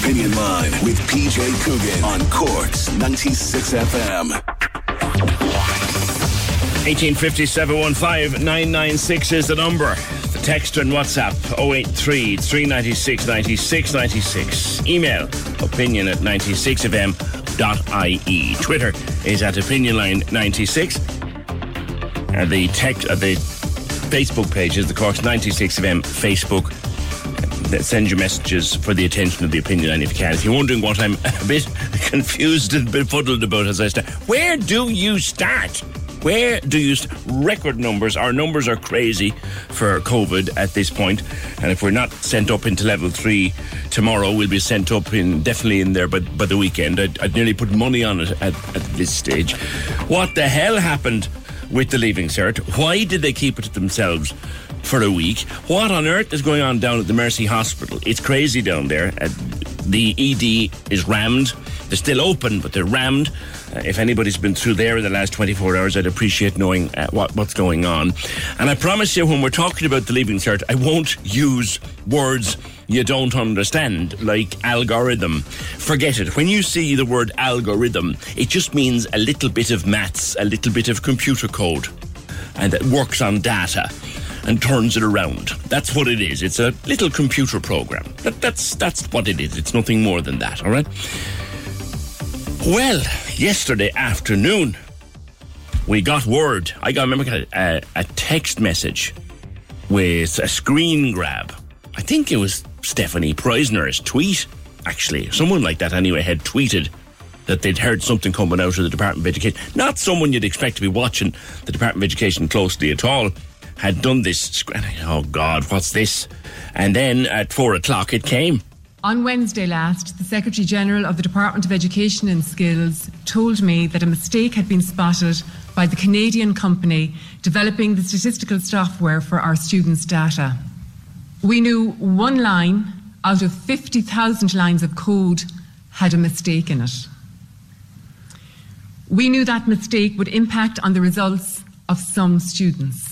Opinion Line with PJ Coogan on Corks 96 FM. 1857 is the number. The text and WhatsApp 083 396 96 96. Email opinion at 96fm.ie. Twitter is at opinionline96. And the text, uh, the Facebook page is the Corks 96fm Facebook send you messages for the attention of the opinion line if you can. If you're wondering what I'm a bit confused and befuddled about as I start, where do you start? Where do you st- record numbers? Our numbers are crazy for COVID at this point, and if we're not sent up into level three tomorrow, we'll be sent up in definitely in there by, by the weekend. I'd, I'd nearly put money on it at, at this stage. What the hell happened with the leaving cert? Why did they keep it to themselves? For a week. What on earth is going on down at the Mercy Hospital? It's crazy down there. Uh, the ED is rammed. They're still open, but they're rammed. Uh, if anybody's been through there in the last 24 hours, I'd appreciate knowing uh, what, what's going on. And I promise you, when we're talking about the leaving cert, I won't use words you don't understand, like algorithm. Forget it. When you see the word algorithm, it just means a little bit of maths, a little bit of computer code, and it works on data and turns it around. That's what it is. It's a little computer program. That, that's that's what it is. It's nothing more than that. All right. Well, yesterday afternoon, we got word. I got remember a, a text message with a screen grab. I think it was Stephanie Preissner's tweet. Actually, someone like that anyway had tweeted that they'd heard something coming out of the Department of Education. Not someone you'd expect to be watching the Department of Education closely at all had done this. Oh God, what's this? And then at four o'clock it came. On Wednesday last, the Secretary General of the Department of Education and Skills told me that a mistake had been spotted by the Canadian company developing the statistical software for our students' data. We knew one line out of 50,000 lines of code had a mistake in it. We knew that mistake would impact on the results of some students.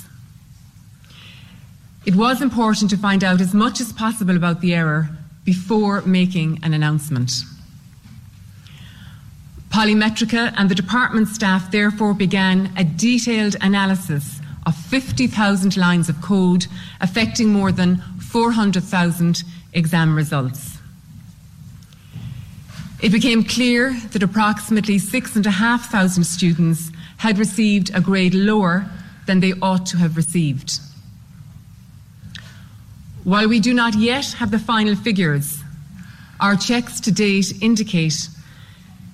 It was important to find out as much as possible about the error before making an announcement. Polymetrika and the department staff therefore began a detailed analysis of 50,000 lines of code affecting more than 400,000 exam results. It became clear that approximately 6,500 students had received a grade lower than they ought to have received. While we do not yet have the final figures, our checks to date indicate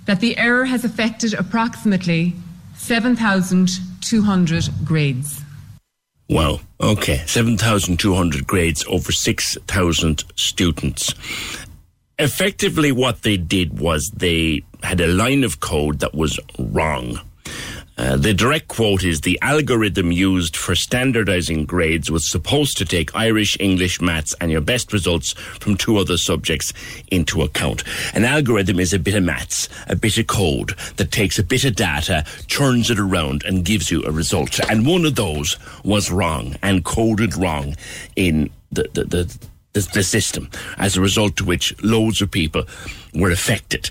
that the error has affected approximately 7,200 grades. Wow. Okay. 7,200 grades over 6,000 students. Effectively, what they did was they had a line of code that was wrong. Uh, the direct quote is the algorithm used for standardizing grades was supposed to take Irish, English, maths, and your best results from two other subjects into account. An algorithm is a bit of maths, a bit of code that takes a bit of data, turns it around, and gives you a result. And one of those was wrong and coded wrong in the, the, the, the, the system, as a result to which loads of people were affected.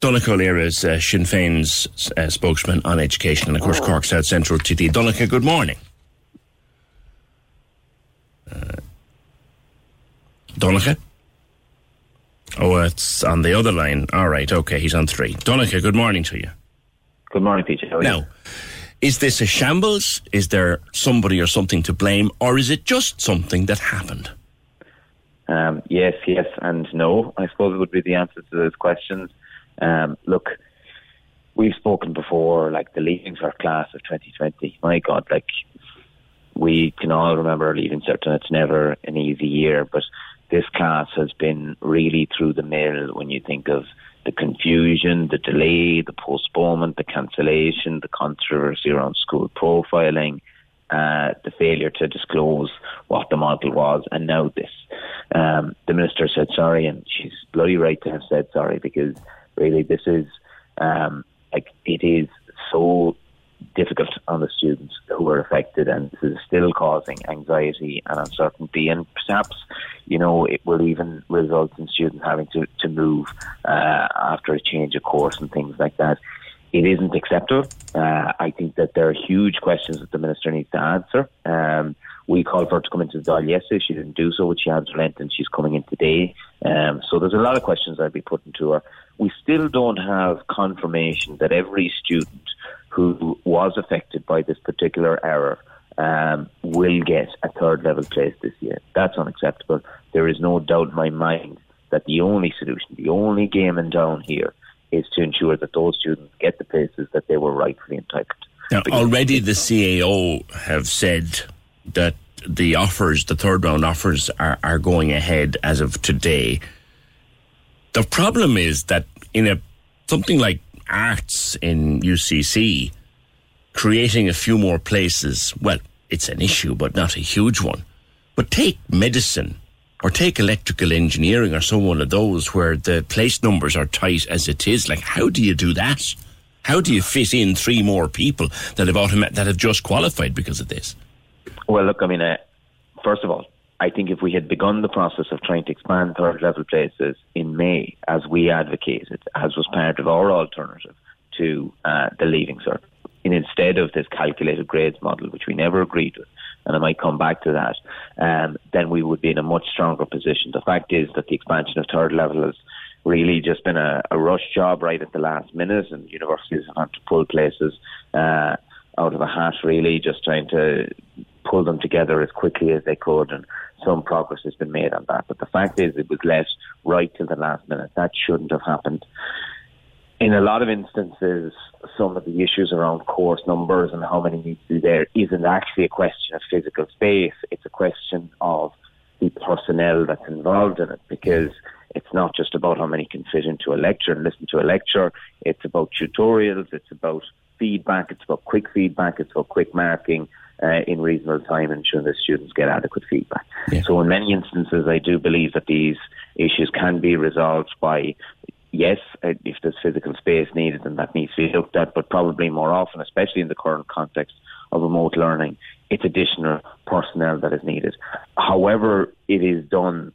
Donnchadh Ó Laoghaire is uh, Sinn Féin's uh, spokesman on education and, of course, Cork South Central TD. Donnchadh, good morning. Uh, Donnchadh? Oh, it's on the other line. All right, okay, he's on three. Donnchadh, good morning to you. Good morning, Peter. How are Now, you? is this a shambles? Is there somebody or something to blame, or is it just something that happened? Um, yes, yes, and no. I suppose it would be the answer to those questions. Um, look, we've spoken before, like the leaving cert class of 2020. My God, like we can all remember leaving cert, and it's never an easy year. But this class has been really through the mill when you think of the confusion, the delay, the postponement, the cancellation, the controversy around school profiling, uh, the failure to disclose what the model was, and now this. Um, the minister said sorry, and she's bloody right to have said sorry because really this is um, like it is so difficult on the students who are affected, and this is still causing anxiety and uncertainty, and perhaps you know it will even result in students having to to move uh, after a change of course and things like that. It isn't acceptable. Uh, I think that there are huge questions that the minister needs to answer. Um, we called for her to come into the Dáil yesterday. She didn't do so, which she has relented, and she's coming in today. Um, so there's a lot of questions I'd be putting to her. We still don't have confirmation that every student who was affected by this particular error um, will get a third level place this year. That's unacceptable. There is no doubt in my mind that the only solution, the only game in down here, is to ensure that those students get the places that they were rightfully entitled. Now, Because- already the CAO have said that the offers, the third round offers, are, are going ahead as of today. The problem is that in a something like arts in UCC, creating a few more places, well, it's an issue, but not a huge one. But take medicine or take electrical engineering or some one of those where the place numbers are tight as it is. Like, how do you do that? How do you fit in three more people that have automa- that have just qualified because of this? Well, look, I mean, uh, first of all, I think if we had begun the process of trying to expand third level places in May, as we advocated, as was part of our alternative to uh, the leaving cert, and instead of this calculated grades model, which we never agreed with, and I might come back to that, um, then we would be in a much stronger position. The fact is that the expansion of third level has really just been a, a rush job right at the last minute, and universities have had to pull places uh, out of a hat, really, just trying to pull them together as quickly as they could, and some progress has been made on that. But the fact is, it was let right till the last minute. That shouldn't have happened. In a lot of instances, some of the issues around course numbers and how many need to be there isn't actually a question of physical space. It's a question of the personnel that's involved in it because it's not just about how many can fit into a lecture and listen to a lecture. It's about tutorials. It's about feedback. It's about quick feedback. It's about quick marking uh, in reasonable time, and ensuring that students get adequate feedback. So, in many instances, I do believe that these issues can be resolved by. Yes, uh, if there's physical space needed, then that needs to be looked at, but probably more often, especially in the current context of remote learning, it's additional personnel that is needed. However, it is done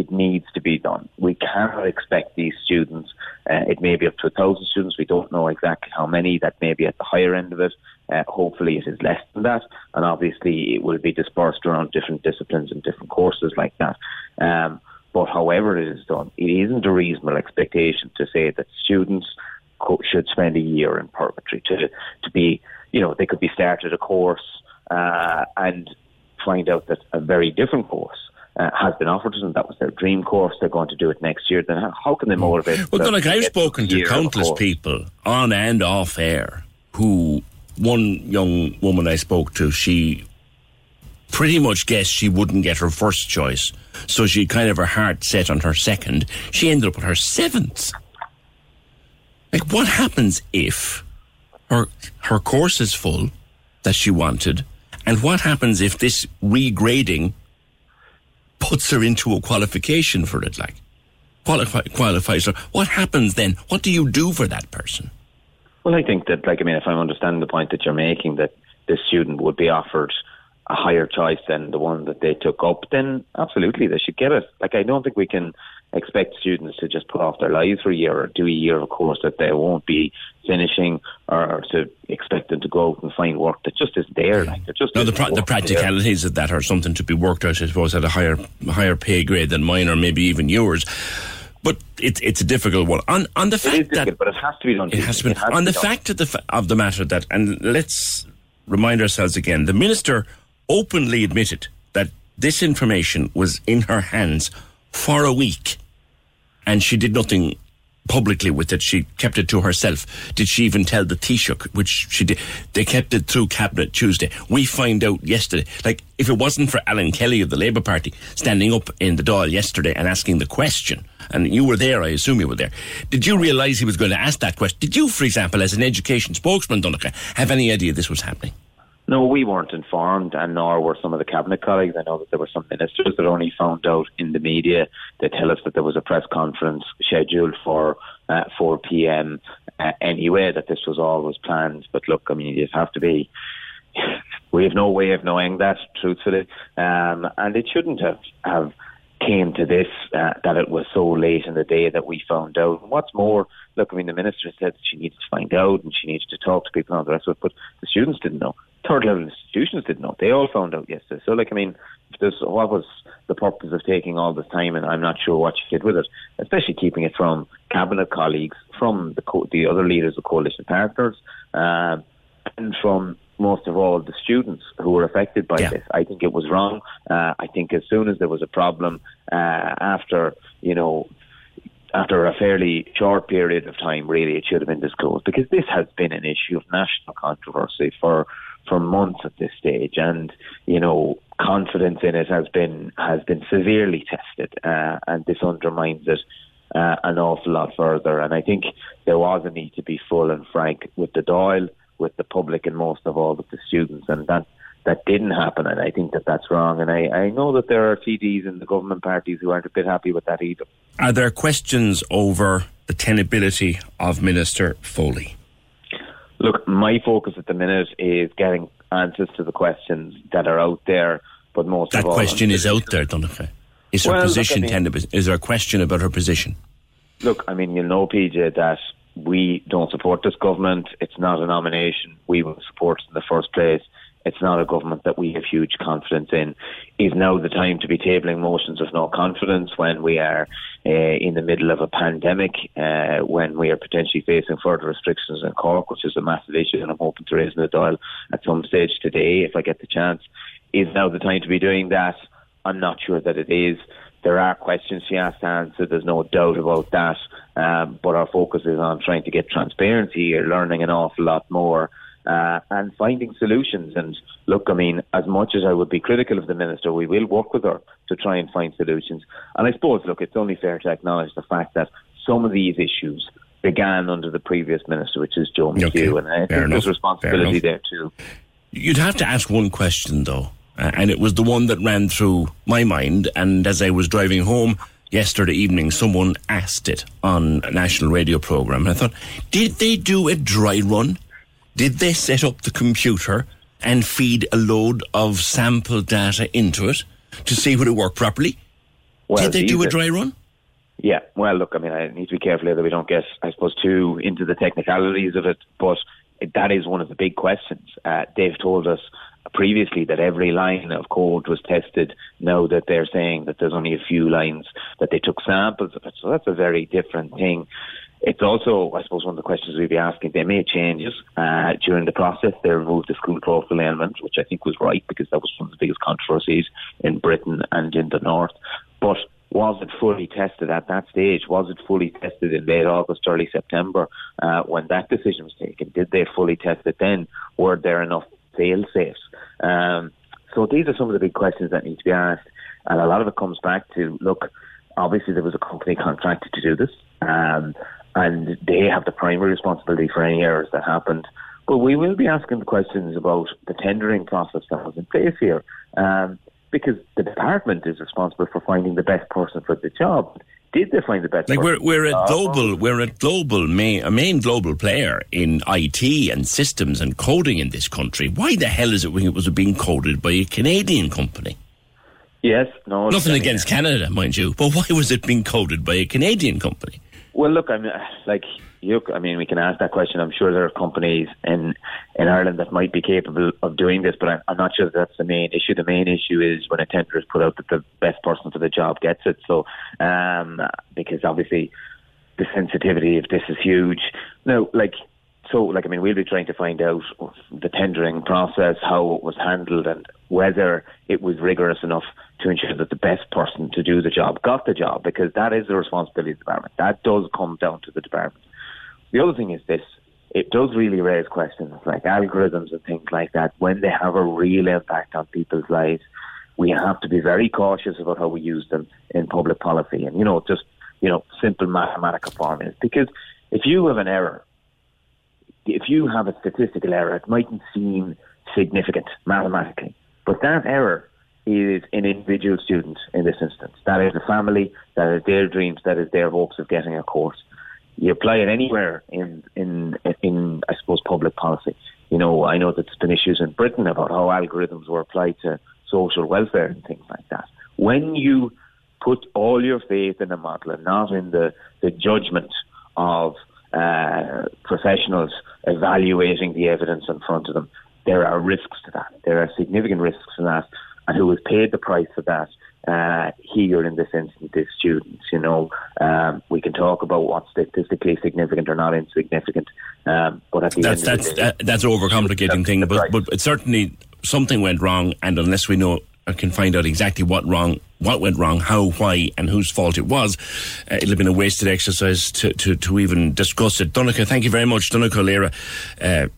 it needs to be done. We cannot expect these students, uh, it may be up to a thousand students, we don't know exactly how many, that may be at the higher end of it. Uh, hopefully it is less than that, and obviously it will be dispersed around different disciplines and different courses like that. Um, but however it is done, it isn't a reasonable expectation to say that students co- should spend a year in purgatory to, to be, you know, they could be started a course uh, and find out that a very different course uh, has been offered to them. That was their dream course. They're going to do it next year. Then how, can they motivate? Well, Donald, I've spoken to countless people on and off air who, one young woman I spoke to, she pretty much guessed she wouldn't get her first choice. So she kind of her heart set on her second. She ended up with her seventh. Like, what happens if her her course is full that she wanted, and what happens if this regrading puts her into a qualification for it? Like, qualifies her. What happens then? What do you do for that person? Well, I think that, like, I mean, if I'm understanding the point that you're making, that this student would be offered a higher choice than the one that they took up, then absolutely they should get it. Like, I don't think we can expect students to just put off their lives for a year or do a year of a course that they won't be finishing or to expect them to go out and find work that just isn't there. Like, there just Now, the, pra- the work there. practicalities of that are something to be worked out, I suppose, at a higher higher pay grade than mine or maybe even yours. But it's it's a difficult one. On on the fact is that but it has to be done. it has to be has on be the done. fact of the fa- of the matter that, and let's remind ourselves again. The minister openly admitted that this information was in her hands for a week, and she did nothing publicly with it. She kept it to herself. Did she even tell the Taoiseach, which she did? They kept it through cabinet Tuesday. We find out yesterday. Like if it wasn't for Alan Kelly of the Labour Party standing up in the Dáil yesterday and asking the question, and you were there, I assume you were there. Did you realise he was going to ask that question? Did you, for example, as an education spokesman, Donnchadh, have any idea this was happening? No, we weren't informed, and nor were some of the cabinet colleagues. I know that there were some ministers that only found out in the media. They tell us that there was a press conference scheduled for uh, 4 p.m. Uh, anyway, that this was all was planned. But look, I mean, you have to be. We have no way of knowing that, truthfully, um, and it shouldn't have have came to this uh, that it was so late in the day that we found out. And what's more, look, I mean, the minister said she needed to find out and she needed to talk to people and all the rest of it, but the students didn't know. Third level institutions didn't know. They all found out yesterday. So, like, I mean, what was the purpose of taking all this time? And I'm not sure what she did with it, especially keeping it from cabinet colleagues, from the co- the other leaders of coalition partners, um, and from most of all the students who were affected by Yeah. this. I think it was wrong. Uh, I think as soon as there was a problem uh, after, you know, after a fairly short period of time, really, it should have been disclosed because this has been an issue of national controversy for for months at this stage, and you know, confidence in it has been has been severely tested, uh, and this undermines it. Uh, an awful lot further, and I think there was a need to be full and frank with the Dáil, with the public, and most of all with the students, and that that didn't happen, and I think that that's wrong. And I, I know that there are TDs in the government parties who aren't a bit happy with that either. Are there questions over the tenability of Minister Foley? Look, my focus at the minute is getting answers to the questions that are out there, but most That of all, That question is out there, Donnchadh. Is her Well, look, position I mean- tenable? Is there a question about her position? Look, I mean, you'll know, PJ, that we don't support this government. It's not a nomination we will support in the first place. It's not a government that we have huge confidence in. Is now the time to be tabling motions of no confidence when we are uh, in the middle of a pandemic, uh, when we are potentially facing further restrictions in Cork, which is a massive issue, and I'm hoping to raise the Dáil at some stage today if I get the chance. Is now the time to be doing that? I'm not sure that it is. There are questions she has to answer. There's no doubt about that. Um, but our focus is on trying to get transparency here, learning an awful lot more, uh, and finding solutions. And look, I mean, as much as I would be critical of the minister, we will work with her to try and find solutions. And I suppose, look, it's only fair to acknowledge the fact that some of these issues began under the previous minister, which is Joe Okay, and I fair think enough, there's responsibility there too. You'd have to ask one question, though, uh, and it was the one that ran through my mind. And as I was driving home yesterday evening, someone asked it on a national radio program, and I thought, did they do a dry run? Did they set up the computer and feed a load of sample data into it to see would it work properly? Well, did they do a dry run? Yeah, well, look, I mean, I need to be careful here that we don't get, I suppose, too into the technicalities of it, but that is one of the big questions. Uh, they've told us previously that every line of code was tested. Now that they're saying that there's only a few lines, that they took samples of it. So that's a very different thing. It's also, I suppose, one of the questions we'd be asking. They made changes uh, during the process. They removed the school profile element, which I think was right because that was one of the biggest controversies in Britain and in the North. But was it fully tested at that stage? Was it fully tested in late August, early September uh, when that decision was taken? Did they fully test it then? Were there enough fail safes? Um, so these are some of the big questions that need to be asked. And a lot of it comes back to look, obviously there was a company contracted to do this, um, and they have the primary responsibility for any errors that happened. But we will be asking the questions about the tendering process that was in place here. Um, because the department is responsible for finding the best person for the job. Did they find the best? Like we're we're a job? Uh, global we're a global main, a main global player in IT and systems and coding in this country. Why the hell is it when it was being coded by a Canadian company? Yes, no. Nothing I mean, against Canada, mind you, but why was it being coded by a Canadian company? Well, look, I'm like you. I mean, we can ask that question. I'm sure there are companies in in Ireland that might be capable of doing this, but I'm, I'm not sure that's the main issue. The main issue is when a tender is put out that the best person for the job gets it. So, um, because obviously the sensitivity of this is huge. No, like so, like, I mean, we'll be trying to find out the tendering process, how it was handled, and whether it was rigorous enough to ensure that the best person to do the job got the job, because that is the responsibility of the department. That does come down to the department. The other thing is this it does really raise questions like algorithms and things like that when they have a real impact on people's lives. We have to be very cautious about how we use them in public policy, and you know, just you know, simple mathematical formulas. Because if you have an error if you have a statistical error, it mightn't seem significant mathematically, but that error is an individual student in this instance. That is a family, that is their dreams, that is their hopes of getting a course. You apply it anywhere in, in, in, I suppose, public policy. You know, I know that there's been issues in Britain about how algorithms were applied to social welfare and things like that. When you put all your faith in a model and not in the, the judgment of uh, professionals evaluating the evidence in front of them. There are risks to that. There are significant risks to that. And who has paid the price for that uh, here in this instance is students. You know, um, we can talk about what's statistically significant or not insignificant, um, but at the that's end that's day, that's overcomplicating that's thing. But but certainly something went wrong, and unless we know or can find out exactly what wrong, what went wrong, how, why, and whose fault it was, uh, it'll have been a wasted exercise to, to, to even discuss it. Donnchadh, thank you very much. Donnchadh Ó Laoghaire, uh,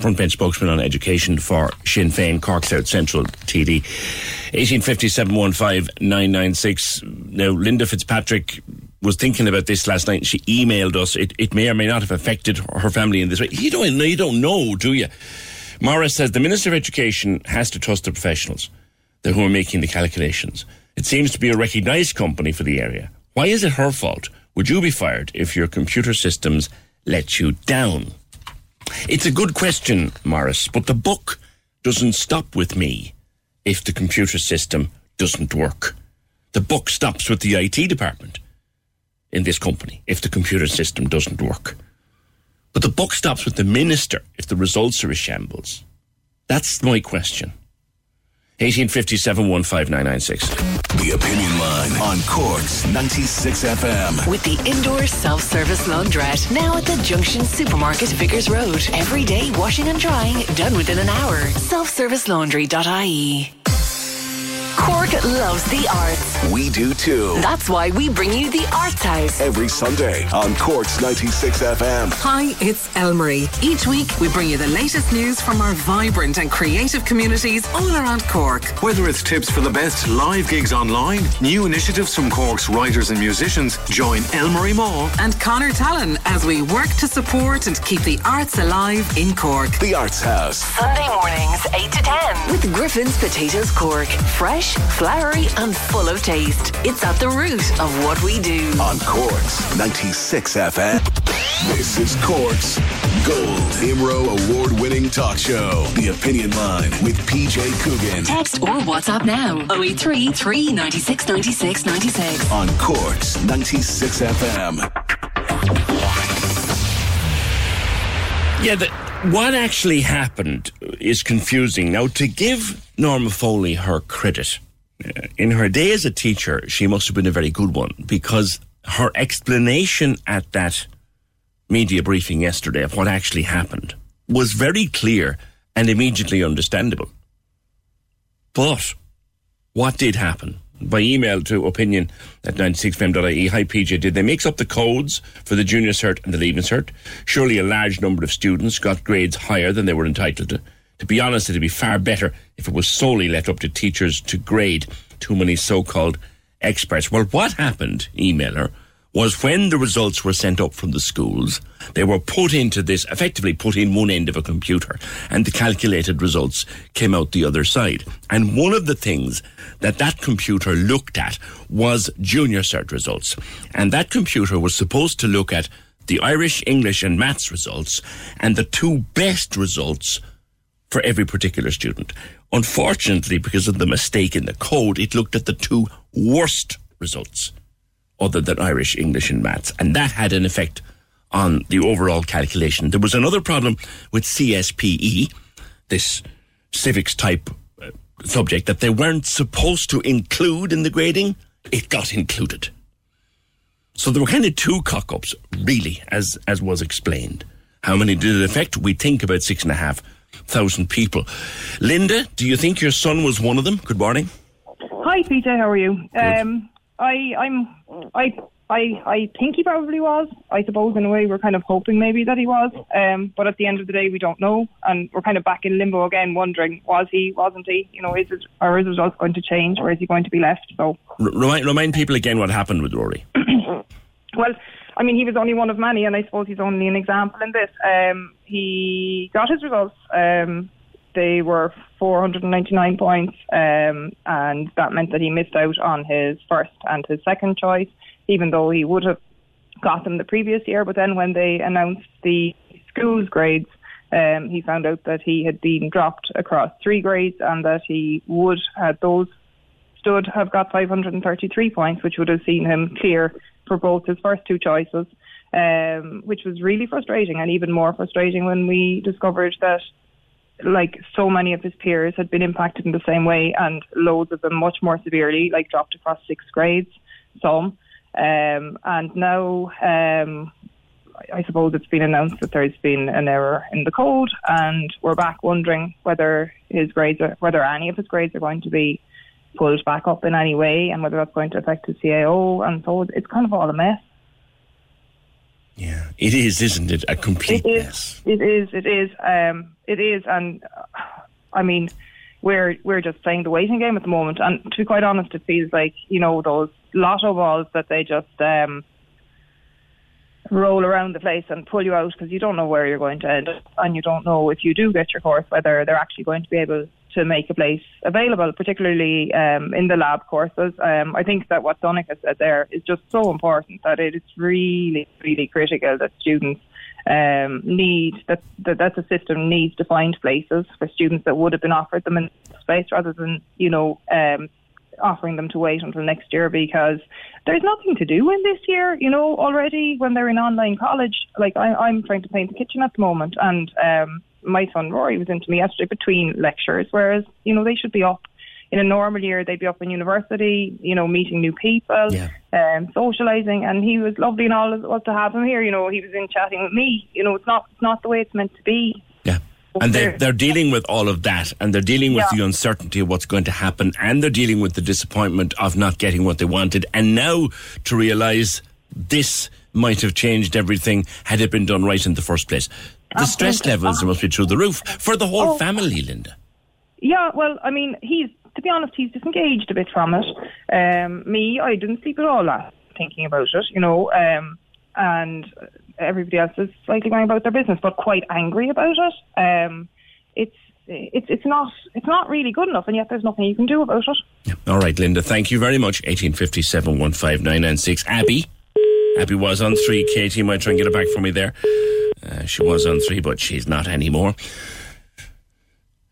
front bench spokesman on education for Sinn Féin, Cork South Central TD. 1850 Now, Linda Fitzpatrick was thinking about this last night she emailed us. It, it may or may not have affected her family in this way. You don't, you don't know, do you? Morris says the Minister of Education has to trust the professionals the, who are making the calculations. It seems to be a recognised company for the area. Why is it her fault? Would you be fired if your computer systems let you down? It's a good question, Morris, but the book doesn't stop with me if the computer system doesn't work. The book stops with the IT department in this company if the computer system doesn't work. But the book stops with the minister if the results are a shambles. That's my question. 1857 15996. The Opinion Line on Corks 96 FM. With the indoor self-service laundrette now at the Junction Supermarket Vickers Road. Every day washing and drying done within an hour. Selfservicelaundry.ie. Cork loves the arts. We do too. That's why we bring you the Arts House. Every Sunday on Corks 96 FM. Hi, it's Elmarie. Each week, we bring you the latest news from our vibrant and creative communities all around Cork. Whether it's tips for the best live gigs online, new initiatives from Cork's writers and musicians, join Elmarie Maw And Connor Talon as we work to support and keep the arts alive in Cork. The Arts House. Sunday mornings, 8 to 10. With Griffin's Potatoes Cork. Fresh, flowery, and full of taste. It's at the root of what we do. on Corks 96 FM. This is Corks Gold Imro Award winning talk show. The Opinion Line with PJ Coogan Text or WhatsApp now 083 396 96 96. on Corks 96 FM. Yeah, the, what actually happened is confusing. Now, to give Norma Foley her credit, uh, in her day as a teacher, she must have been a very good one because her explanation at that media briefing yesterday of what actually happened was very clear and immediately understandable. But what did happen? By email to opinion at 96fm.ie. Hi, PJ. Did they mix up the codes for the junior cert and the leaving cert? Surely a large number of students got grades higher than they were entitled to. To be honest, it'd be far better if it was solely left up to teachers to grade too many so called experts. Well, what happened, emailer, was when the results were sent up from the schools, they were put into this, effectively put in one end of a computer, and the calculated results came out the other side. And one of the things that that computer looked at was junior cert results. And that computer was supposed to look at the Irish, English, and maths results and the two best results for every particular student. Unfortunately, because of the mistake in the code, it looked at the two worst results other than Irish, English, and maths. And that had an effect on the overall calculation. There was another problem with CSPE, this civics type uh, subject that they weren't supposed to include in the grading. It got included. So there were kind of two cock ups, really, as, as was explained. How many did it affect? We think about six and a half thousand people. Linda, do you think your son was one of them? Good morning. Hi, PJ. How are you? Um, I, I'm, I, I, I think he probably was. I suppose in a way we're kind of hoping maybe that he was. Um, but at the end of the day, we don't know, and we're kind of back in limbo again, wondering was he, wasn't he? You know, is his, or is his results going to change, or is he going to be left? So, remind, remind people again what happened with Rory. well, I mean, he was only one of many, and I suppose he's only an example in this. Um, he got his results. Um, they were 499 points, um, and that meant that he missed out on his first and his second choice, even though he would have got them the previous year. But then when they announced the school's grades, um, he found out that he had been dropped across three grades and that he would, had those stood, have got 533 points, which would have seen him clear for both his first two choices, um, which was really frustrating and even more frustrating when we discovered that like so many of his peers had been impacted in the same way and loads of them much more severely, like dropped across six grades, some. Um, and now um, I suppose it's been announced that there's been an error in the code and we're back wondering whether his grades are, whether any of his grades are going to be pulled back up in any way and whether that's going to affect his CAO and so it's kind of all a mess. Yeah, it is, isn't it? A complete It is. mess. It is. It is. Um, it is. And uh, I mean, we're we're just playing the waiting game at the moment. And to be quite honest, it feels like you know those lotto balls that they just um, roll around the place and pull you out because you don't know where you're going to end up, and you don't know if you do get your course whether they're actually going to be able to make a place available, particularly um, in the lab courses. Um, I think that what Donnchadh said there is just so important that it is really, really critical that students um, need that, that that the system needs to find places for students that would have been offered them in space rather than you know um, offering them to wait until next year because there's nothing to do in this year, you know, already when they're in online college. Like I, I'm trying to paint the kitchen at the moment and um, my son Rory was into me yesterday between lectures, whereas, you know, they should be up in a normal year, they'd be up in university, you know, meeting new people, Yeah. um, socialising, and he was lovely and all it was to have him here. You know, he was in chatting with me. You know, it's not it's not the way it's meant to be. Yeah. And they're, they're dealing with all of that, and they're dealing with Yeah. the uncertainty of what's going to happen, and they're dealing with the disappointment of not getting what they wanted. And now to realise this might have changed everything had it been done right in the first place. The stress Absolutely. levels must be through the roof for the whole Oh. family, Linda. Yeah, well, I mean, he's to be honest, he's disengaged a bit from it. Um, me, I didn't sleep at all last thinking about it, you know, um, and everybody else is slightly going about their business, but quite angry about it. Um, it's it's it's not it's not really good enough, and yet there's nothing you can do about it. All right, Linda, thank you very much. 1857 15996. Abby. Abby was on three. Katie might try and get it back for me there. Uh, she was on three, but she's not anymore.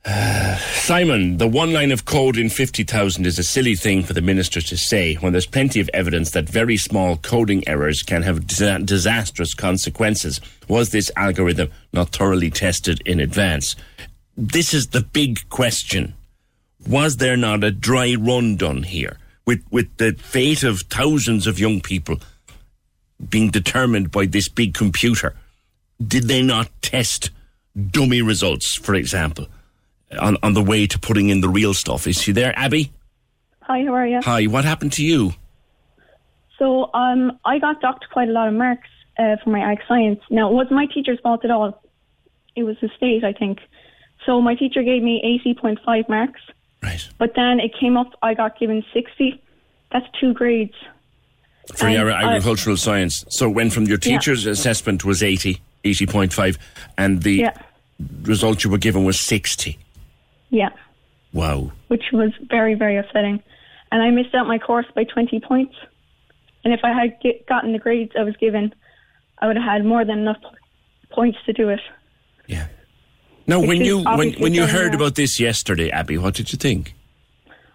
Uh, Simon, the one line of code in 50,000 is a silly thing for the minister to say when there's plenty of evidence that very small coding errors can have disa- disastrous consequences. Was this algorithm not thoroughly tested in advance? This is the big question was there not a dry run done here with with the fate of thousands of young people being determined by this big computer did they not test dummy results for example on on the way to putting in the real stuff is she there abby Hi, how are you? hi what happened to you So, um, I got docked quite a lot of marks uh, for my ag science. Now, it wasn't my teacher's fault at all. It was the state, I think. So my teacher gave me 80.5 marks. Right. But then it came up, I got given 60. That's two grades. for And your I- agricultural science so when from your Yeah. teacher's assessment was 80 80.5 and the Yeah. result you were given was 60 Yeah. wow which was very, very upsetting. And I missed out my course by 20 points. And if I had get, gotten the grades I was given, I would have had more than enough points to do it. Yeah. Now Which when you when, when you heard about this yesterday abby what did you think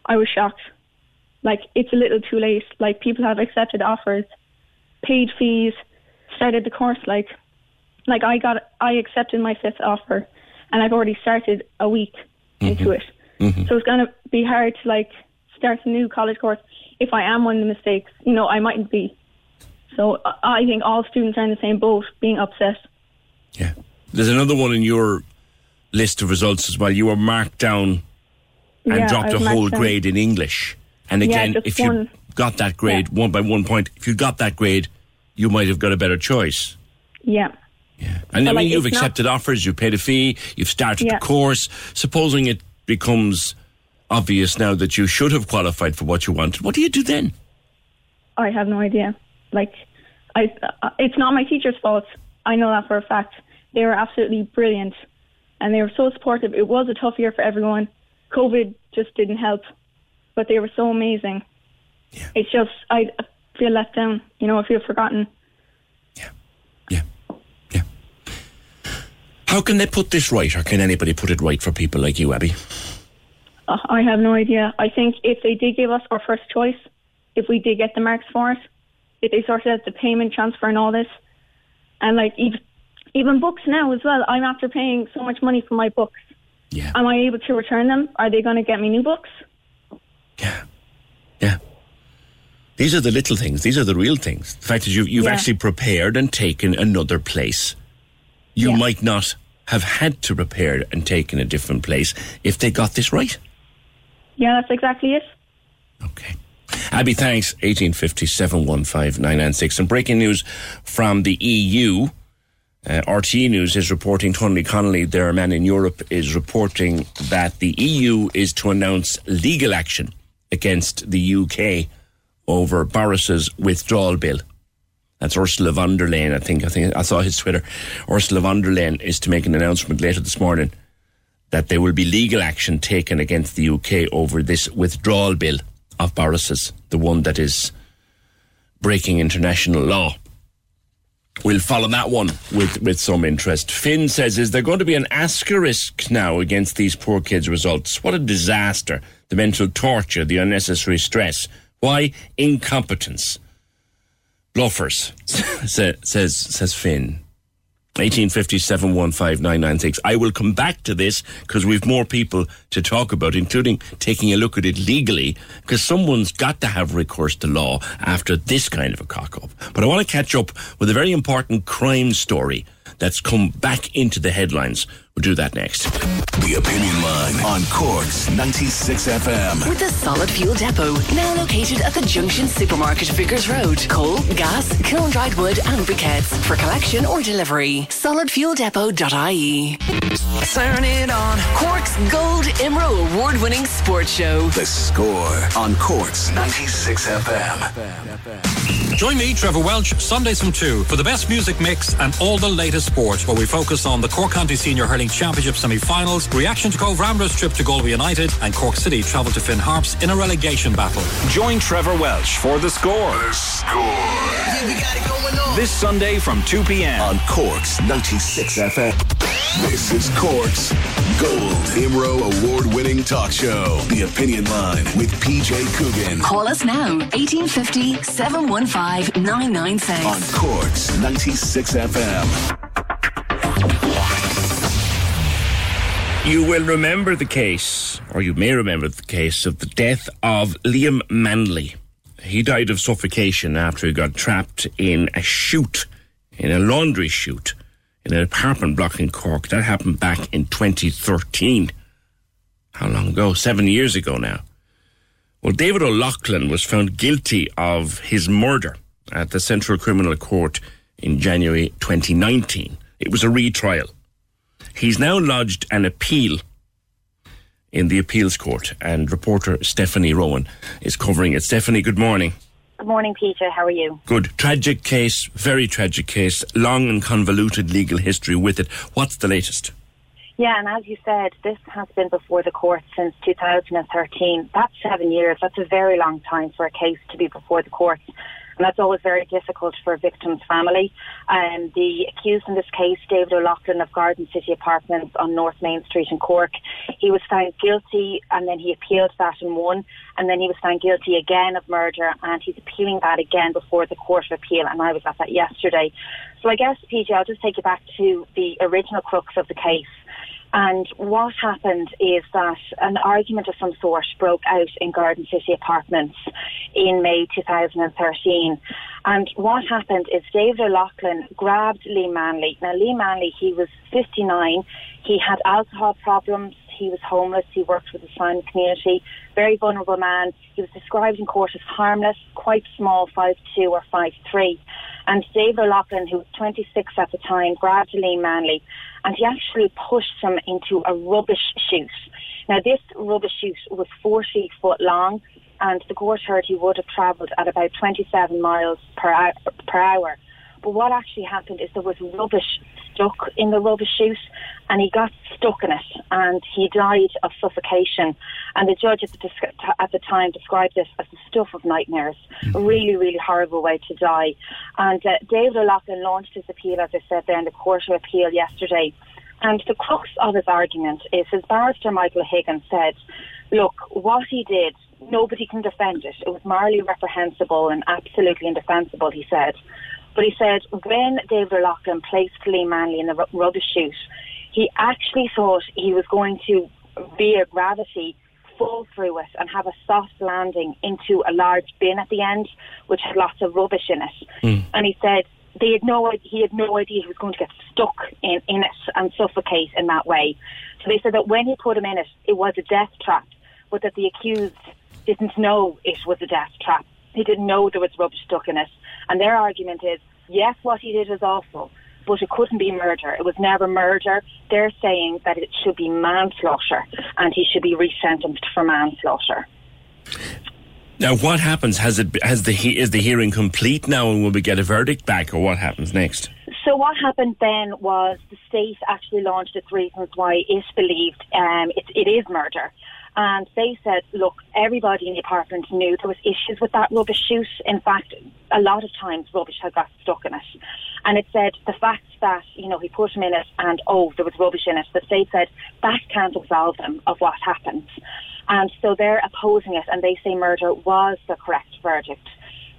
I was shocked. like it's a little too late. Like people have accepted offers, paid fees, started the course. Like, like I got, I accepted my fifth offer, and I've already started a week into mm-hmm. it. Mm-hmm. So it's going to be hard to like start a new college course if I am one of the mistakes. You know, I mightn't be. So I think all students are in the same boat, being upset. Yeah, there's another one in your list of results as well. You were marked down and Yeah, dropped a whole down. grade in English. And again, just if you one. got that grade one by one point, if you got that grade, you might have got a better choice. Yeah. And I mean, like, you've it's not- accepted offers, you've paid a fee, you've started Yeah. the course. Supposing it becomes obvious now that you should have qualified for what you wanted, what do you do then? I have no idea. Like, I, uh, it's not my teacher's fault. I know that for a fact. They were absolutely brilliant, and they were so supportive. It was a tough year for everyone. COVID just didn't help, but they were so amazing. It's just I feel let down. You know, I feel forgotten. How can they put this right, or can anybody put it right for people like you, Abby? Uh, I have no idea. I think if they did give us our first choice, if we did get the marks for it, if they sorted out the payment transfer and all this, and like even even books now as well. I'm after paying so much money for my books. Yeah. Am I able to return them? Are they going to get me new books? Yeah. Yeah. These are the little things. These are the real things. The fact that you've, you've Yeah. actually prepared and taken another place. You Yeah. might not have had to prepare and taken a different place if they got this right. Yeah, that's exactly it. Okay. Abby, thanks. 1850 And breaking news from the EU. Uh, RTE News is reporting, Tony Connelly, their man in Europe, is reporting that the EU is to announce legal action against the UK over Boris's withdrawal bill. That's Ursula von der Leyen, I think. I think I saw his Twitter. Ursula von der Leyen is to make an announcement later this morning that there will be legal action taken against the UK over this withdrawal bill of Boris's, the one that is breaking international law. We'll follow that one with, with some interest. Finn says, Is there going to be an asterisk now against these poor kids' results? What a disaster. The mental torture, the unnecessary stress. Why? Incompetence. Bluffers, sa- says, says Finn. 1857 I will come back to this because we've more people to talk about, including taking a look at it legally, because someone's got to have recourse to law after this kind of a cock up. But I want to catch up with a very important crime story that's come back into the headlines. We'll do that next. The Opinion Line on Corks 96 FM. With a solid fuel depot now located at the Junction Supermarket, Vickers Road. Coal, gas, kiln dried wood, and briquettes for collection or delivery. Solidfueldepot.ie. Turn it on. Cork's Gold Imro award winning sports show. The score on Corks 96 FM. Join me, Trevor Welch, Sundays from 2 for the best music mix and all the latest sport, where we focus on the Cork County Senior Hurling Championship semi-finals, reaction to Cobh Ramblers' trip to Galway United, and Cork City travel to Finn Harps in a relegation battle. Join Trevor Welch for the score. This Sunday from 2 p.m. on Corks 96 FM. This is Corks Gold Imro award winning talk show. The Opinion Line with PJ Coogan Call us now, 1850 715 996. on Corks 96 FM. You will remember the case, or you may remember the case of the death of Liam Manley. He died of suffocation after he got trapped in a chute, in a laundry chute, in an apartment block in Cork. That happened back in 2013. How long ago? Seven years ago now. Well, David O'Loughlin was found guilty of his murder at the Central Criminal Court in January 2019. It was a retrial. He's now lodged an appeal in the appeals court, and reporter Stephanie Rowan is covering it. Stephanie, good morning. Good morning, Peter. How are you? Good. Tragic case, very tragic case, long and convoluted legal history with it. What's the latest? Yeah, and as you said, this has been before the court since 2013. That's seven years. That's a very long time for a case to be before the courts. And that's always very difficult for a victim's family. Um, the accused in this case, David O'Loughlin of Garden City Apartments on North Main Street in Cork, he was found guilty and then he appealed that and won, and then he was found guilty again of murder, and he's appealing that again before the Court of Appeal, and I was at that yesterday. So I guess, PJ, I'll just take you back to the original crux of the case. And what happened is that an argument of some sort broke out in Garden City Apartments in May 2013. And what happened is David O'Loughlin grabbed Lee Manley. Now, Lee Manley, he was 59. He had alcohol problems. He was homeless. He worked with the Simon Community. Very vulnerable man. He was described in court as harmless, quite small, 5'2 or 5'3. And David O'Loughlin, who was 26 at the time, grabbed Lee Manley and he actually pushed him into a rubbish chute. Now, this rubbish chute was 40 foot long, and the court heard he would have travelled at about 27 miles per hour, per hour. But what actually happened is there was rubbish stuck in the rubbish chute and he got stuck in it and he died of suffocation. And the judge at the, at the time described this as the stuff of nightmares. A really, really horrible way to die. And uh, David O'Loughlin launched his appeal, as I said there, in the Court of Appeal yesterday. And the crux of his argument is his barrister, Michael Higgins, said, look, what he did, nobody can defend it. It was morally reprehensible and absolutely indefensible, he said. But he said when David O'Loughlin placed Lee Manley in the rubbish chute, he actually thought he was going to, via gravity, fall through it and have a soft landing into a large bin at the end, which had lots of rubbish in it. Mm. And he said they had no he had no idea he was going to get stuck in, in it and suffocate in that way. So they said that when he put him in it, it was a death trap, but that the accused didn't know it was a death trap. He didn't know there was rubbish stuck in it. And their argument is, yes, what he did was awful, but it couldn't be murder. It was never murder. They're saying that it should be manslaughter and he should be resentenced for manslaughter. Now, what happens? Has it has the he, is the hearing complete now, and will we get a verdict back, or what happens next? So what happened then was the state actually launched its reasons why it believed um, it, it is murder. And they said, look, everybody in the apartment knew there was issues with that rubbish chute. In fact, a lot of times rubbish had got stuck in it. And it said the fact that, you know, he put him in it and, oh, there was rubbish in it, the state said that can't absolve them of what happened. And so they're opposing it and they say murder was the correct verdict.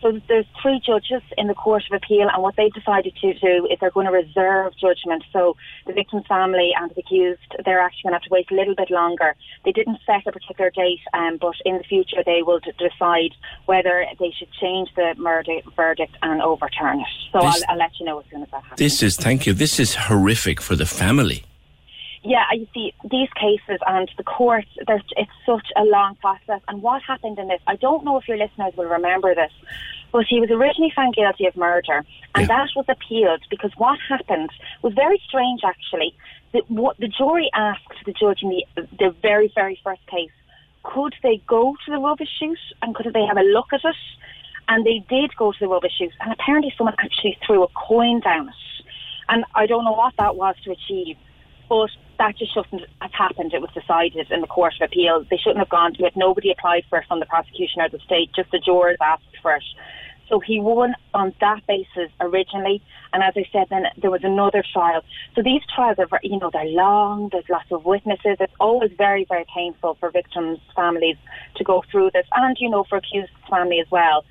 So there's three judges in the Court of Appeal, and what they've decided to do is they're going to reserve judgment. So the victim's family and the accused, they're actually going to have to wait a little bit longer. They didn't set a particular date, um, but in the future they will d- decide whether they should change the murder verdict and overturn it. So This- I'll, I'll let you know as soon as that happens. This is thank you. This is horrific for the family. Yeah, you see, these cases and the courts, there's, it's such a long process. And what happened in this, I don't know if your listeners will remember this, but he was originally found guilty of murder, and that was appealed because what happened was very strange, actually. The, what, the jury asked the judge in the, the very, very first case, could they go to the rubbish chute and could they have a look at it? And they did go to the rubbish chute, and apparently someone actually threw a coin down it. And I don't know what that was to achieve, but that just shouldn't have happened. It was decided in the Court of Appeal. They shouldn't have gone to it. Nobody applied for it from the prosecution or the state, just the jurors asked for it. So he won on that basis originally, and as I said, then there was another trial. So these trials are, you know, they're long. There's lots of witnesses. It's always very, very painful for victims' families to go through this, and you know, for accused family as well.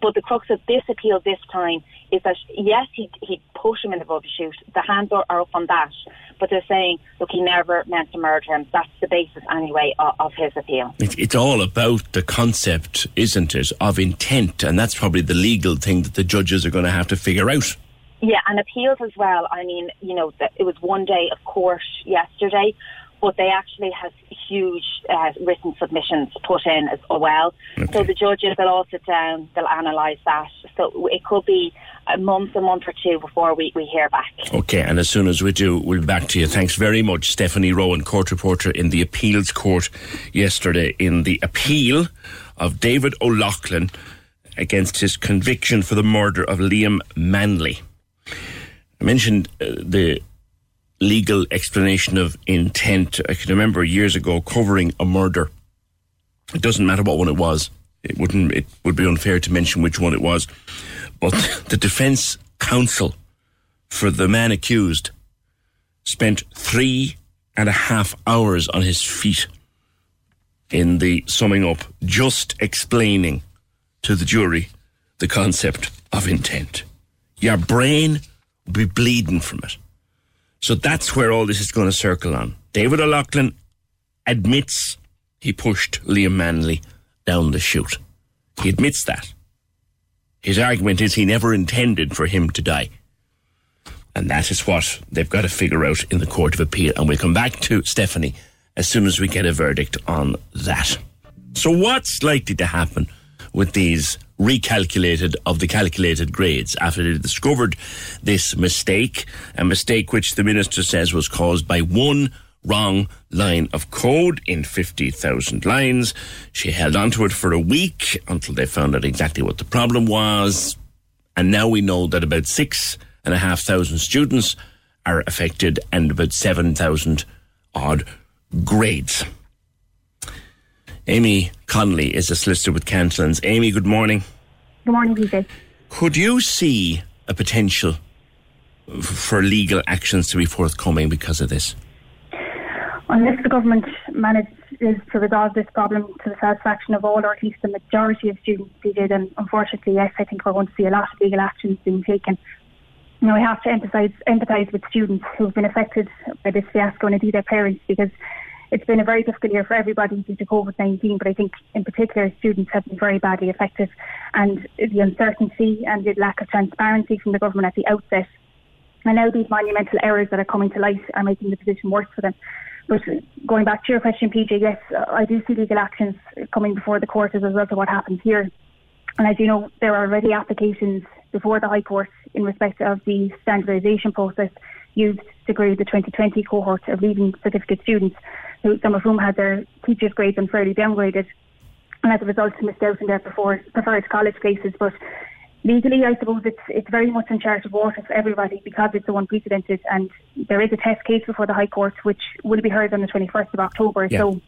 But the crux of this appeal this time is that yes, he he put him in the rubbish chute. The hands are, are up on that, but they're saying, look, he never meant to murder him. That's the basis anyway of, of his appeal. It, it's all about the concept, isn't it, of intent, and that's probably the legal thing that the judges are going to have to figure out. Yeah, and appeals as well. I mean, you know, it was one day of court yesterday, but they actually have huge uh, written submissions put in as well. So the judges will all sit down, they'll analyse that. So it could be a month, a month or two before we, we hear back. Okay, and as soon as we do, we'll be back to you. Thanks very much, Stephanie Rowan, court reporter in the appeals court yesterday in the appeal of David O'Loughlin against his conviction for the murder of Liam Manley. I mentioned uh, the legal explanation of intent. I can remember years ago covering a murder. It doesn't matter what one it was. It wouldn't. It would be unfair to mention which one it was. But the defence counsel for the man accused spent three and a half hours on his feet in the summing up, just explaining to the jury the concept of intent. Your brain will be bleeding from it. So that's where all this is going to circle on. David O'Loughlin admits he pushed Liam Manley down the chute. He admits that. His argument is he never intended for him to die. And that is what they've got to figure out in the Court of Appeal. And we'll come back to Stephanie as soon as we get a verdict on that. So, what's likely to happen with these recalculated of the calculated grades after they discovered this mistake, a mistake which the minister says was caused by one wrong line of code in 50,000 lines. She held onto it for a week until they found out exactly what the problem was. And now we know that about six and a half thousand students are affected and about 7,000 odd grades. Amy Connolly is a solicitor with Cantillons. Amy, good morning. Good morning, PJ. Could you see a potential for legal actions to be forthcoming because of this? Unless the government manages to resolve this problem to the satisfaction of all, or at least the majority of students, PJ, then unfortunately, yes, I think we're going to see a lot of legal actions being taken. You know, I have to emphasise empathise with students who've been affected by this fiasco and indeed their parents because it's been a very difficult year for everybody due to COVID 19, but I think in particular students have been very badly affected. And the uncertainty and the lack of transparency from the government at the outset, and now these monumental errors that are coming to light are making the position worse for them. But going back to your question, PJ, yes, I do see legal actions coming before the court as a result of what happens here. And as you know, there are already applications before the High Court in respect of the standardisation process used to grade the 2020 cohort of leaving certificate students, who, some of whom had their teachers' grades unfairly downgraded, and as a result missed out on their preferred, college places. But legally, I suppose it's it's very much in charge of water for everybody because it's so unprecedented, and there is a test case before the High Court which will be heard on the 21st of October. Yeah. So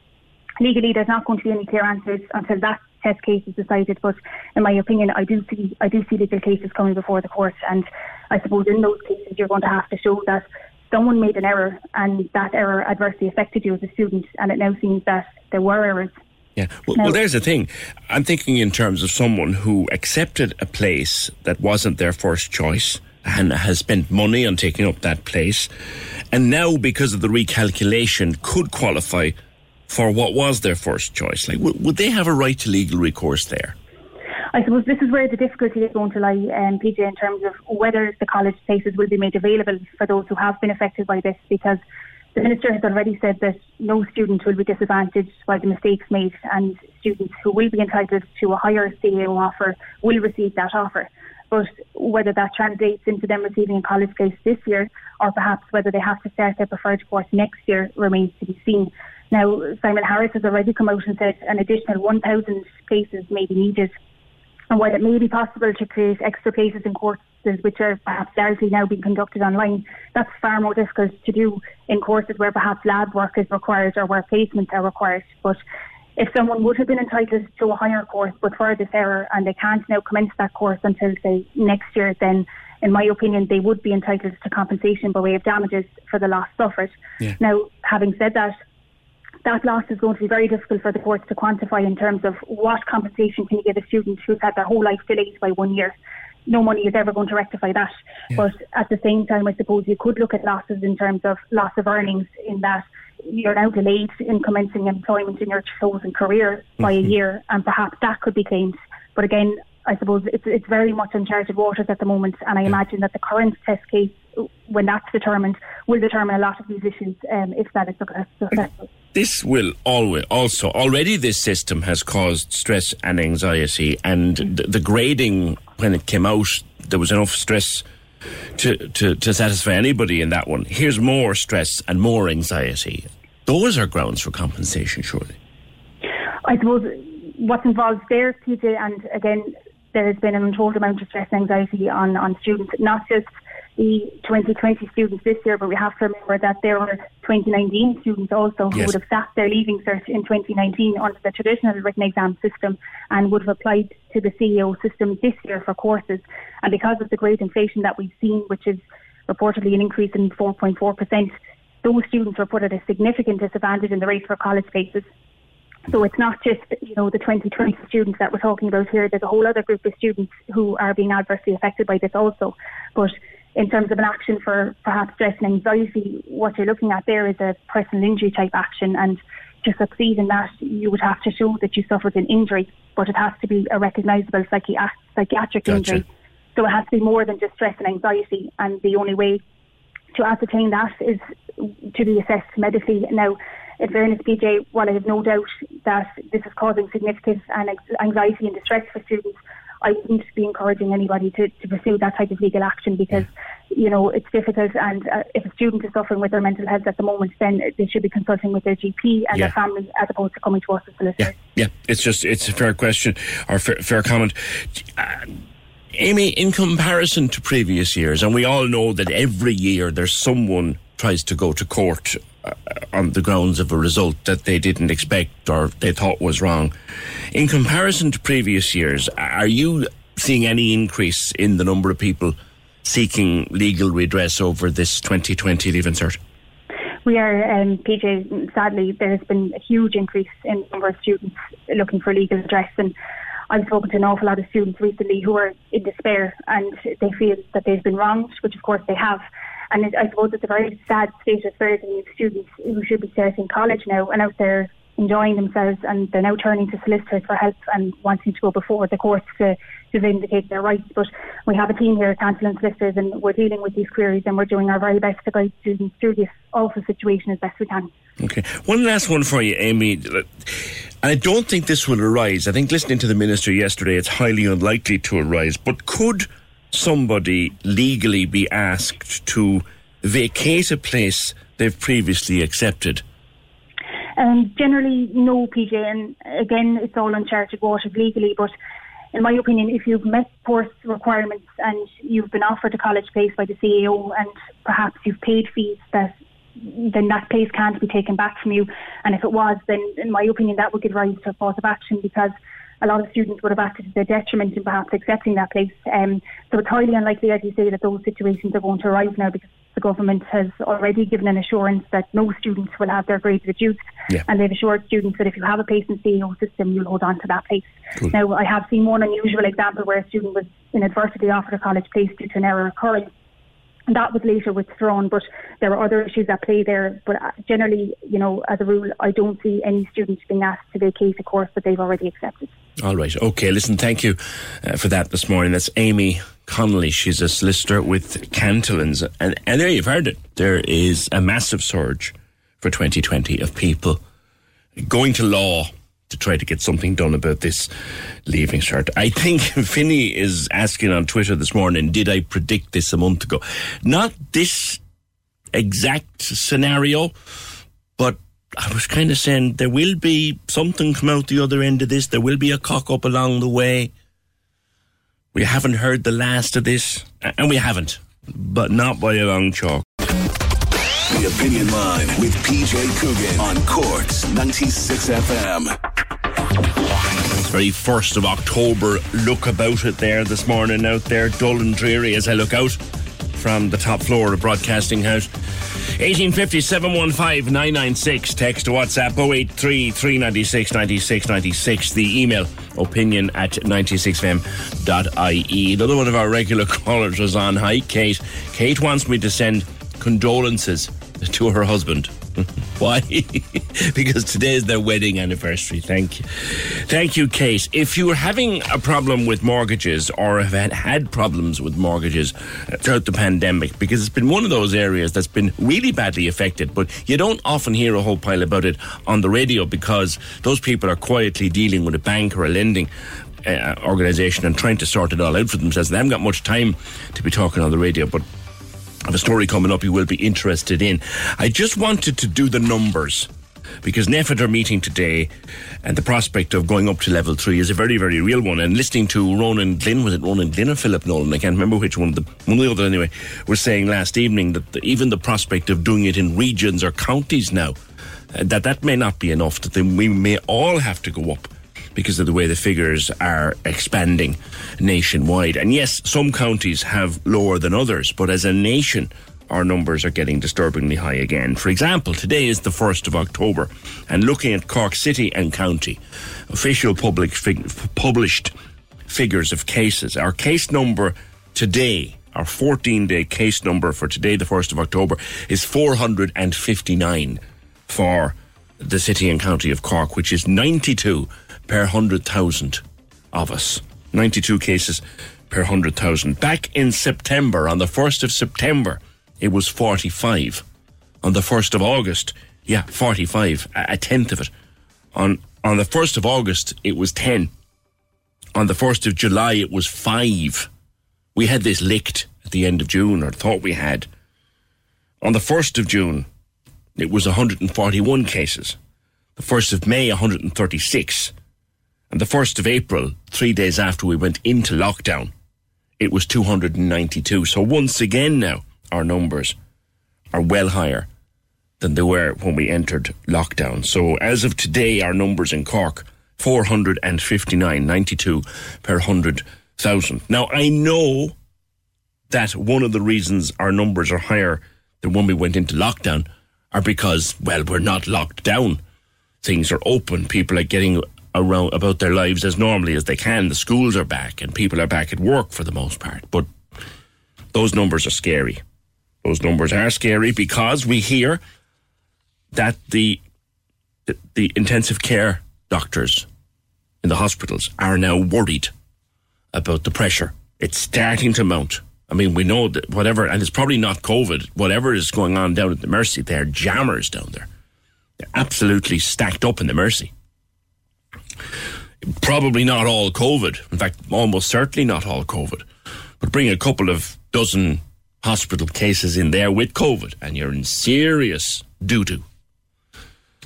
legally, there's not going to be any clear answers until that test case is decided. But in my opinion, I do see I do see legal cases coming before the court, and I suppose in those cases you're going to have to show that someone made an error and that error adversely affected you as a student, and it now seems that there were errors. Yeah. Well, No. well, there's the thing. I'm thinking in terms of someone who accepted a place that wasn't their first choice and has spent money on taking up that place, and now because of the recalculation could qualify for what was their first choice. Like, w- would they have a right to legal recourse there? I suppose this is where the difficulty is going to lie, um, PJ, in terms of whether the college places will be made available for those who have been affected by this, because the minister has already said that no student will be disadvantaged by the mistakes made, and students who will be entitled to a higher CAO offer will receive that offer. But whether that translates into them receiving a college place this year, or perhaps whether they have to start their preferred course next year, remains to be seen. Now, Simon Harris has already come out and said an additional 1,000 places may be needed. And while it may be possible to create extra places in courses which are perhaps largely now being conducted online, that's far more difficult to do in courses where perhaps lab work is required or where placements are required. But if someone would have been entitled to a higher course but for this error and they can't now commence that course until, say, next year, then in my opinion, they would be entitled to compensation by way of damages for the loss suffered. Yeah. Now, having said that, that loss is going to be very difficult for the courts to quantify in terms of what compensation can you give a student who's had their whole life delayed by one year. No money is ever going to rectify that. But at the same time, I suppose you could look at losses in terms of loss of earnings in that you're now delayed in commencing employment in your chosen career by a mm-hmm. year, and perhaps that could be claimed. But again, I suppose it's it's very much uncharted waters at the moment, and I imagine that the current test case, when that's determined, will determine a lot of these issues um, if that is successful. This will always also already this system has caused stress and anxiety, and the, the grading when it came out, there was enough stress to, to to satisfy anybody in that one. Here's more stress and more anxiety. Those are grounds for compensation, surely. I suppose what's involved there, PJ, and again, there has been an untold amount of stress and anxiety on, on students, not just the 2020 students this year, but we have to remember that there were 2019 students also who Yes. would have sat their leaving cert in 2019 under the traditional written exam system and would have applied to the CAO system this year for courses. And because of the grade inflation that we've seen, which is reportedly an increase in 4.4%, those students were put at a significant disadvantage in the race for college places. So it's not just you know the 2020 students that we're talking about here. There's a whole other group of students who are being adversely affected by this also. But in terms of an action for perhaps stress and anxiety, what you're looking at there is a personal injury type action, and to succeed in that, you would have to show that you suffered an injury, but it has to be a recognisable psychi- psychiatric Gotcha. injury. So it has to be more than just stress and anxiety, and the only way to ascertain that is to be assessed medically. Now, in fairness, PJ, while I have no doubt that this is causing significant anxiety and distress for students, I wouldn't be encouraging anybody to, to pursue that type of legal action because, you know, it's difficult. And uh, if a student is suffering with their mental health at the moment, then they should be consulting with their GP and Yeah. their family as opposed to coming to us as solicitors. Yeah, yeah, it's just it's a fair question or fair, fair comment. Uh, Amy, in comparison to previous years, and we all know that every year there's someone tries to go to court on the grounds of a result that they didn't expect or they thought was wrong. In comparison to previous years, are you seeing any increase in the number of people seeking legal redress over this 2020 Leave Cert? We are, um, PJ, sadly, there has been a huge increase in the number of students looking for legal redress. And I've spoken to an awful lot of students recently who are in despair and they feel that they've been wronged, which of course they have. And it, I suppose it's a very sad state of affairs in students who should be starting college now and out there enjoying themselves and they're now turning to solicitors for help and wanting to go before the courts to, to vindicate their rights. But we have a team here at Cantillons Solicitors and we're dealing with these queries and we're doing our very best to guide students through this awful situation as best we can. Okay. One last one for you, Amy. I don't think this will arise. I think listening to the minister yesterday, it's highly unlikely to arise. But could somebody legally be asked to vacate a place they've previously accepted? Um, generally, no, PJ, and again, it's all uncharted waters legally, but in my opinion, if you've met course requirements and you've been offered a college place by the CAO and perhaps you've paid fees that then that place can't be taken back from you. And if it was, then in my opinion, that would give rise to a cause of action because a lot of students would have acted to their detriment in perhaps accepting that place. Um, so it's highly unlikely, as you say, that those situations are going to arise now because the government has already given an assurance that no students will have their grades reduced. Yeah. And they've assured students that if you have a place in the CAO system, you'll hold on to that place. Now, I have seen one unusual example where a student was inadvertently offered a college place due to an error occurring. And that was later withdrawn, but there are other issues at play there. But uh, generally, you know, as a rule, I don't see any students being asked to vacate a course that they've already accepted. All right. Okay. Listen, thank you uh, for that this morning. That's Amy Connolly. She's a solicitor with Cantillons. And, and there you've heard it. There is a massive surge for 2020 of people going to law to try to get something done about this leaving cert. I think Finney is asking on Twitter this morning, did I predict this a month ago? Not this exact scenario, but I was kind of saying there will be something come out the other end of this. There will be a cock up along the way. We haven't heard the last of this, and we haven't, but not by a long chalk. The Opinion Line with PJ Coogan on Cork's 96 FM. Very first of October. Look about it there this morning out there, dull and dreary as I look out from the top floor of Broadcasting House. 1850 715 996. Text to WhatsApp 083 396 96 96. The email opinion at 96fm.ie. Another one of our regular callers was on. Hi, Kate. Kate wants me to send condolences to her husband. Why? because today is their wedding anniversary. Thank you. Thank you, Kate. If you are having a problem with mortgages or have had, problems with mortgages throughout the pandemic, because it's been one of those areas that's been really badly affected, but you don't often hear a whole pile about it on the radio because those people are quietly dealing with a bank or a lending uh, organisation and trying to sort it all out for themselves. They haven't got much time to be talking on the radio, but Have a story coming up you will be interested in. I just wanted to do the numbers because NPHET are meeting today, and the prospect of going up to level three is a very, very real one. And listening to Ronan Glynn, was it Ronan Glynn or Philip Nolan? I can't remember which one, of the, one of the other anyway, was saying last evening that the, even the prospect of doing it in regions or counties now, uh, that that may not be enough, that they, we may all have to go up because of the way the figures are expanding nationwide. And yes, some counties have lower than others, but as a nation, our numbers are getting disturbingly high again. For example, today is the 1st of October, and looking at Cork City and County, official public fig- published figures of cases, our case number today, our 14 day case number for today, the 1st of October, is 459 for the city and county of Cork, which is 92 per 100,000 of us. 92 cases per 100,000. Back in September, on the 1st of September, it was 45. On the 1st of August, yeah, 45, a, tenth of it. On, on the 1st of August, it was 10. On the 1st of July, it was 5. We had this licked at the end of June, or thought we had. On the 1st of June, it was 141 cases. The 1st of May, 136. And the 1st of April, three days after we went into lockdown, it was 292. So once again now, our numbers are well higher than they were when we entered lockdown. So as of today, our numbers in Cork, 459, 92 per 100,000. Now, I know that one of the reasons our numbers are higher than when we went into lockdown are because, well, we're not locked down. Things are open. People are getting around about their lives as normally as they can. The schools are back and people are back at work for the most part. But those numbers are scary. Those numbers are scary because we hear that the the, intensive care doctors in the hospitals are now worried about the pressure. It's starting to mount. I mean, we know that whatever, and it's probably not COVID, whatever is going on down at the Mercy, they're jammers down there. They're absolutely stacked up in the Mercy. Probably not all COVID. In fact, almost certainly not all COVID. But bring a couple of dozen hospital cases in there with COVID, and you're in serious doo doo.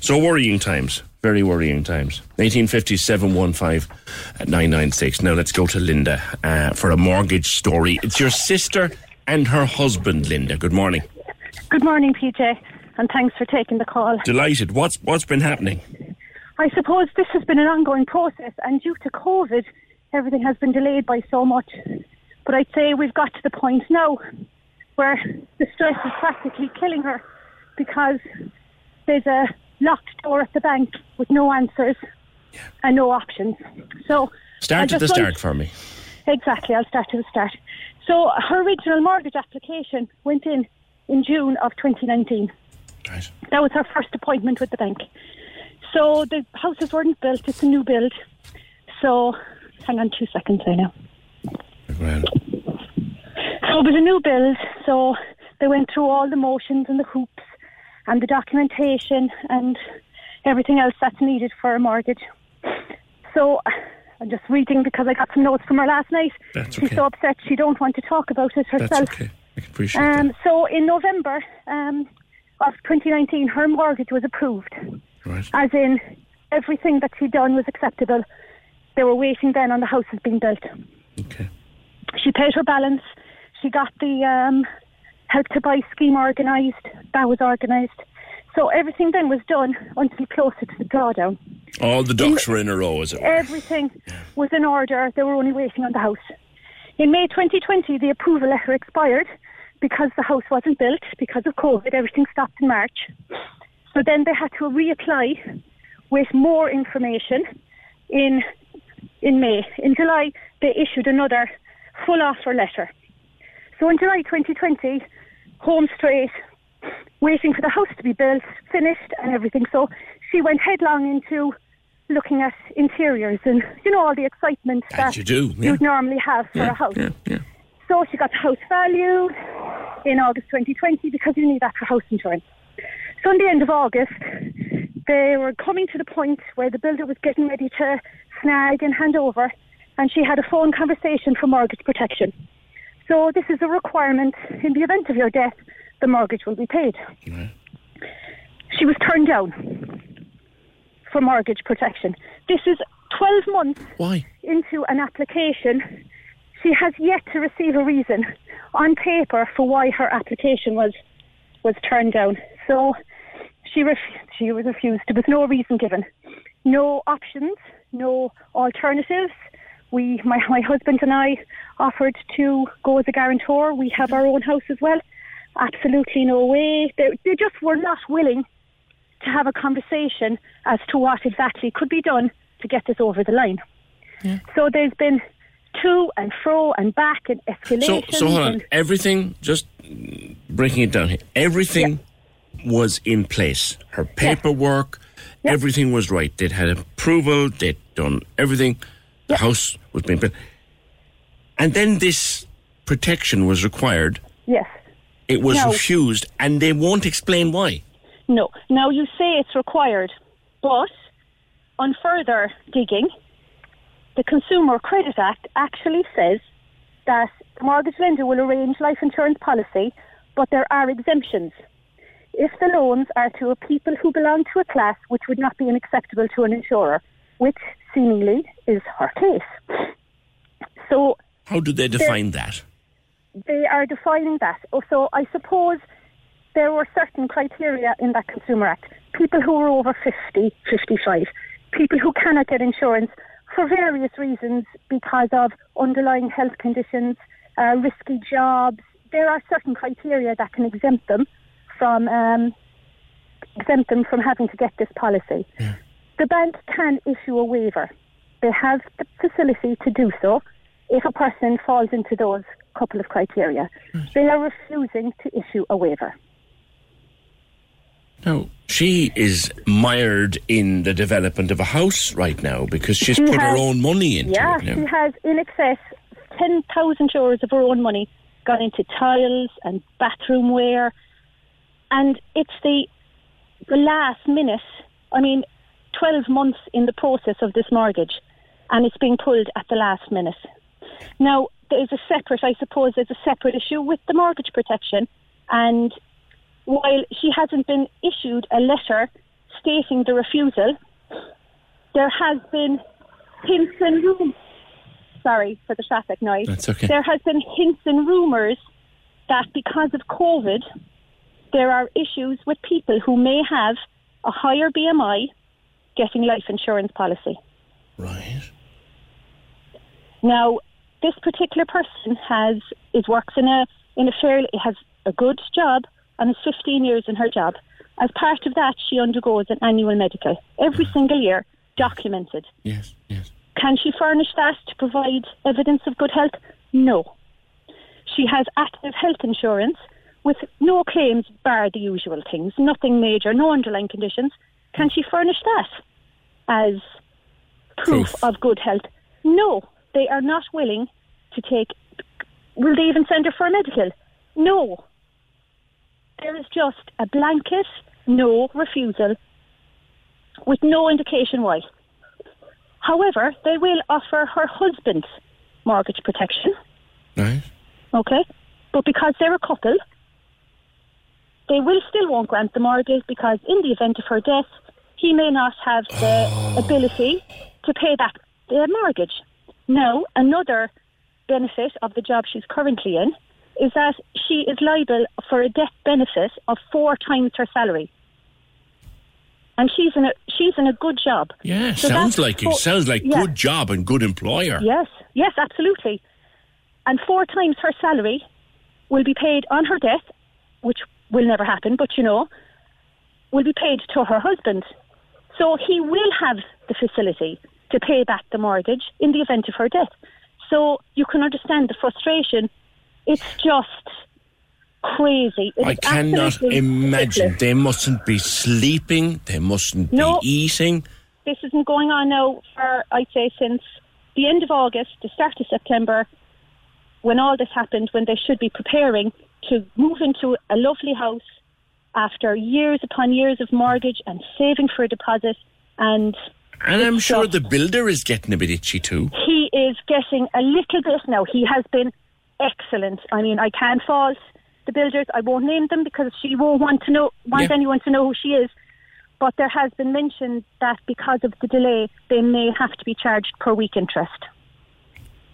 So worrying times, very worrying times. 185715 at 996. Now let's go to Linda uh, for a mortgage story. It's your sister and her husband, Linda. Good morning. Good morning, PJ, and thanks for taking the call. Delighted. What's what's been happening? I suppose this has been an ongoing process, and due to COVID, everything has been delayed by so much. But I'd say we've got to the point now where the stress is practically killing her because there's a locked door at the bank with no answers and no options. So Start at the start for me. Exactly, I'll start to the start. So her original mortgage application went in in June of 2019. Right. That was her first appointment with the bank. So the houses weren't built; it's a new build. So hang on two seconds there now. So it was a new build, so they went through all the motions and the hoops and the documentation and everything else that's needed for a mortgage. So I'm just reading because I got some notes from her last night. That's She's okay. so upset she don't want to talk about it herself. That's okay. I can appreciate Um, that. so in November um, of 2019, her mortgage was approved. Right. As in, everything that she'd done was acceptable. They were waiting then on the houses being built. Okay. She paid her balance. She got the um, help to buy scheme organised. That was organised. So everything then was done until closer to the drawdown. All the ducks were in a row, as it were. Everything was in order. They were only waiting on the house. In May 2020, the approval letter expired because the house wasn't built because of COVID. Everything stopped in March. So then they had to reapply with more information in in May. In July, they issued another full offer letter. So in July 2020, home straight, waiting for the house to be built, finished, and everything. So she went headlong into looking at interiors and you know all the excitement that you do, yeah. you'd normally have for Yeah, a house. yeah, yeah. So she got the house valued in August 2020 because you need that for house insurance. The end of August, they were coming to the point where the builder was getting ready to snag and hand over, and she had a phone conversation for mortgage protection. So this is a requirement in the event of your death, the mortgage will be paid. She was turned down. for mortgage protection. This is 12 months Why? into an application. She has yet to receive a reason on paper for why her application was was turned down. So she ref- she was refused. There was no reason given, no options, no alternatives. We, my my husband and I, offered to go as a guarantor. We have our own house as well. Absolutely no way. They, they just were not willing to have a conversation as to what exactly could be done to get this over the line. So there's been to and fro and back and escalation. so hold on. and- Everything, just breaking it down here. Everything was in place. Her paperwork, everything was right. They'd had approval. They'd done everything. The house was being built, and then this protection was required. yes. It was No. refused, and they won't explain why. No. Now you say it's required, but on further digging, the Consumer Credit Act actually says that the mortgage lender will arrange life insurance policy, but there are exemptions. If the loans are to a people who belong to a class which would not be unacceptable to an insurer, which seemingly is her case. So How do they define that? they are defining that. Oh, So I suppose there were certain criteria in that Consumer Act. People who are over 50, 55, people who cannot get insurance for various reasons because of underlying health conditions, uh, risky jobs. There are certain criteria that can exempt them from um, exempt them from having to get this policy. The bank can issue a waiver. They have the facility to do so if a person falls into those couple of criteria. They are refusing to issue a waiver. Now, she is mired in the development of a house right now because she's She put her own money into yeah, it. now. she has in excess 10,000 euros of her own money gone into tiles and bathroom wear. And it's the, the last minute, I mean, 12 months in the process of this mortgage, and it's being pulled at the last minute. Now, there's a separate, I suppose, there's a separate issue with the mortgage protection, and while she hasn't been issued a letter stating the refusal, there has been hints and rumours. Sorry for the traffic noise. That's okay. There has been hints and rumours that because of COVID, there are issues with people who may have a higher BMI getting life insurance policy. Right. Now, this particular person has is works in a in a fairly has a good job and is 15 years in her job. As part of that, she undergoes an annual medical every single year, documented. Yes, yes. Can she furnish that to provide evidence of good health? No. She has active health insurance with no claims, bar the usual things, nothing major, no underlying conditions. Can she furnish that as proof, of good health? No. They are not willing to take. Will they even send her for a medical? No. There is just a blanket no refusal with no indication why. However, they will offer her husband's mortgage protection, Right. okay? But because they're a couple, they will still won't grant the mortgage because in the event of her death, he may not have the ability to pay back the mortgage. Now, another benefit of the job she's currently in is that she is liable for a death benefit of four times her salary. And she's in a she's in a good job. Yeah, So sounds like it. four- Sounds like yeah. good job and good employer. Yes, yes, absolutely. And four times her salary will be paid on her death, which will never happen, but you know, will be paid to her husband. So he will have the facility to pay back the mortgage in the event of her death. So you can understand the frustration. It's just crazy. It I cannot imagine. ridiculous. They mustn't be sleeping. They mustn't No. be eating. this has been going on now for I'd say since the end of August, the start of September, when all this happened, when they should be preparing to move into a lovely house after years upon years of mortgage and saving for a deposit and And I'm sure just- the builder is getting a bit itchy too. he is getting a little bit now. He has been excellent. I mean, I can't fault the builders. I won't name them because she won't want to know want Yeah. anyone to know who she is. but there has been mentioned that because of the delay, they may have to be charged per week interest.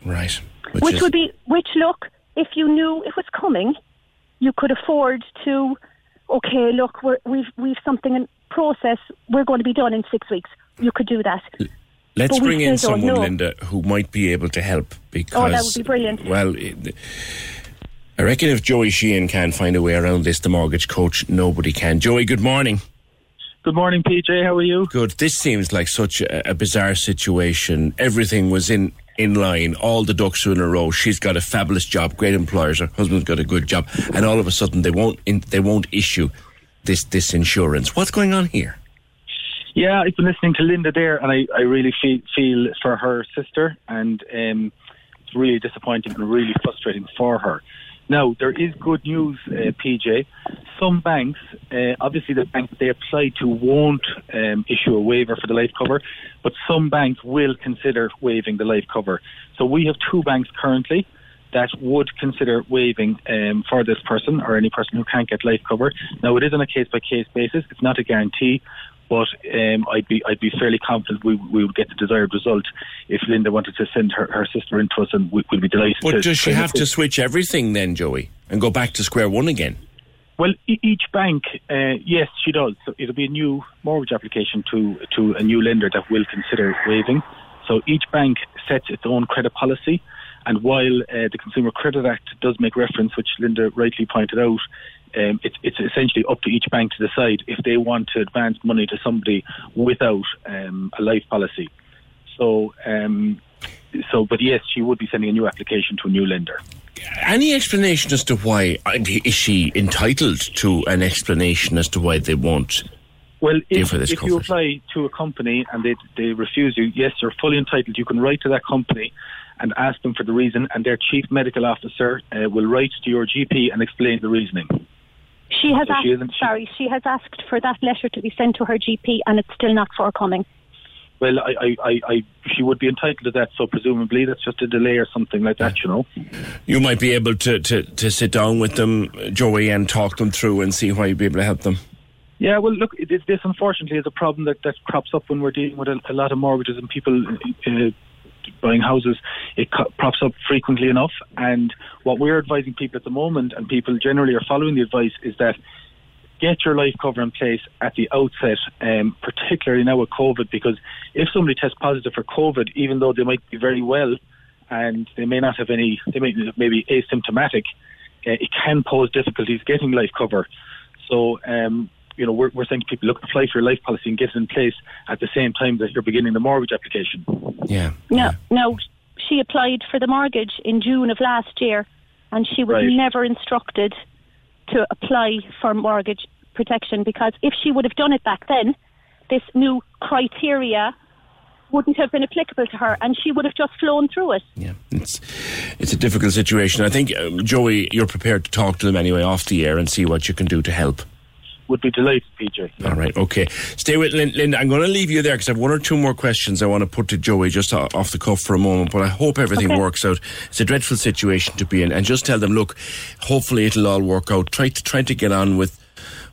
Right. Which, is- would be, which look, if you knew it was coming, you could afford to, okay, look, we're, we've, we've something in process, we're going to be done in six weeks. You could do that. Let's But bring in someone. Linda, who might be able to help because. Oh, that would be brilliant. Well, it, I reckon if Joey Sheehan can find a way around this, the mortgage coach, nobody can. Joey, good morning. Good morning, PJ. How are you? Good. This seems like such a, a bizarre situation. Everything was in in line. All the ducks are in a row. She's got a fabulous job, great employers. Her husband's got a good job, and all of a sudden they won't in, they won't issue this this insurance. What's going on here? Yeah, I've been listening to Linda there, and I, I really feel feel for her sister, and um, it's really disappointing and really frustrating for her. Now, there is good news, uh, PJ. Some banks, uh, obviously the banks they apply to won't um, issue a waiver for the life cover, but some banks will consider waiving the life cover. So we have two banks currently that would consider waiving um, for this person or any person who can't get life cover. Now, it is on a case by case basis. It's not a guarantee, but um, I'd be I'd be fairly confident we, we would get the desired result if Linda wanted to send her, her sister into us, and we, we'd be delighted. But to does she have to switch everything then, Joey, and go back to square one again? Well, e- each bank, uh, yes, she does. So it'll be a new mortgage application to to a new lender that will consider waiving. So each bank sets its own credit policy, and while uh, the Consumer Credit Act does make reference, which Linda rightly pointed out, um, it's it's essentially up to each bank to decide if they want to advance money to somebody without um, a life policy. So. Um, so, but yes, she would be sending a new application to a new lender. Any explanation as to why? Is she entitled to an explanation as to why they won't Well, give if, her this if you apply to a company and they they refuse you, yes, you're fully entitled. You can write to that company and ask them for the reason, and their chief medical officer uh, will write to your GP and explain the reasoning. She has So asked, she she- sorry, she has asked for that letter to be sent to her GP, and it's still not forthcoming. Well, I, I, I, I, she would be entitled to that, so presumably that's just a delay or something like that, you know. You might be able to, to, to sit down with them, Joey, and talk them through and see how you'd be able to help them. Yeah, well, look, it, it- this unfortunately is a problem that, that crops up when we're dealing with a, a lot of mortgages and people uh, buying houses. It crops up frequently enough, and what we're advising people at the moment, and people generally are following the advice, is that get your life cover in place at the outset, um, particularly now with COVID, because if somebody tests positive for COVID, even though they might be very well and they may not have any, they may maybe asymptomatic, uh, it can pose difficulties getting life cover. So, um, you know, we're, we're saying to people, look, apply for your life policy and get it in place at the same time that you're beginning the mortgage application. Yeah. No, no, she applied for the mortgage in June of last year, and she was Right. never instructed to apply for mortgage protection because if she would have done it back then, this new criteria wouldn't have been applicable to her, and she would have just flown through it. Yeah, it's it's a difficult situation. I think, um, Joey, you're prepared to talk to them anyway off the air and see what you can do to help. Would be delighted, PJ. All right, okay. Stay with Lynn. Linda. I'm going to leave you there because I have one or two more questions I want to put to Joey just off the cuff for a moment. But I hope everything Okay. works out. It's a dreadful situation to be in, and just tell them, look, hopefully it'll all work out. Try to try to get on with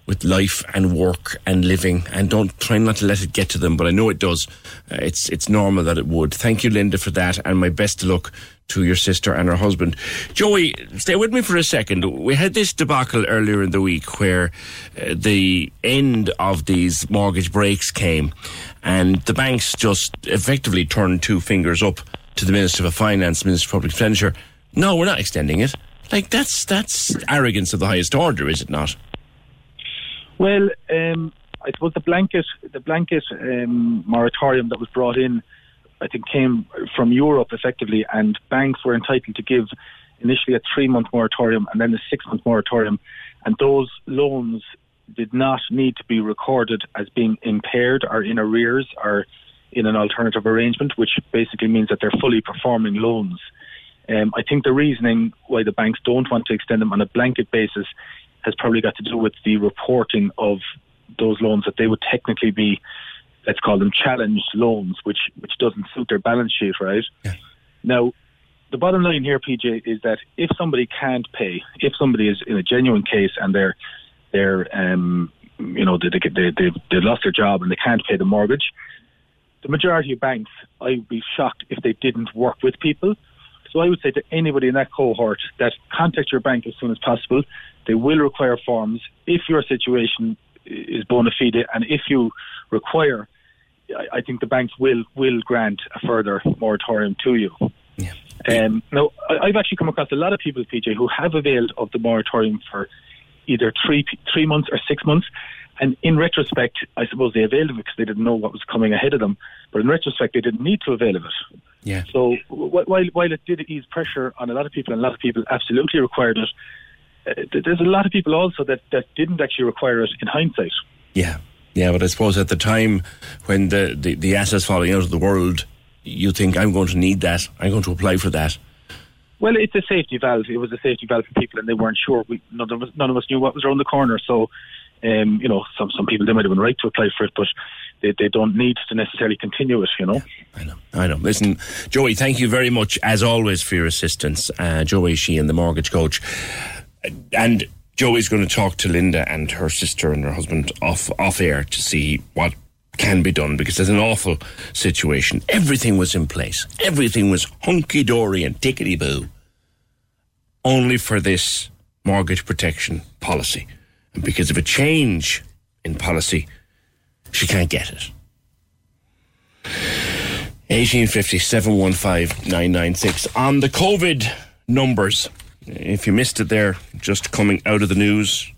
with life and work and living, and don't try not to let it get to them. But I know it does. Uh, it's it's normal that it would. Thank you, Linda, for that, and my best of luck to your sister and her husband. Joey, stay with me for a second. We had this debacle earlier in the week where uh, the end of these mortgage breaks came, and the banks just effectively turned two fingers up to the Minister of Finance, Minister of Public Expenditure. No, we're not extending it. Like that's that's arrogance of the highest order, is it not? Well, um, I suppose the blanket the blanket um, moratorium that was brought in, I think, came from Europe effectively, and banks were entitled to give initially a three month moratorium and then a six month moratorium, and those loans did not need to be recorded as being impaired or in arrears or in an alternative arrangement, which basically means that they're fully performing loans. Um, I think the reasoning why the banks don't want to extend them on a blanket basis has probably got to do with the reporting of those loans that they would technically be, let's call them challenged loans, which which doesn't suit their balance sheet, right? Now, the bottom line here, PJ, is that if somebody can't pay, if somebody is in a genuine case and they're they're um, you know, they, they, they, they, they lost their job and they can't pay the mortgage. The majority of banks, I would be shocked if they didn't work with people. So I would say to anybody in that cohort that contact your bank as soon as possible. They will require forms if your situation is bona fide and if you require, I, I think the banks will will grant a further moratorium to you. Yeah. Um, now, I- I've actually come across a lot of people, PJ, who have availed of the moratorium for either three three months or six months. And in retrospect, I suppose they availed of it because they didn't know what was coming ahead of them. But in retrospect, they didn't need to avail of it. Yeah. So wh- while while it did ease pressure on a lot of people, and a lot of people absolutely required it, uh, th- there's a lot of people also that, that didn't actually require it in hindsight. Yeah, yeah, but I suppose at the time when the, the, the assets falling out of the world, you think I'm going to need that. I'm going to apply for that. Well, it's a safety valve. It was a safety valve for people, and they weren't sure. We, none of us, none of us knew what was around the corner. So, um, you know, some some people they might have been right to apply for it, but they, they don't need to necessarily continue it. You know. Yeah, I know. I know. Listen, Joey, thank you very much as always for your assistance. Uh, Joey Sheehan, the mortgage coach, and Joey's going to talk to Linda and her sister and her husband off off air to see what can be done because there's an awful situation. Everything was in place. Everything was hunky dory and tickety boo. Only for this mortgage protection policy. And because of a change in policy, she can't get it. 1850 715 996. On the COVID numbers, if you missed it there, just coming out of the news,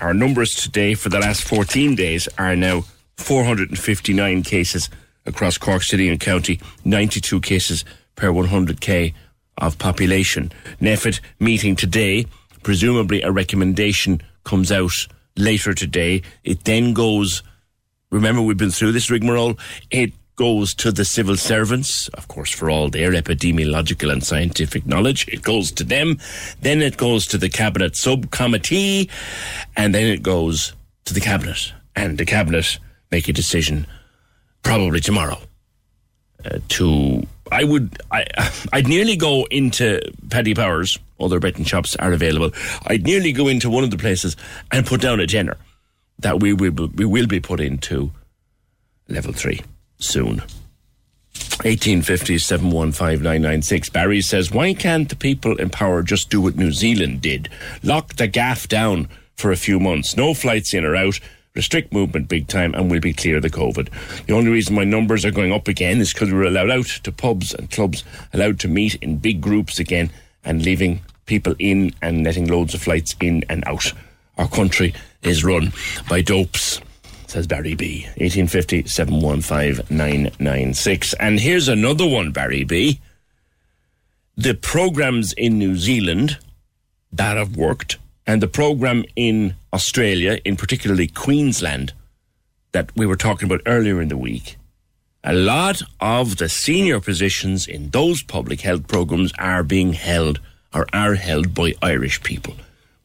our numbers today for the last 14 days are now 459 cases across Cork City and County, 92 cases per 100k of population. NPHET meeting today, presumably a recommendation comes out later today. It then goes remember we've been through this rigmarole. It goes to the civil servants, of course, for all their epidemiological and scientific knowledge. It goes to them. Then it goes to the cabinet subcommittee, and then it goes to the cabinet, and the cabinet make a decision probably tomorrow. Uh, to I would I I'd nearly go into Paddy Powers. Other betting shops are available. I'd nearly go into one of the places and put down a tenner that we will we will be put into level three soon. 1850 715996. Barry says, Why can't the people in power just do what New Zealand did? Lock the gaff down for a few months. No flights in or out. Restrict movement big time and we'll be clear of the COVID. The only reason my numbers are going up again is because we're allowed out to pubs and clubs, allowed to meet in big groups again and leaving people in and letting loads of flights in and out. Our country is run by dopes says Barry B. 1850 715 And here's another one, Barry B. The programs in New Zealand that have worked, and the program in Australia, in particularly Queensland, that we were talking about earlier in the week. A lot of the senior positions in those public health programs are being held or are held by Irish people.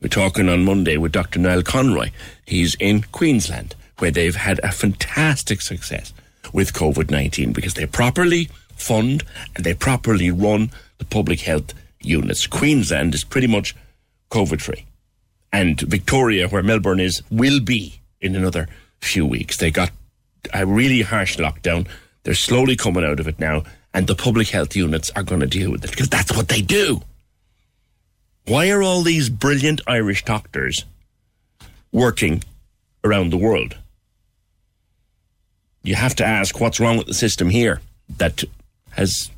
We're talking on Monday with Dr. Niall Conroy. He's in Queensland where they've had a fantastic success with COVID 19 because they properly fund and they properly run the public health units. Queensland is pretty much COVID free. And Victoria, where Melbourne is, will be in another few weeks. They got a really harsh lockdown. They're slowly coming out of it now, and the public health units are going to deal with it because that's what they do. Why are all these brilliant Irish doctors working around the world? You have to ask what's wrong with the system here that has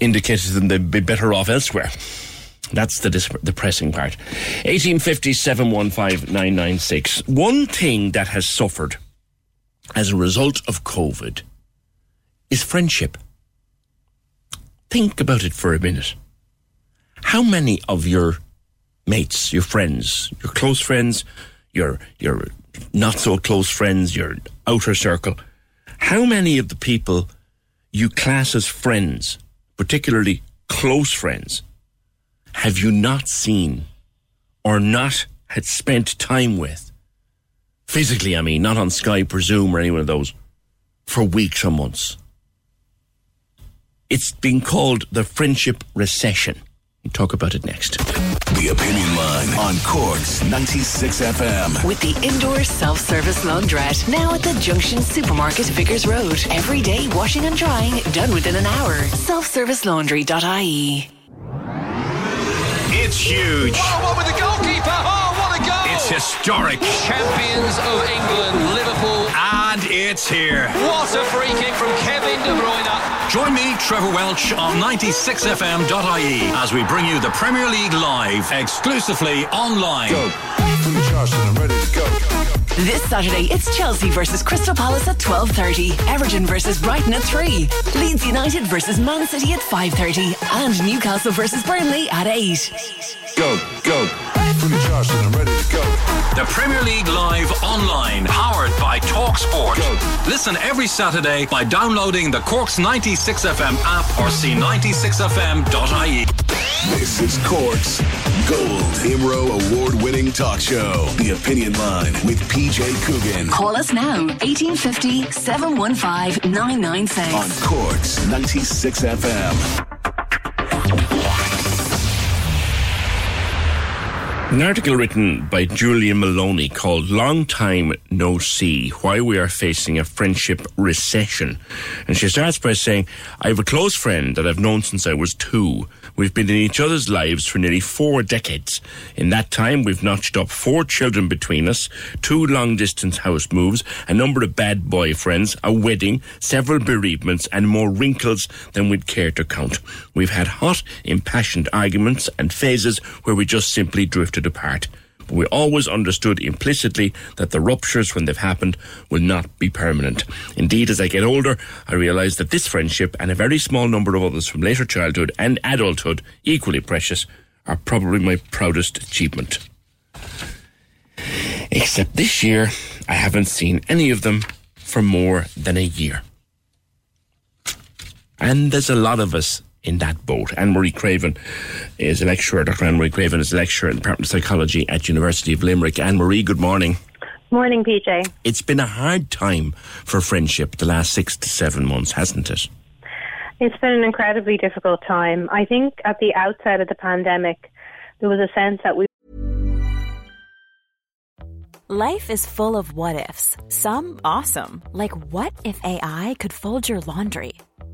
indicated to them they'd be better off elsewhere. That's the dis- depressing part. 1850 715 996. One thing that has suffered as a result of COVID is friendship. Think about it for a minute. How many of your mates, your friends, your close friends, your your not so close friends, your outer circle, how many of the people you class as friends, particularly close friends, have you not seen or not had spent time with? Physically, I mean, not on Skype or Zoom or any one of those, for weeks or months. It's been called the friendship recession. We'll talk about it next. The Opinion Line on Cork's 96 FM. With the indoor self-service laundrette now at the Junction Supermarket Vickers Road. Every day washing and drying done within an hour. Selfservicelaundry.ie. It's huge. Oh, what with the goalkeeper? Oh, what a goal! It's historic. Champions of England, Liverpool. And it's here. What a free kick from Kevin De Bruyne. Join me, Trevor Welch, on 96fm.ie as we bring you the Premier League live, exclusively online. Go. From Josh and I'm ready to go. This Saturday, it's Chelsea versus Crystal Palace at 12.30, Everton versus Brighton at 3, Leeds United versus Man City at 5.30, and Newcastle versus Burnley at 8. Go, go. From Josh and I'm ready to go. The Premier League live online, powered by Talk Sport. Listen every Saturday by downloading the Cork's 96FM app or c96fm.ie. This is Corks Gold Imro award winning talk show. The Opinion Line with PJ Coogan. Call us now, 1850 715 996. On Cork's 96 An article written by Julia Molony called Long Time No See Why We Are Facing a Friendship Recession. And she starts by saying, I have a close friend that I've known since I was two. We've been in each other's lives for nearly four decades. In that time, we've notched up four children between us, two long distance house moves, a number of bad boyfriends, a wedding, several bereavements, and more wrinkles than we'd care to count. We've had hot, impassioned arguments and phases where we just simply drifted apart. But we always understood implicitly that the ruptures, when they've happened, will not be permanent. Indeed, as I get older, I realise that this friendship and a very small number of others from later childhood and adulthood, equally precious, are probably my proudest achievement. Except this year, I haven't seen any of them for more than a year. And there's a lot of us in that boat. Anne Marie Creaven is a lecturer. Dr. Anne Marie Creaven is a lecturer in the Department of Psychology at University of Limerick. Anne Marie, good morning. Morning, PJ. It's been a hard time for friendship the last six to seven months, hasn't it? It's been an incredibly difficult time. I think at the outset of the pandemic, there was a sense that we. Life is full of what ifs. Some awesome, like what if AI could fold your laundry?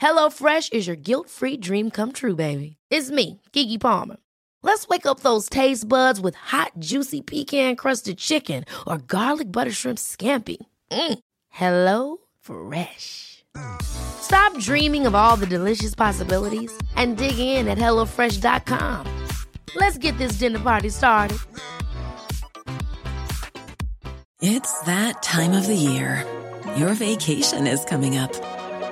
HelloFresh is your guilt free dream come true, baby. It's me, Keke Palmer. Let's wake up those taste buds with hot, juicy pecan crusted chicken or garlic butter shrimp scampi. Mm. Hello Fresh. Stop dreaming of all the delicious possibilities and dig in at HelloFresh.com. Let's get this dinner party started. It's that time of the year. Your vacation is coming up.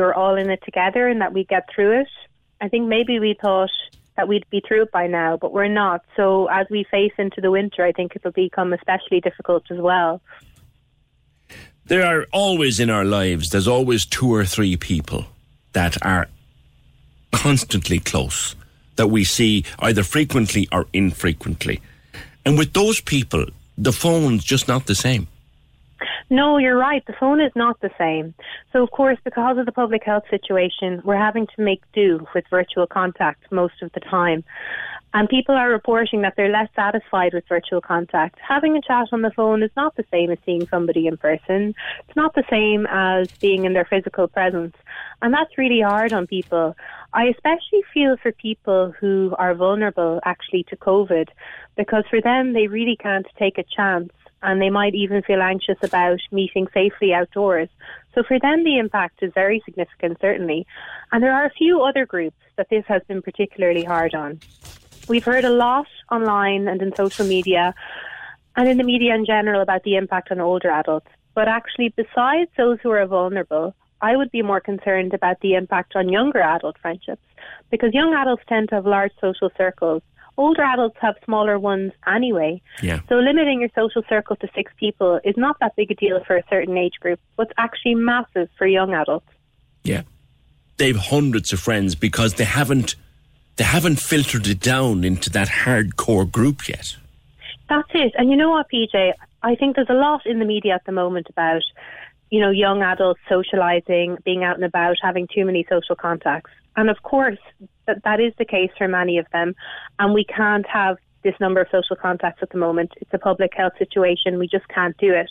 We're all in it together and that we get through it. I think maybe we thought that we'd be through it by now, but we're not. So as we face into the winter, I think it'll become especially difficult as well. There are always in our lives, there's always two or three people that are constantly close, that we see either frequently or infrequently. And with those people, the phone's just not the same. No, you're right. The phone is not the same. So, of course, because of the public health situation, we're having to make do with virtual contact most of the time. And people are reporting that they're less satisfied with virtual contact. Having a chat on the phone is not the same as seeing somebody in person. It's not the same as being in their physical presence. And that's really hard on people. I especially feel for people who are vulnerable actually to COVID because for them they really can't take a chance and they might even feel anxious about meeting safely outdoors. So for them, the impact is very significant, certainly. And there are a few other groups that this has been particularly hard on. We've heard a lot online and in social media and in the media in general about the impact on older adults. But actually, besides those who are vulnerable, I would be more concerned about the impact on younger adult friendships because young adults tend to have large social circles. Older adults have smaller ones anyway. Yeah. So limiting your social circle to six people is not that big a deal for a certain age group, but it's actually massive for young adults. Yeah. They've hundreds of friends because they haven't they haven't filtered it down into that hardcore group yet. That's it. And you know what, PJ? I think there's a lot in the media at the moment about, you know, young adults socializing, being out and about, having too many social contacts. And of course, that, that is the case for many of them. And we can't have this number of social contacts at the moment. It's a public health situation. We just can't do it.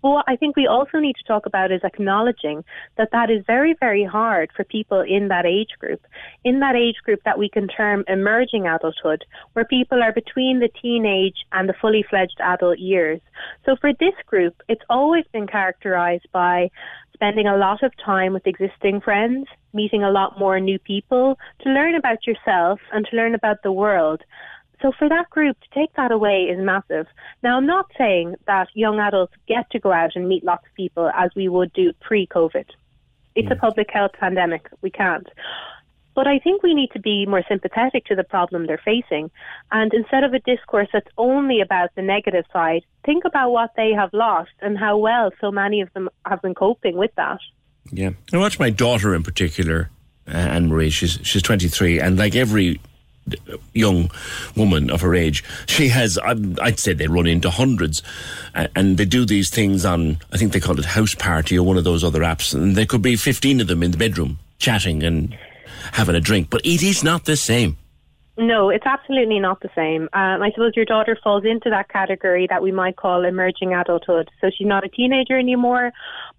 But what I think we also need to talk about is acknowledging that that is very, very hard for people in that age group. In that age group that we can term emerging adulthood, where people are between the teenage and the fully fledged adult years. So for this group, it's always been characterized by spending a lot of time with existing friends, meeting a lot more new people, to learn about yourself and to learn about the world. So for that group to take that away is massive. Now I'm not saying that young adults get to go out and meet lots of people as we would do pre-COVID. It's a mm. public health pandemic. We can't. But I think we need to be more sympathetic to the problem they're facing. And instead of a discourse that's only about the negative side, think about what they have lost and how well so many of them have been coping with that. Yeah. I watch my daughter in particular, uh, Anne Marie. She's she's 23, and like every young woman of her age, she has. I'd say they run into hundreds, uh, and they do these things on. I think they call it House Party or one of those other apps, and there could be 15 of them in the bedroom chatting and having a drink. But it is not the same. No, it's absolutely not the same. Um, I suppose your daughter falls into that category that we might call emerging adulthood. So she's not a teenager anymore,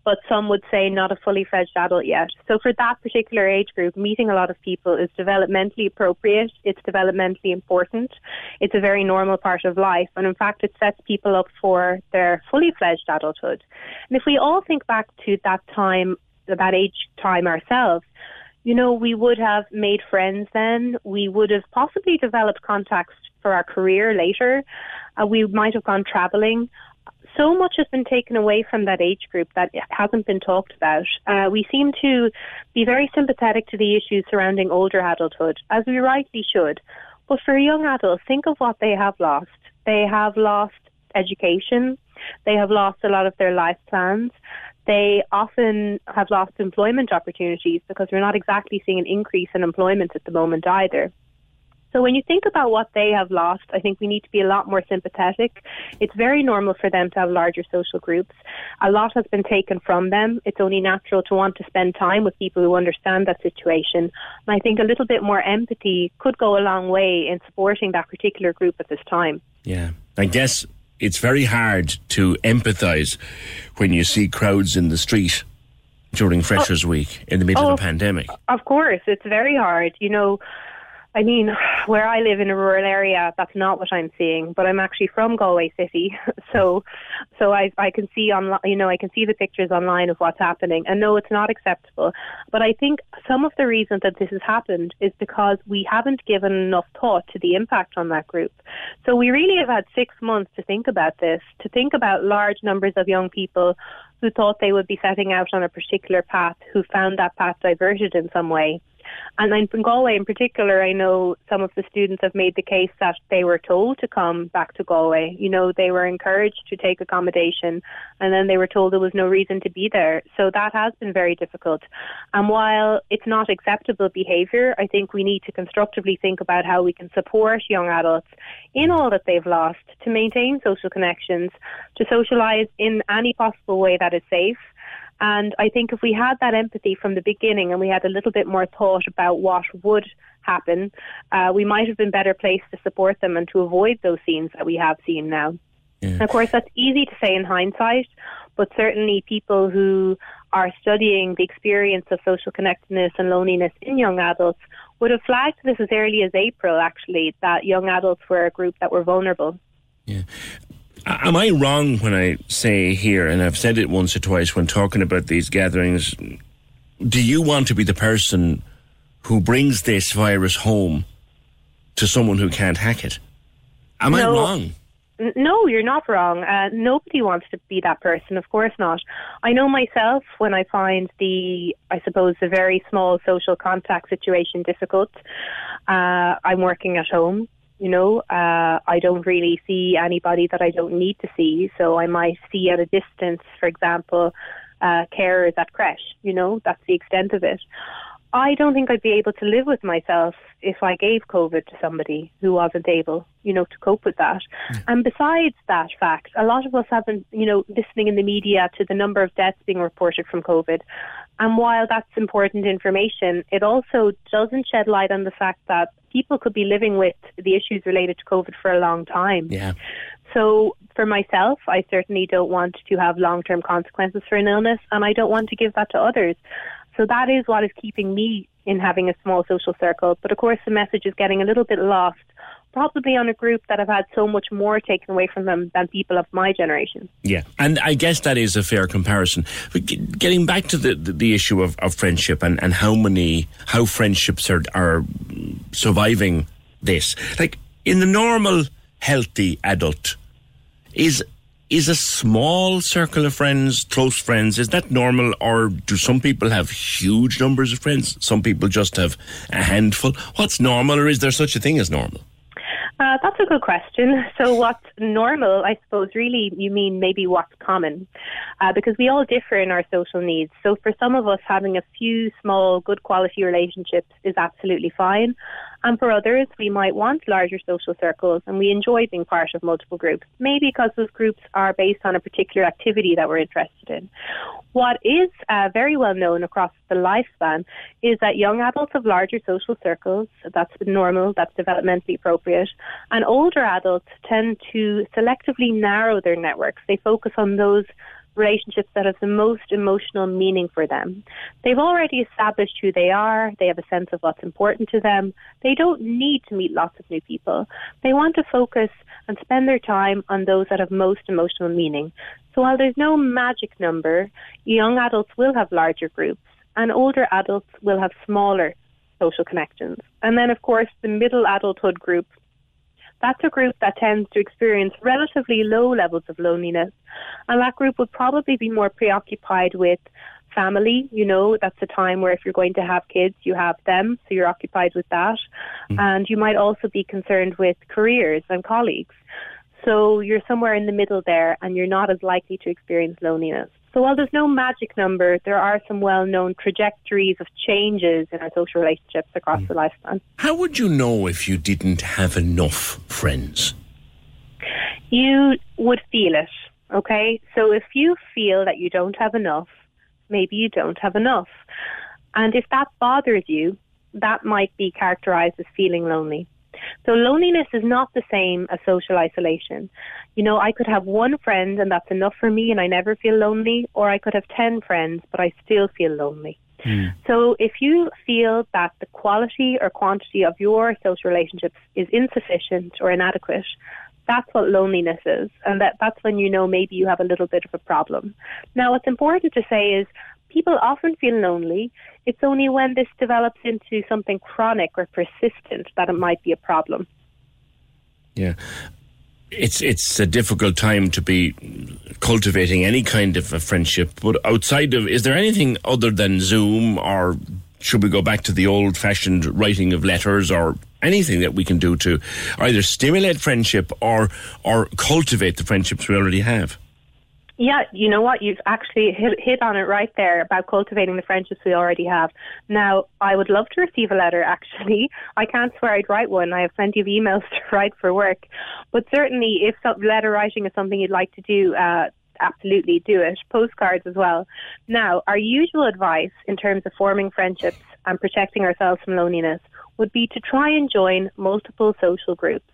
but some would say not a fully fledged adult yet. So for that particular age group, meeting a lot of people is developmentally appropriate. It's developmentally important. It's a very normal part of life. And in fact, it sets people up for their fully fledged adulthood. And if we all think back to that time, that age time ourselves, you know, we would have made friends then. We would have possibly developed contacts for our career later. Uh, we might have gone traveling. So much has been taken away from that age group that hasn't been talked about. Uh, we seem to be very sympathetic to the issues surrounding older adulthood, as we rightly should. But for young adults, think of what they have lost. They have lost education. They have lost a lot of their life plans they often have lost employment opportunities because we're not exactly seeing an increase in employment at the moment either. So when you think about what they have lost, I think we need to be a lot more sympathetic. It's very normal for them to have larger social groups. A lot has been taken from them. It's only natural to want to spend time with people who understand that situation. And I think a little bit more empathy could go a long way in supporting that particular group at this time. Yeah. I guess it's very hard to empathise when you see crowds in the street during Freshers' oh. Week in the middle oh, of a oh, pandemic. Of course, it's very hard. You know, I mean, where I live in a rural area, that's not what I'm seeing. But I'm actually from Galway City, so so I I can see on you know I can see the pictures online of what's happening, and no, it's not acceptable. But I think some of the reason that this has happened is because we haven't given enough thought to the impact on that group. So we really have had six months to think about this, to think about large numbers of young people who thought they would be setting out on a particular path, who found that path diverted in some way. And in Galway in particular, I know some of the students have made the case that they were told to come back to Galway. You know, they were encouraged to take accommodation and then they were told there was no reason to be there. So that has been very difficult. And while it's not acceptable behaviour, I think we need to constructively think about how we can support young adults in all that they've lost to maintain social connections, to socialise in any possible way that is safe and I think if we had that empathy from the beginning and we had a little bit more thought about what would happen, uh, we might have been better placed to support them and to avoid those scenes that we have seen now. Yeah. Of course, that's easy to say in hindsight, but certainly people who are studying the experience of social connectedness and loneliness in young adults would have flagged this as early as April, actually, that young adults were a group that were vulnerable. Yeah Am I wrong when I say here, and I've said it once or twice when talking about these gatherings, do you want to be the person who brings this virus home to someone who can't hack it? Am I wrong? No, you're not wrong. Uh, nobody wants to be that person, of course not. I know myself when I find the, I suppose, the very small social contact situation difficult. Uh, I'm working at home. You know, uh, I don't really see anybody that I don't need to see, so I might see at a distance, for example, uh, carers at creche. You know, that's the extent of it. I don't think I'd be able to live with myself if I gave COVID to somebody who wasn't able, you know, to cope with that. Hmm. And besides that fact, a lot of us have been, you know, listening in the media to the number of deaths being reported from COVID. And while that's important information, it also doesn't shed light on the fact that people could be living with the issues related to COVID for a long time. Yeah. So for myself, I certainly don't want to have long-term consequences for an illness, and I don't want to give that to others. So that is what is keeping me in having a small social circle. But of course, the message is getting a little bit lost, probably on a group that have had so much more taken away from them than people of my generation. Yeah, and I guess that is a fair comparison. But getting back to the, the, the issue of, of friendship and, and how many how friendships are are surviving this, like in the normal healthy adult, is is a small circle of friends, close friends, is that normal, or do some people have huge numbers of friends? Some people just have a handful. What's normal, or is there such a thing as normal? Uh, that's a good question. So, what's normal? I suppose really you mean maybe what's common, uh, because we all differ in our social needs. So, for some of us, having a few small, good quality relationships is absolutely fine. And for others, we might want larger social circles and we enjoy being part of multiple groups, maybe because those groups are based on a particular activity that we're interested in. What is uh, very well known across the lifespan is that young adults have larger social circles. That's normal, that's developmentally appropriate. And older adults tend to selectively narrow their networks. They focus on those relationships that have the most emotional meaning for them. They've already established who they are, they have a sense of what's important to them. They don't need to meet lots of new people. They want to focus and spend their time on those that have most emotional meaning. So while there's no magic number, young adults will have larger groups and older adults will have smaller social connections. And then, of course, the middle adulthood group that's a group that tends to experience relatively low levels of loneliness. And that group would probably be more preoccupied with family. You know, that's a time where if you're going to have kids, you have them, so you're occupied with that. Mm. And you might also be concerned with careers and colleagues. So you're somewhere in the middle there and you're not as likely to experience loneliness. So while there's no magic number, there are some well-known trajectories of changes in our social relationships across hmm. the lifespan. How would you know if you didn't have enough friends? you would feel it. Okay, so if you feel that you don't have enough, maybe you don't have enough, and if that bothers you, that might be characterized as feeling lonely. So loneliness is not the same as social isolation. You know, I could have one friend and that's enough for me and I never feel lonely, or I could have 10 friends but I still feel lonely. Hmm. So if you feel that the quality or quantity of your social relationships is insufficient or inadequate, that's what loneliness is. And that, that's when you know maybe you have a little bit of a problem. Now, what's important to say is people often feel lonely. It's only when this develops into something chronic or persistent that it might be a problem. Yeah. It's it's a difficult time to be cultivating any kind of a friendship. But outside of, is there anything other than Zoom, or should we go back to the old-fashioned writing of letters, or anything that we can do to either stimulate friendship or or cultivate the friendships we already have? Yeah, you know what? You've actually hit, hit on it right there about cultivating the friendships we already have. Now, I would love to receive a letter, actually. I can't swear I'd write one. I have plenty of emails to write for work. But certainly, if letter writing is something you'd like to do, uh, absolutely do it. Postcards as well. Now, our usual advice in terms of forming friendships and protecting ourselves from loneliness would be to try and join multiple social groups.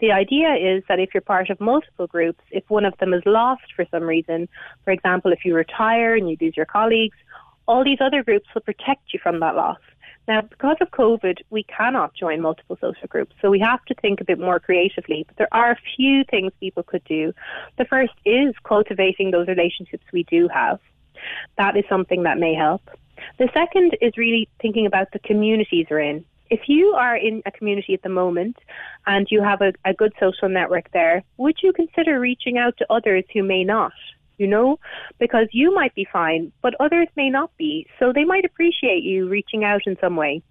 The idea is that if you're part of multiple groups, if one of them is lost for some reason, for example, if you retire and you lose your colleagues, all these other groups will protect you from that loss. Now, because of COVID, we cannot join multiple social groups, so we have to think a bit more creatively. But there are a few things people could do. The first is cultivating those relationships we do have. That is something that may help. The second is really thinking about the communities we're in. If you are in a community at the moment and you have a, a good social network there, would you consider reaching out to others who may not? You know, because you might be fine, but others may not be. So they might appreciate you reaching out in some way.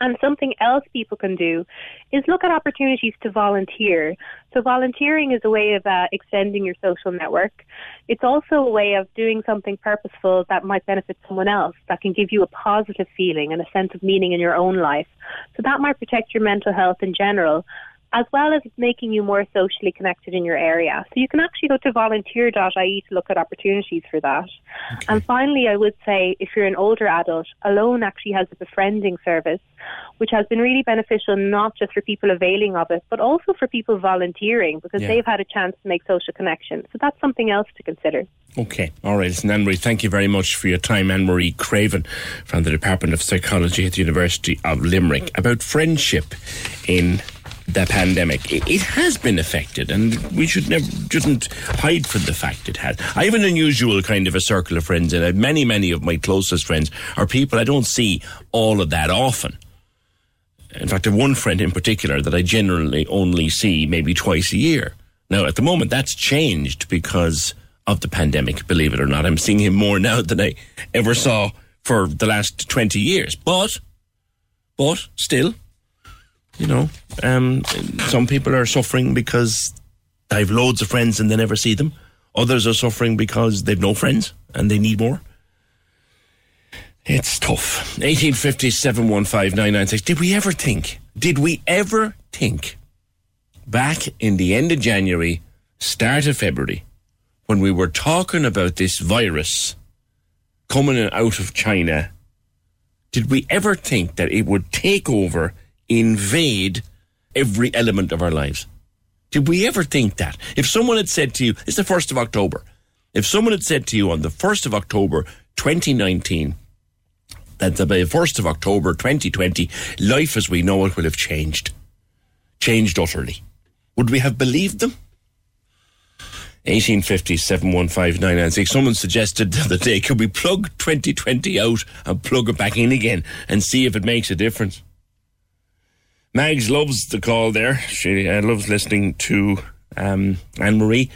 And something else people can do is look at opportunities to volunteer. So volunteering is a way of uh, extending your social network. It's also a way of doing something purposeful that might benefit someone else, that can give you a positive feeling and a sense of meaning in your own life. So that might protect your mental health in general, as well as making you more socially connected in your area. So you can actually go to volunteer.ie to look at opportunities for that. Okay. And finally, I would say if you're an older adult, Alone actually has a befriending service, which has been really beneficial not just for people availing of it, but also for people volunteering because yeah. they've had a chance to make social connections. So that's something else to consider. Okay, all right. Listen, Anne Marie, thank you very much for your time. Anne Marie Creaven from the Department of Psychology at the University of Limerick about friendship in the pandemic. It, has been affected, and we should never shouldn't hide from the fact it has. I have an unusual kind of a circle of friends, and many, many of my closest friends are people I don't see all of that often. In fact, I have one friend in particular that I generally only see maybe twice a year. Now, at the moment, that's changed because of the pandemic, believe it or not. I'm seeing him more now than I ever saw for the last 20 years. But, but still, you know, um, some people are suffering because they have loads of friends and they never see them. Others are suffering because they've no friends and they need more. It's tough. 1850 Did we ever think, did we ever think back in the end of January, start of February, when we were talking about this virus coming out of China, did we ever think that it would take over invade every element of our lives. Did we ever think that? If someone had said to you, it's the 1st of October, if someone had said to you on the 1st of October 2019, that by the 1st of October 2020, life as we know it will have changed, changed utterly, would we have believed them? 1850 715 Someone suggested the other day, could we plug 2020 out and plug it back in again and see if it makes a difference? Mags loves the call there. She uh, loves listening to um, Anne Marie.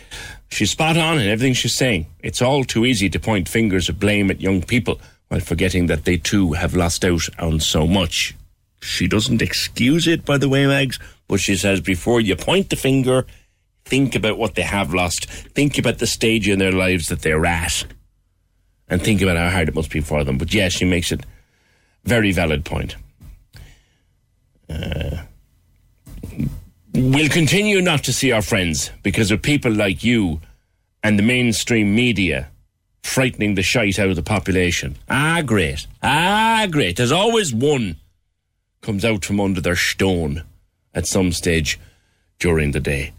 She's spot on in everything she's saying. It's all too easy to point fingers of blame at young people while forgetting that they too have lost out on so much. She doesn't excuse it, by the way, Mags, but she says before you point the finger, think about what they have lost. Think about the stage in their lives that they're at. And think about how hard it must be for them. But yes, she makes it very valid point. We'll continue not to see our friends because of people like you and the mainstream media frightening the shite out of the population. Ah, great. Ah, great. There's always one comes out from under their stone at some stage during the day.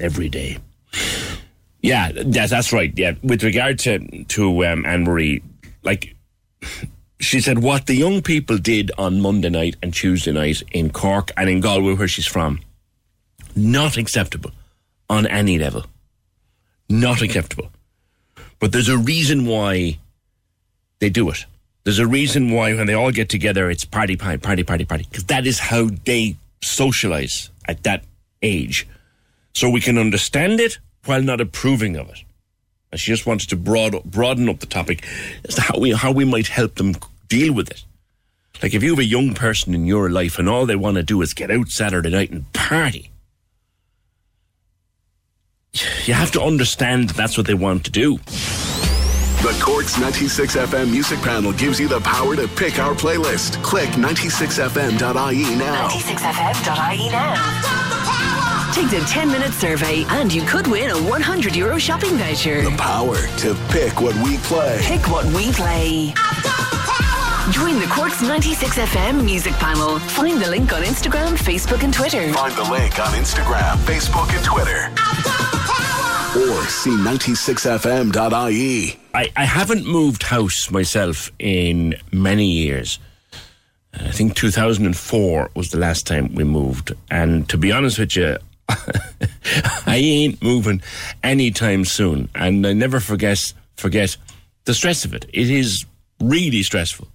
Every day. Yeah, that's right. Yeah, with regard to to um, Anne Marie, like she said what the young people did on Monday night and Tuesday night in Cork and in Galway, where she's from, not acceptable on any level. Not acceptable. But there's a reason why they do it. There's a reason why when they all get together, it's party, party, party, party, party, because that is how they socialize at that age. So we can understand it while not approving of it. And she just wanted to broad, broaden up the topic as to how we, how we might help them deal with it. Like if you have a young person in your life and all they want to do is get out Saturday night and party, you have to understand that that's what they want to do. The Cork's 96 FM music panel gives you the power to pick our playlist. Click 96fm.ie now. 96fm.ie now. Take the 10 minute survey and you could win a 100 euro shopping voucher. The power to pick what we play. Pick what we play. Join the Cork's 96 FM music panel. Find the link on Instagram, Facebook, and Twitter. Find the link on Instagram, Facebook, and Twitter. Or see 96fm.ie. I, I haven't moved house myself in many years. I think 2004 was the last time we moved. And to be honest with you, I ain't moving anytime soon. And I never forget forget the stress of it. It is really stressful.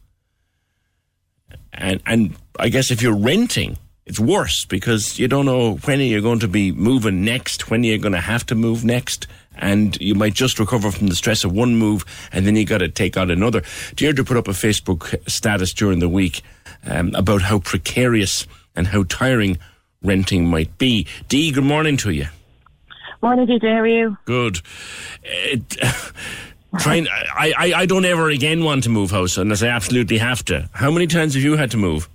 And and I guess if you're renting, it's worse because you don't know when you're going to be moving next, when you're going to have to move next, and you might just recover from the stress of one move, and then you got to take on another. Deirdre put up a Facebook status during the week um, about how precarious and how tiring renting might be. Dee, good morning to you. Morning, PJ. How are you? Good. It, trying, I, I, I don't ever again want to move house unless I absolutely have to. How many times have you had to move?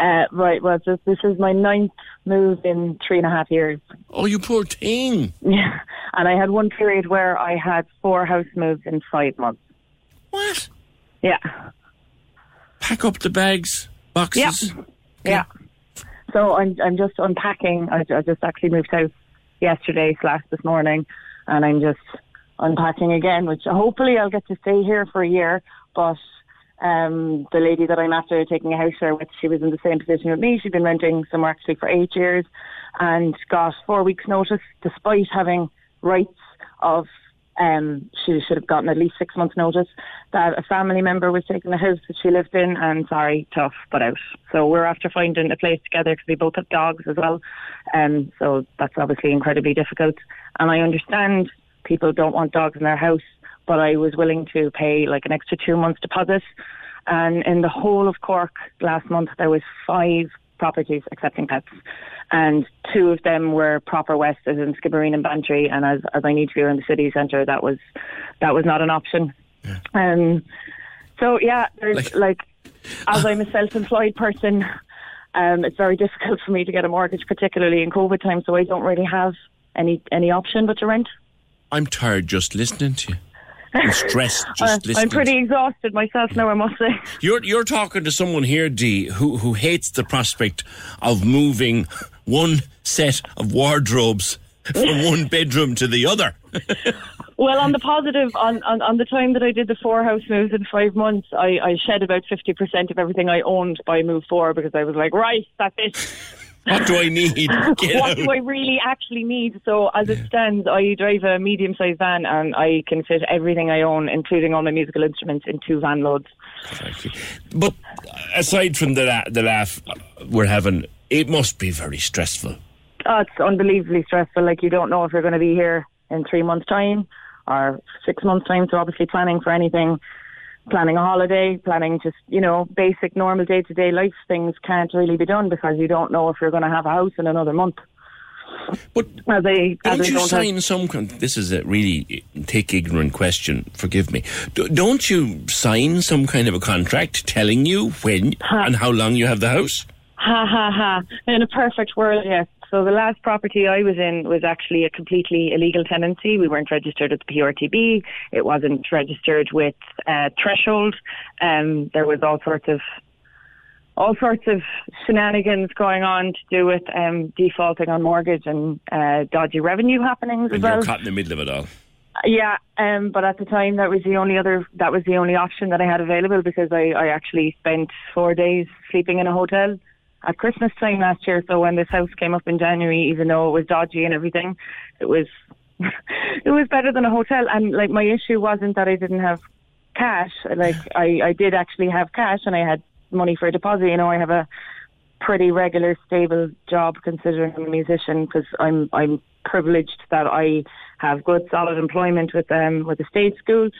Uh, right. Well, this, this is my ninth move in three and a half years. Oh, you poor thing. Yeah. And I had one period where I had four house moves in five months. What? Yeah. Pack up the bags, boxes. Yeah. Yeah. So I'm I'm just unpacking. I, I just actually moved house yesterday slash this morning, and I'm just unpacking again. Which hopefully I'll get to stay here for a year. But um, the lady that I'm after taking a house share with, she was in the same position with me. She'd been renting somewhere actually for eight years, and got four weeks' notice, despite having rights of um, she should have gotten at least six months' notice that a family member was taking the house that she lived in, and sorry, tough, but out. So we're after finding a place together because we both have dogs as well, um, so that's obviously incredibly difficult. And I understand people don't want dogs in their house, but I was willing to pay like an extra two months deposit. And in the whole of Cork last month, there was five properties accepting pets, and two of them were proper west, as in Skibbereen and Bantry. And as as I need to be around the city centre, that was that was not an option. Um, so yeah, there's like, as I'm a self-employed person, um, it's very difficult for me to get a mortgage, particularly in COVID time. So I don't really have any any option but to rent. I'm tired just listening to you. I'm stressed just Uh, listening. I'm pretty exhausted myself now, I must say. You're you're talking to someone here, Dee, who who hates the prospect of moving one set of wardrobes from one bedroom to the other. Well, on the positive, on, on, on the time that I did the four house moves in five months, I, I shed about 50% of everything I owned by move four because I was like, right, that's it. What do I need? What do I really actually need? So as it stands, I drive a medium-sized van and I can fit everything I own, including all my musical instruments, in two van loads. But aside from the la- the laugh we're having, it must be very stressful. Oh, it's unbelievably stressful. Like you don't know if you're going to be here in three months' time or six months' time. So obviously planning for anything, planning a holiday, planning just you know basic normal day to day life things can't really be done because you don't know if you're going to have a house in another month. But as I, as Don't you sign have, some? This is a really thick, ignorant question. Forgive me. D- don't you sign some kind of a contract telling you when and how long you have the house? Ha ha ha! In a perfect world, yes. So the last property I was in was actually a completely illegal tenancy. We weren't registered at the PRTB. It wasn't registered with uh, Threshold. Um, there was all sorts of all sorts of shenanigans going on to do with um, defaulting on mortgage and uh, dodgy revenue happenings as And well. you're caught in the middle of it all. Yeah, um, but at the time that was the only other that was the only option that I had available because I, I actually spent four days sleeping in a hotel at Christmas time last year. So when this house came up in January, even though it was dodgy and everything, it was it was better than a hotel. And like my issue wasn't that I didn't have cash. Like I, I did actually have cash and I had money for a deposit. You know, I have a pretty regular, stable job considering I'm a musician because I'm I'm privileged that I have good, solid employment with um with the state school.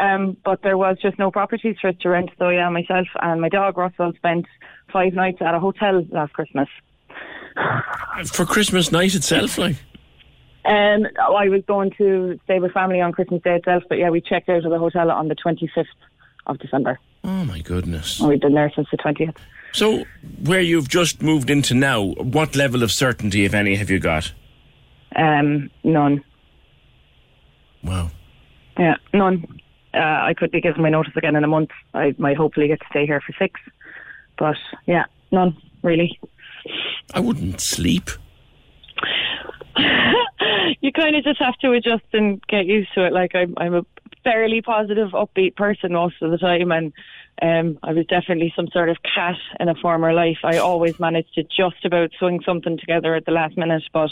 Um, but there was just no properties for us to rent. So yeah, myself and my dog Russell spent five nights at a hotel last Christmas. For Christmas night itself, like. Um, I was going to stay with family on Christmas Day itself, but yeah, we checked out of the hotel on the 25th of December. Oh my goodness. And we've been there since the 20th. So, where you've just moved into now, what level of certainty, if any, have you got? Um, none. Wow. Yeah, none. Uh, I could be given my notice again in a month. I might hopefully get to stay here for six. But yeah, none, really. I wouldn't sleep. you kind of just have to adjust and get used to it. Like I'm, I'm a fairly positive, upbeat person most of the time, and Um, I was definitely some sort of cat in a former life. I always managed to just about swing something together at the last minute, but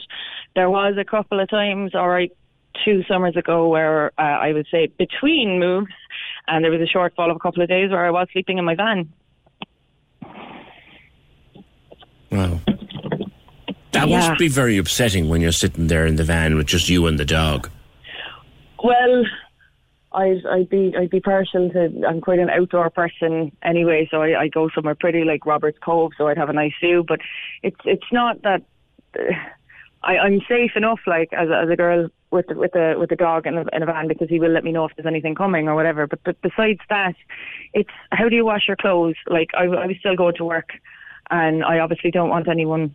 there was a couple of times, all right, two summers ago, where uh, I would say between moves, and there was a shortfall of a couple of days where I was sleeping in my van. Wow. That Yeah. must be very upsetting when you're sitting there in the van with just you and the dog. Well, I'd I'd be I'd be partial to. I'm quite an outdoor person anyway, so I, I go somewhere pretty like Roberts Cove, so I'd have a nice view. But it's it's not that uh, I, I'm safe enough, like as a, as a girl with the, with the with the dog in a, in a van, because he will let me know if there's anything coming or whatever. But but besides that, it's how do you wash your clothes? Like I I was still going to work, and I obviously don't want anyone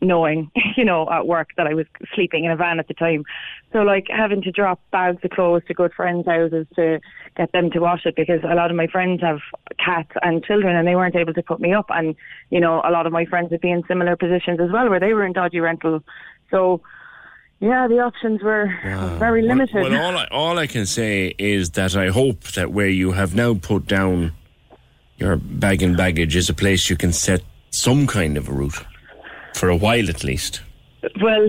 knowing, you know, at work that I was sleeping in a van at the time. So like having to drop bags of clothes to good friends' houses to get them to wash it because a lot of my friends have cats and children and they weren't able to put me up and, you know, a lot of my friends would be in similar positions as well where they were in dodgy rental. So yeah, the options were very limited. Well, all I, all I can say is that I hope that where you have now put down your bag and baggage is a place you can set some kind of a route for a while at least. Well,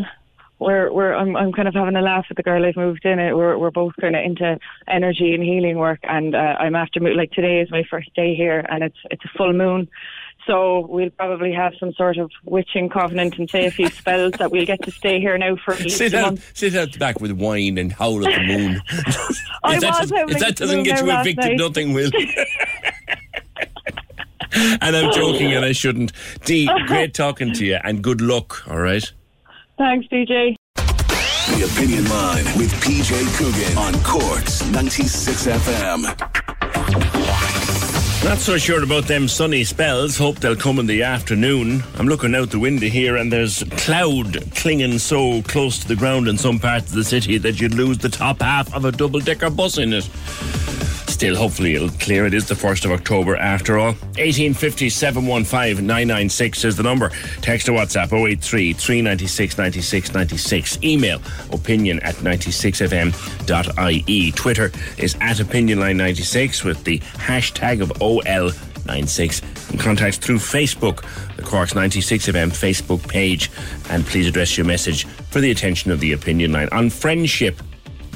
we're we're I'm I'm kind of having a laugh with the girl I've moved in. It we're we're both kind of into energy and healing work, and uh, I'm after like today is my first day here, and it's it's a full moon. So we'll probably have some sort of witching covenant and say a few spells that we'll get to stay here now for at least Sit a out, month. sit out the back with wine and howl at the moon. I if that, was does, if that doesn't moon get you evicted, nothing will. and I'm joking, and I shouldn't. Dee, great talking to you, and good luck. All right. Thanks, DJ. The Opinion Line with PJ Coogan on Cork's 96 FM. Not so sure about them sunny spells. Hope they'll come in the afternoon. I'm looking out the window here and there's cloud clinging so close to the ground in some parts of the city that you'd lose the top half of a double decker bus in it. Still, hopefully it'll clear. It is the 1st of October after all. 1850 715 996 is the number. Text or WhatsApp 083 396 96 96. Email opinion at 96fm.ie. Twitter is at opinionline96 with the hashtag of OL96. And contacts through Facebook, the Cork's 96FM Facebook page. And please address your message for the attention of the opinion line on friendship.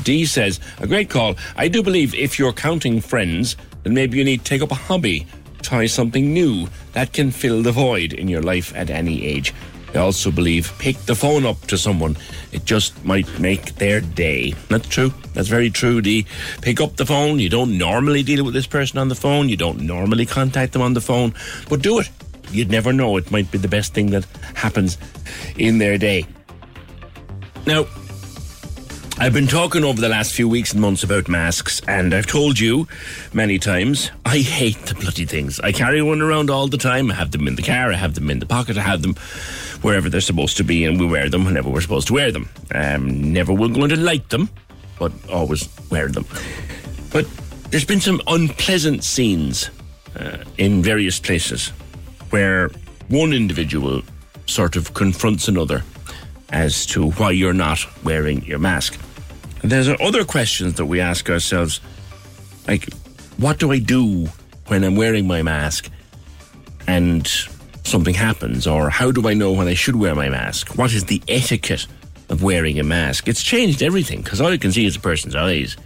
D says, a great call. I do believe if you're counting friends, then maybe you need to take up a hobby, try something new that can fill the void in your life at any age. I also believe pick the phone up to someone. It just might make their day. That's true. That's very true, D. Pick up the phone. You don't normally deal with this person on the phone. You don't normally contact them on the phone. But do it. You'd never know. It might be the best thing that happens in their day. Now, I've been talking over the last few weeks and months about masks, and I've told you many times I hate the bloody things. I carry one around all the time. I have them in the car, I have them in the pocket, I have them wherever they're supposed to be, and we wear them whenever we're supposed to wear them. Um, never will going to like them, but always wear them. But there's been some unpleasant scenes uh, in various places where one individual sort of confronts another as to why you're not wearing your mask. There's other questions that we ask ourselves, like, what do I do when I'm wearing my mask and something happens? Or how do I know when I should wear my mask? What is the etiquette of wearing a mask? It's changed everything because all you can see is a person's eyes.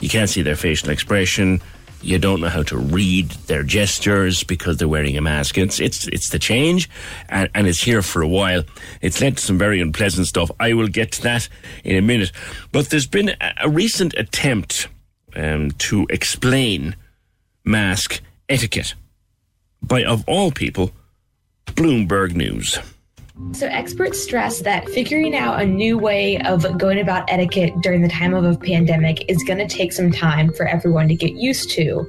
You can't see their facial expression. You don't know how to read their gestures because they're wearing a mask. It's it's it's the change, and, and it's here for a while. It's led to some very unpleasant stuff. I will get to that in a minute. But there's been a, a recent attempt um, to explain mask etiquette by, of all people, Bloomberg News. So, experts stress that figuring out a new way of going about etiquette during the time of a pandemic is going to take some time for everyone to get used to.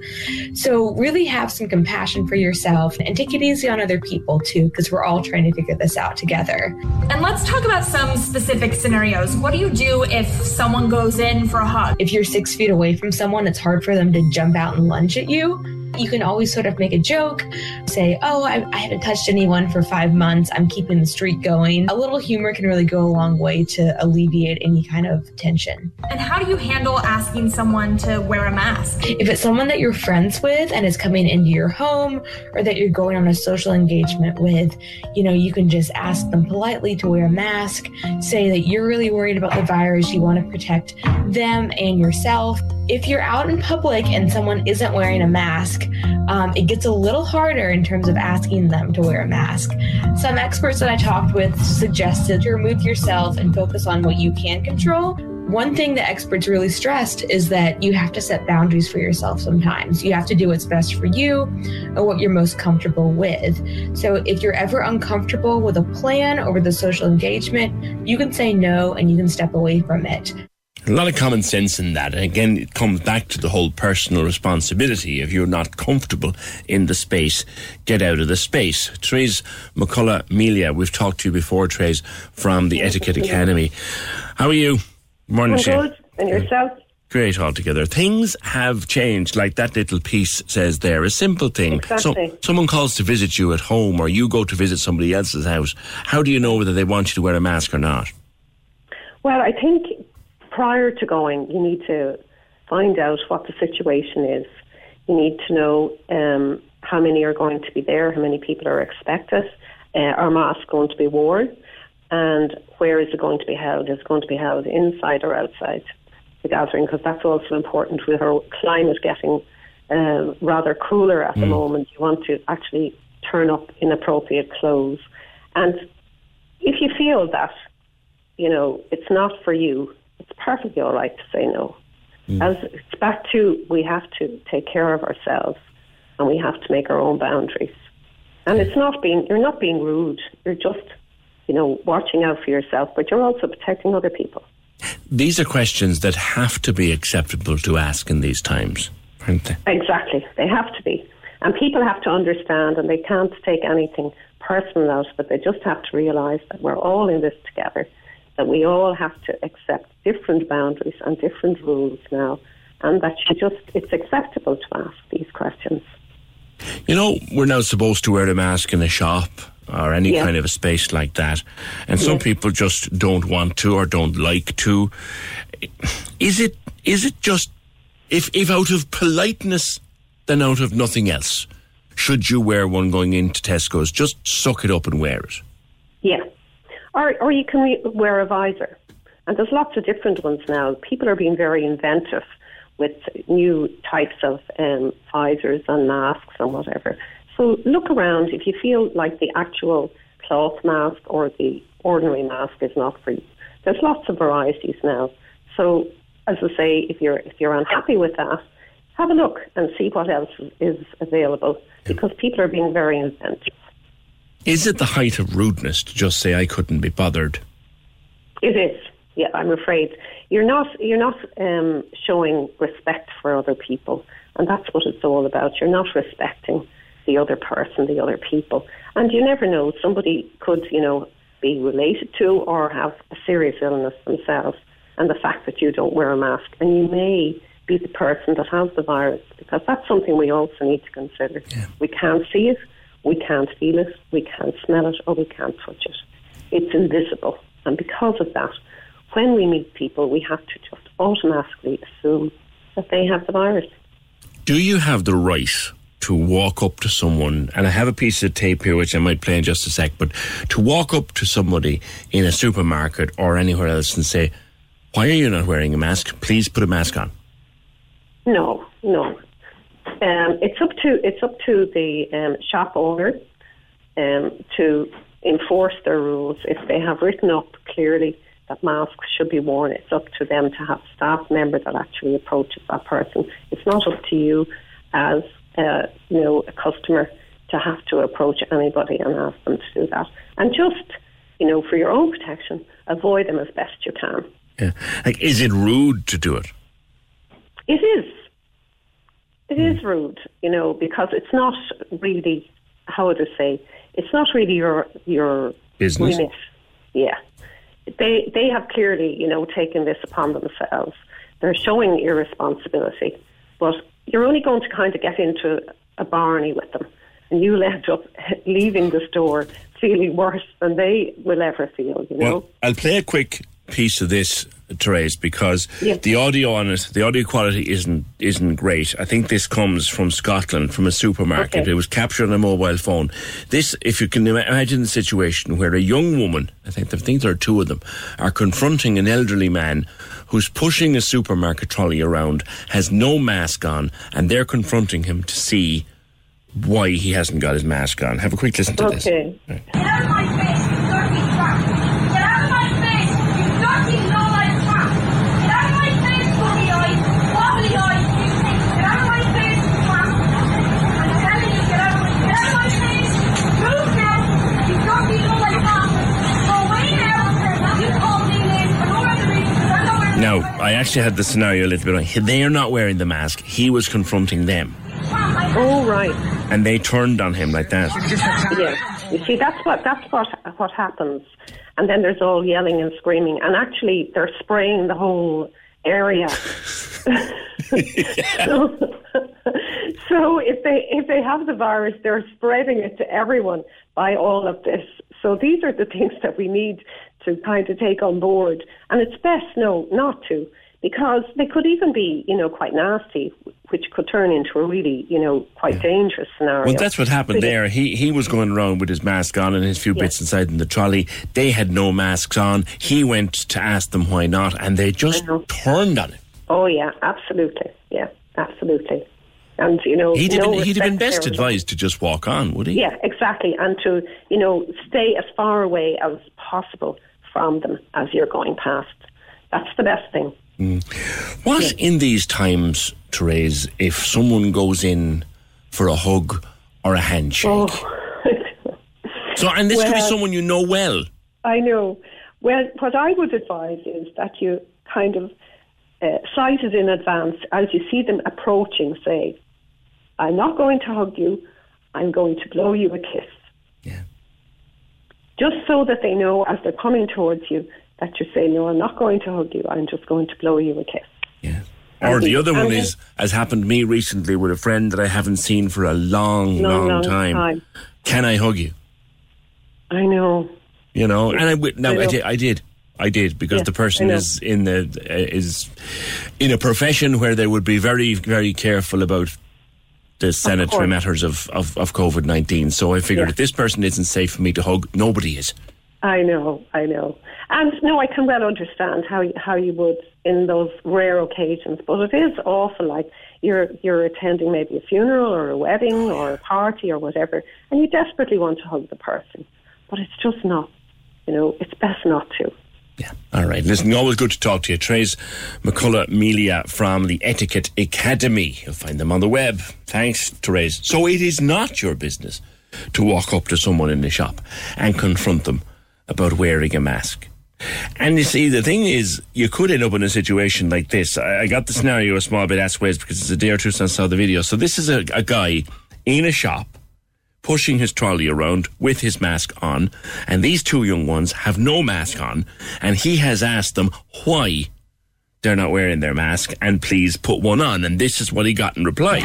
So, really have some compassion for yourself and take it easy on other people too, because we're all trying to figure this out together. And let's talk about some specific scenarios. What do you do if someone goes in for a hug? If you're six feet away from someone, it's hard for them to jump out and lunge at you. You can always sort of make a joke, say, Oh, I, I haven't touched anyone for five months. I'm keeping the streak going. A little humor can really go a long way to alleviate any kind of tension. And how do you handle asking someone to wear a mask? If it's someone that you're friends with and is coming into your home or that you're going on a social engagement with, you know, you can just ask them politely to wear a mask, say that you're really worried about the virus, you want to protect them and yourself. If you're out in public and someone isn't wearing a mask, um, it gets a little harder in terms of asking them to wear a mask. Some experts that I talked with suggested to remove yourself and focus on what you can control. One thing that experts really stressed is that you have to set boundaries for yourself sometimes. You have to do what's best for you and what you're most comfortable with. So if you're ever uncomfortable with a plan or with a social engagement, you can say no and you can step away from it. A lot of common sense in that. And again, it comes back to the whole personal responsibility. If you're not comfortable in the space, get out of the space. Therese McCullough Melia, we've talked to you before, Therese, from the Etiquette Academy. How are you? Morning, I'm good. And yourself? Great altogether. Things have changed, like that little piece says there. A simple thing. Exactly. So, someone calls to visit you at home or you go to visit somebody else's house. How do you know whether they want you to wear a mask or not? Well, I think prior to going, you need to find out what the situation is. You need to know um, how many are going to be there, how many people are expected, uh, are masks going to be worn, and where is it going to be held? Is it going to be held inside or outside the gathering? Because that's also important with our climate getting um, rather cooler at the moment. You want to actually turn up in appropriate clothes. And if you feel that, you know, it's not for you, it's perfectly all right to say no. Mm. As it's back to we have to take care of ourselves and we have to make our own boundaries. And it's not being you're not being rude. You're just, you know, watching out for yourself, but you're also protecting other people. These are questions that have to be acceptable to ask in these times, aren't they? Exactly. They have to be. And people have to understand and they can't take anything personal out of it. They just have to realise that we're all in this together, that we all have to accept different boundaries and different rules now, and that you just it's acceptable to ask these questions. You know, we're now supposed to wear a mask in a shop or any Yeah. kind of a space like that, and some Yeah. people just don't want to or don't like to. Is it is it just if if out of politeness, then out of nothing else, should you wear one going into Tesco's? Just suck it up and wear it. Yeah. Or, or you can re- wear a visor. And there's lots of different ones now. People are being very inventive with new types of um, visors and masks and whatever. So look around. If you feel like the actual cloth mask or the ordinary mask is not for you, there's lots of varieties now. So as I say, if you're if you're unhappy with that, have a look and see what else is available because people are being very inventive. Is it the height of rudeness to just say I couldn't be bothered? It is. Yeah, I'm afraid you're not. You're not um, showing respect for other people, and that's what it's all about. You're not respecting the other person, the other people, and you never know. Somebody could, you know, be related to or have a serious illness themselves, and the fact that you don't wear a mask, and you may be the person that has the virus, because that's something we also need to consider. We can't see it, we can't feel it, we can't smell it, or we can't touch it. It's invisible, and because of that, when we meet people, we have to just automatically assume that they have the virus. Do you have the right to walk up to someone, and I have a piece of tape here which I might play in just a sec, but to walk up to somebody in a supermarket or anywhere else and say, Why are you not wearing a mask? Please put a mask on. No, no. Um, it's up to it's up to the um, shop owner um, to enforce their rules. If they have written up clearly that masks should be worn, it's up to them to have a staff member that actually approaches that person. It's not up to you as uh, you know a customer to have to approach anybody and ask them to do that. And just you know for your own protection, avoid them as best you can. Yeah. Like, is it rude to do it? It is. It is hmm. rude, you know, because it's not really how would I say? It's not really your your Business. remit. Yeah, they they have clearly, you know, taken this upon themselves. They're showing irresponsibility, but you're only going to kind of get into a barney with them, and you'll end up leaving the store feeling worse than they will ever feel. You know. Well, I'll play a quick piece of this, Therese, because Yeah. the audio on it, the audio quality isn't isn't great. I think this comes from Scotland, from a supermarket. Okay. It was captured on a mobile phone. This, if you can imagine the situation where a young woman, I think I think there are two of them, are confronting an elderly man who's pushing a supermarket trolley around, has no mask on, and they're confronting him to see why he hasn't got his mask on. Have a quick listen to this. Okay. I actually had the scenario a little bit. They are not wearing the mask. He was confronting them. Oh right. And they turned on him like that. Yes. You see, that's what that's what what happens, and then there's all yelling and screaming, and actually they're spraying the whole area. so, so if they if they have the virus, they're spreading it to everyone by all of this. So these are the things that we need to kind of take on board, and it's best no not to because they could even be you know quite nasty, which could turn into a really you know quite dangerous scenario. Well, that's what happened yeah. there. He he was going around with his mask on and his few bits inside in the trolley. They had no masks on. He went to ask them why not, and they just turned on him. Oh yeah, absolutely. Yeah, absolutely. And you know, He'd have no been, he'd have been best there. advised to just walk on, would he? Yeah, exactly. And to you know stay as far away as possible from them as you're going past. That's the best thing. What in these times, Therese, if someone goes in for a hug or a handshake? so, and this could be someone you know well. I know. Well, what I would advise is that you kind of uh, sight it in advance as you see them approaching. Say, "I'm not going to hug you. I'm going to blow you a kiss." Yeah. Just so that they know as they're coming towards you that you're saying, "No, I'm not going to hug you. I'm just going to blow you a kiss." Yeah. Or the other one is, as happened to me recently with a friend that I haven't seen for a long, Long, long, long time. time. Can I hug you? I know. You know, and I wi- no, I I, did, I did, I did, because Yeah, the person is in the uh, is in a profession where they would be very, very careful about the sanitary course. matters of of, of COVID nineteen. So I figured Yeah. if this person isn't safe for me to hug, nobody is. I know, I know. And no, I can well understand how you- how you would in those rare occasions, but it is awful. Like you're you're attending maybe a funeral or a wedding oh, or a party or whatever, and you desperately want to hug the person, but it's just not. You know, it's best not to. Yeah. All right, listen, always good to talk to you. Therese McCullough Melia from the Etiquette Academy. You'll find them on the web. Thanks, Therese. So it is not your business to walk up to someone in the shop and confront them about wearing a mask. And you see, the thing is, you could end up in a situation like this. I, I got the scenario a small bit ass-ways because it's a day or two since I saw the video. So this is a, a guy in a shop pushing his trolley around with his mask on, and these two young ones have no mask on, and he has asked them why they're not wearing their mask, and please put one on, and this is what he got in reply.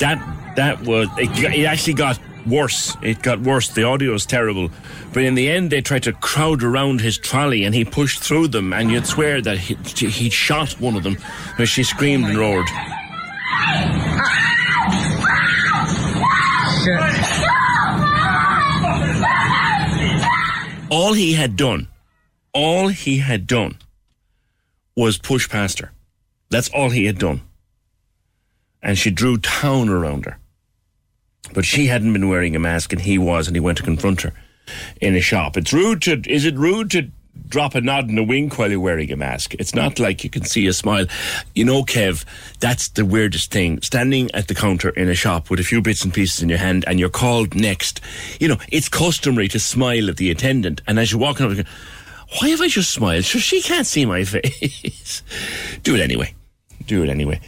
That that was it, it actually got worse. It got worse. The audio was terrible. But in the end, they tried to crowd around his trolley and he pushed through them. And you'd swear that he, he shot one of them as she screamed and roared. All he had done, all he had done was push past her. That's all he had done. And she drew town around her. But she hadn't been wearing a mask and he was, and he went to confront her in a shop. It's rude to, is it rude to drop a nod and a wink while you're wearing a mask? It's not like you can see a smile. You know, Kev, that's the weirdest thing. Standing at the counter in a shop with a few bits and pieces in your hand and you're called next. You know, it's customary to smile at the attendant. And as you're walking up, why have I just smiled? Sure, she can't see my face. Do it anyway. Do it anyway.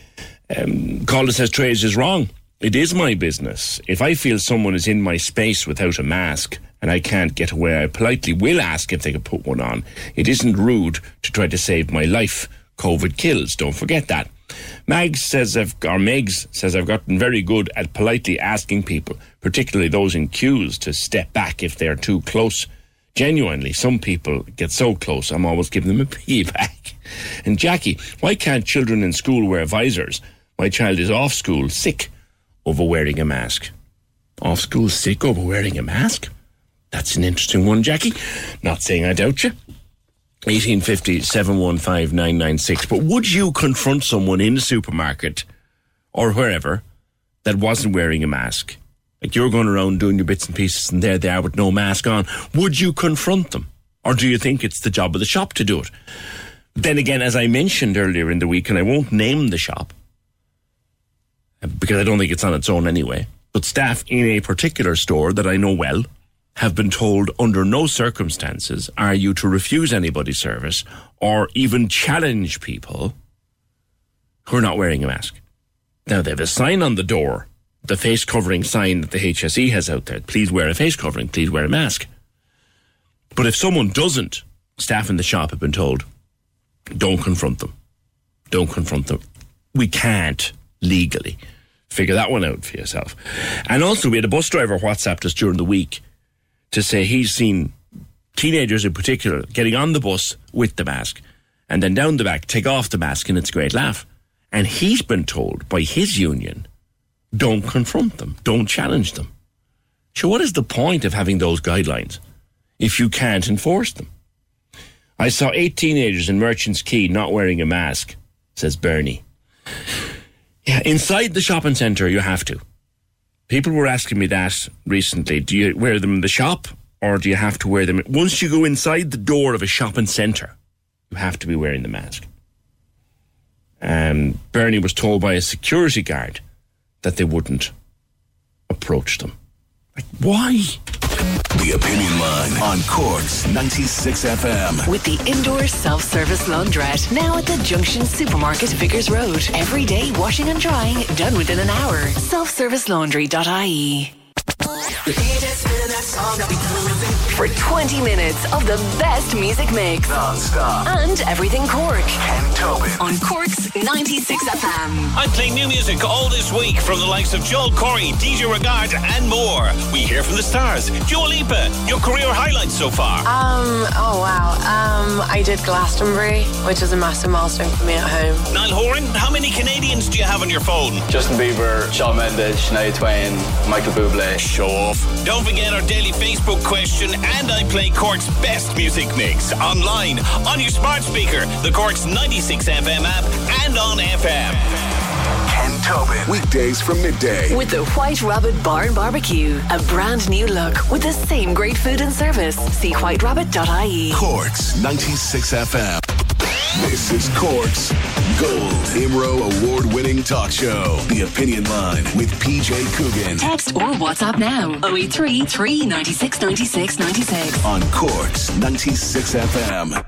Um, says Therese is wrong. it is my business. If I feel someone is in my space without a mask and I can't get away, I politely will ask if they could put one on. It isn't rude to try to save my life. COVID kills. Don't forget that. Mags says I've, or Megs says I've gotten very good at politely asking people, particularly those in queues, to step back if they're too close. Genuinely, some people get so close, I'm always giving them a piggyback. And Jackie, why can't children in school wear visors? My child is off school sick over wearing a mask. Off school sick over wearing a mask? That's an interesting one, Jackie. Not saying I doubt you. 1850 715 996. But would you confront someone in a supermarket or wherever that wasn't wearing a mask? Like you're going around doing your bits and pieces and there they are with no mask on. Would you confront them? Or do you think it's the job of the shop to do it? Then again, as I mentioned earlier in the week, and I won't name the shop because I don't think it's on its own anyway, but staff in a particular store that I know well have been told under no circumstances are you to refuse anybody service or even challenge people who are not wearing a mask. Now, they have a sign on the door, the face covering sign that the HSE has out there. Please wear a face covering, please wear a mask. But if someone doesn't, staff in the shop have been told, don't confront them. Don't confront them. We can't legally. Figure that one out for yourself. And also, we had a bus driver WhatsApp us during the week to say he's seen teenagers in particular getting on the bus with the mask and then down the back take off the mask and it's a great laugh. And he's been told by his union, don't confront them, don't challenge them. So, what is the point of having those guidelines if you can't enforce them? I saw eight teenagers in Merchants Quay not wearing a mask, says Bernie. Yeah, inside the shopping centre, you have to. People were asking me that recently. Do you wear them in the shop or do you have to wear them? Once you go inside the door of a shopping centre, you have to be wearing the mask. And Bernie was told by a security guard that they wouldn't approach them. Like, why? The Opinion Line on Cork's 96 FM. With the indoor self-service laundrette now at the Junction Supermarket Vicars Road. Every day washing and drying done within an hour. Selfservicelaundry.ie. For 20 minutes of the best music mix. Non-stop. And everything Cork. Ken Tobin. On Cork's 96 FM. I'm playing new music all this week from the likes of Joel Corry, DJ Regard, and more. We hear from the stars. Dua Lipa, your career highlights so far. Um, oh wow. Um, I did Glastonbury, which is a massive milestone for me at home. Niall Horan, how many Canadians do you have on your phone? Justin Bieber, Shawn Mendes, Shania Twain, Michael Bublé. Show off. Don't forget our daily Facebook question, and I play Cork's best music mix online, on your smart speaker, the Cork's 96 FM app, and on FM. Ken Tobin. Weekdays from midday. With the White Rabbit Bar and Barbecue. A brand new look with the same great food and service. See whiterabbit.ie. Cork's 96 FM. This is Corks Gold IMRO Award winning talk show. The Opinion Line with PJ Coogan Text or WhatsApp now 083 396 96 96. on Cork's 96 FM.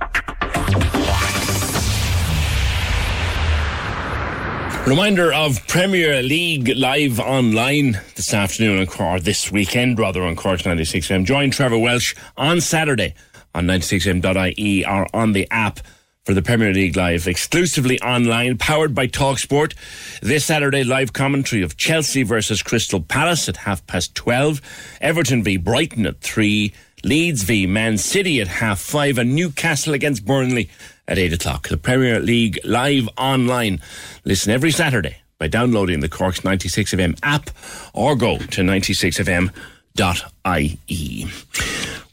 Reminder of Premier League live online this afternoon or this weekend rather on Cork 96M. Join Trevor Welsh on Saturday on 96m.ie or on the app for the Premier League live exclusively online powered by Talksport. This Saturday live commentary of Chelsea versus Crystal Palace at half past 12, Everton v Brighton at 3, Leeds v Man City at half 5 and Newcastle against Burnley at 8 o'clock. The Premier League live online. Listen every Saturday by downloading the Cork's 96FM app or go to 96fm.ie.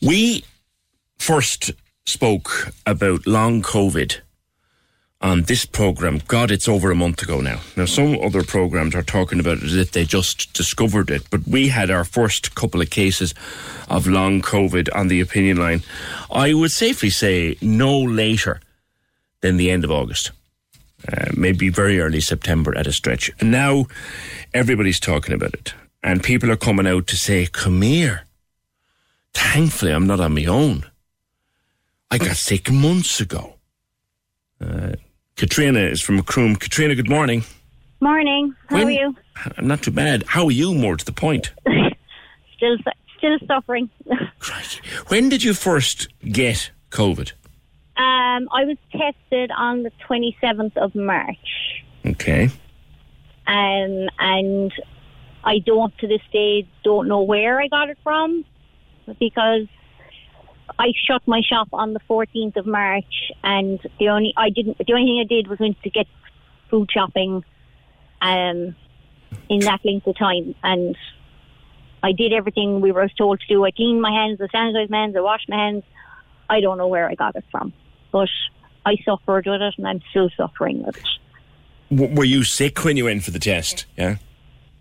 We first spoke about long COVID on this program. God, it's over a month ago now. Now, some other programs are talking about it as if they just discovered it, but we had our first couple of cases of long COVID on the opinion line. I would safely say no later than the end of August. Uh, maybe very early September at a stretch. And now everybody's talking about it. And people are coming out to say, come here. Thankfully, I'm not on my own. I got sick months ago. Uh, Katrina is from Macroom. Katrina, good morning. Morning. How When- are you? I'm not too bad. How are you? More to the point. Still, still suffering. When did you first get COVID? um, I was tested on the 27th of March, Okay. um, and I don't to this day don't know where I got it from because I shut my shop on the 14th of March, and the only I didn't the only thing I did was went to get food shopping, um, in that length of time, and I did everything we were told to do. I cleaned my hands, I sanitized my hands, I washed my hands. I don't know where I got it from, but I suffered with it, and I'm still suffering with it. W- were you sick when you went for the test? Yeah.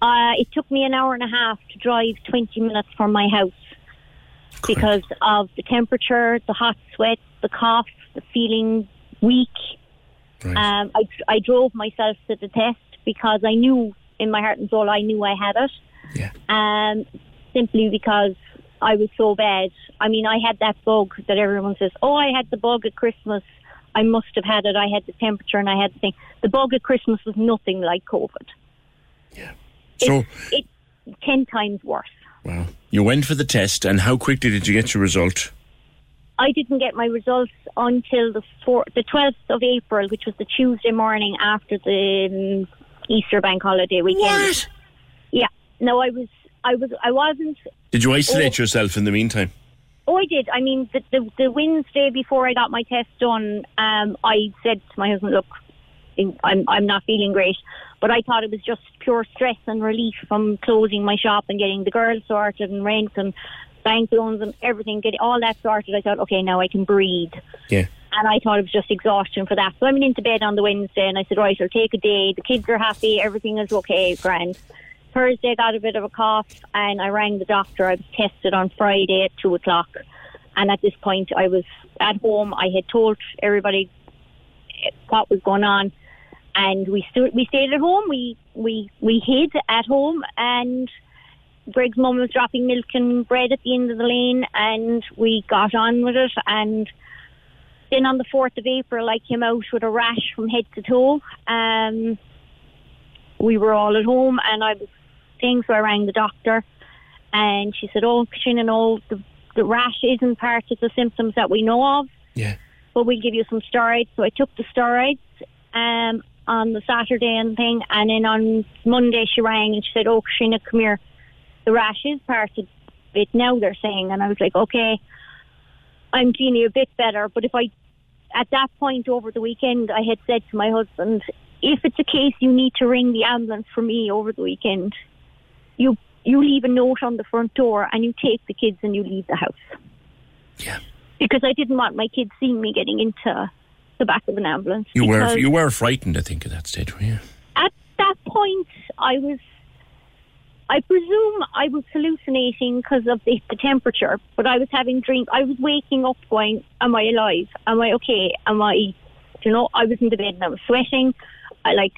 Uh, it took me an hour and a half to drive 20 minutes from my house because of the temperature, the hot sweat, the cough, the feeling weak. Um, I, I drove myself to the test because I knew in my heart and soul I knew I had it. Yeah. Um, simply because I was so bad. I mean, I had that bug that everyone says, "Oh, I had the bug at Christmas." I must have had it. I had the temperature and I had the thing. The bug at Christmas was nothing like COVID. Yeah. So It's ten times worse. wow, you went for the test, and how quickly did you get your result? I didn't get my results until the four, the twelfth of April, which was the Tuesday morning after the um, Easter bank holiday weekend. What? Yeah. No, I was, I was, I wasn't. Did you isolate Oh. yourself in the meantime? Oh, I did. I mean, the, the the Wednesday before I got my test done, um, I said to my husband, "Look, I'm I'm not feeling great," but I thought it was just pure stress and relief from closing my shop and getting the girls sorted and rent and bank loans and everything, getting all that sorted. I thought, okay, now I can breathe. Yeah. And I thought it was just exhaustion for that. So I went into bed on the Wednesday and I said, right, I'll take a day. The kids are happy. Everything is okay. Grand. Thursday, I got a bit of a cough and I rang the doctor. I was tested on Friday at 2 o'clock. And at this point, I was at home. I had told everybody what was going on. And we stu- we stayed at home. We, we, we hid at home and Greg's mum was dropping milk and bread at the end of the lane and we got on with it and then on the 4th of April I came out with a rash from head to toe. Um, we were all at home and I was saying so I rang the doctor and she said, oh, Katrina, no, the, the rash isn't part of the symptoms that we know of. Yeah. But we'll give you some steroids. So I took the steroids um, on the Saturday and thing and then on Monday she rang and she said, oh, Katrina, come here. The rash is part of it now they're saying and I was like okay I'm feeling a bit better but if I at that point over the weekend I had said to my husband if it's a case you need to ring the ambulance for me over the weekend you you leave a note on the front door and you take the kids and you leave the house. Yeah. Because I didn't want my kids seeing me getting into the back of an ambulance You were you were frightened, I think, at that stage, were you? at that point, I was, I presume I was hallucinating because of the, the temperature, but I was having dreams. I was waking up going, Am I alive? Am I okay? Am I, you know, I was in the bed and I was sweating. I like,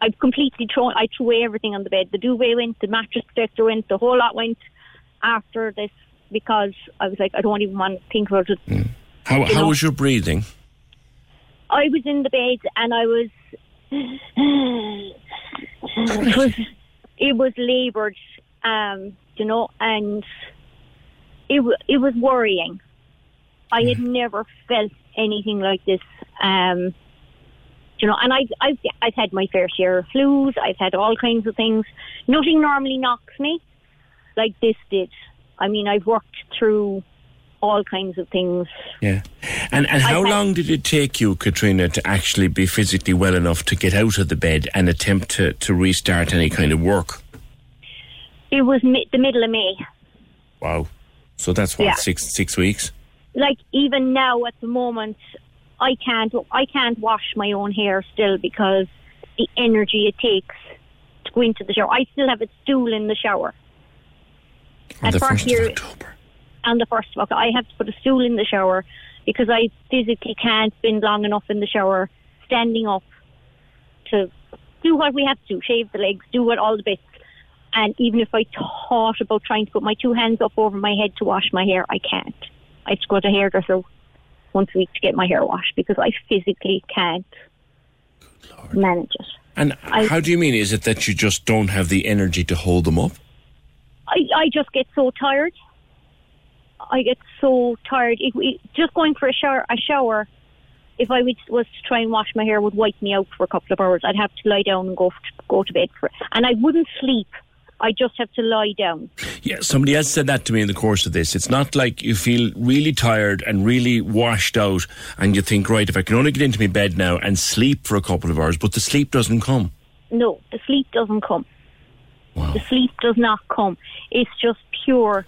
I completely thrown, I threw away everything on the bed. The duvet went, the mattress protector went, the whole lot went after this because I was like, I don't even want to think about it. Mm. How You how know- was your breathing? I was in the bed and I was it was it was laboured, um, you know, and it it was worrying. I had never felt anything like this, um, you know, and I've I've I've had my fair share of flus. I've had all kinds of things. Nothing normally knocks me like this did. I mean, I've worked through all kinds of things. Yeah. And and how long did it take you, Katrina, to actually be physically well enough to get out of the bed and attempt to, to restart any kind of work? It was mi- the middle of May. Wow. So that's what Yeah. six six weeks. like even now at the moment I can't I can't wash my own hair still because the energy it takes to go into the shower. I still have a stool in the shower. On At the first first of October. On the first of October, I have to put a stool in the shower because I physically can't spend long enough in the shower standing up to do what we have to do, shave the legs, do what all the bits. And even if I thought about trying to put my two hands up over my head to wash my hair, I can't. I have to go to a hairdresser once a week to get my hair washed because I physically can't manage it. And how do you mean? Is it that you just don't have the energy to hold them up? I, I just get so tired. I get so tired. If we, just going for a shower, a shower, if I would, was to try and wash my hair, would wipe me out for a couple of hours. I'd have to lie down and go go to bed for, and I wouldn't sleep. I just have to lie down. Yeah, somebody else said that to me in the course of this. It's not like you feel really tired and really washed out, and you think, right, if I can only get into my bed now and sleep for a couple of hours, but the sleep doesn't come. No, the sleep doesn't come. The sleep does not come. It's just pure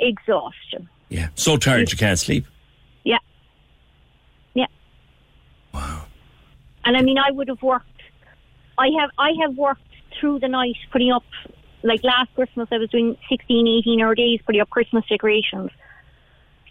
exhaustion. Yeah, so tired you can't sleep. Yeah. Yeah. Wow. And I mean, I would have worked. I have. I have worked through the night putting up. Like last Christmas, I was doing 16, 18 hour days putting up Christmas decorations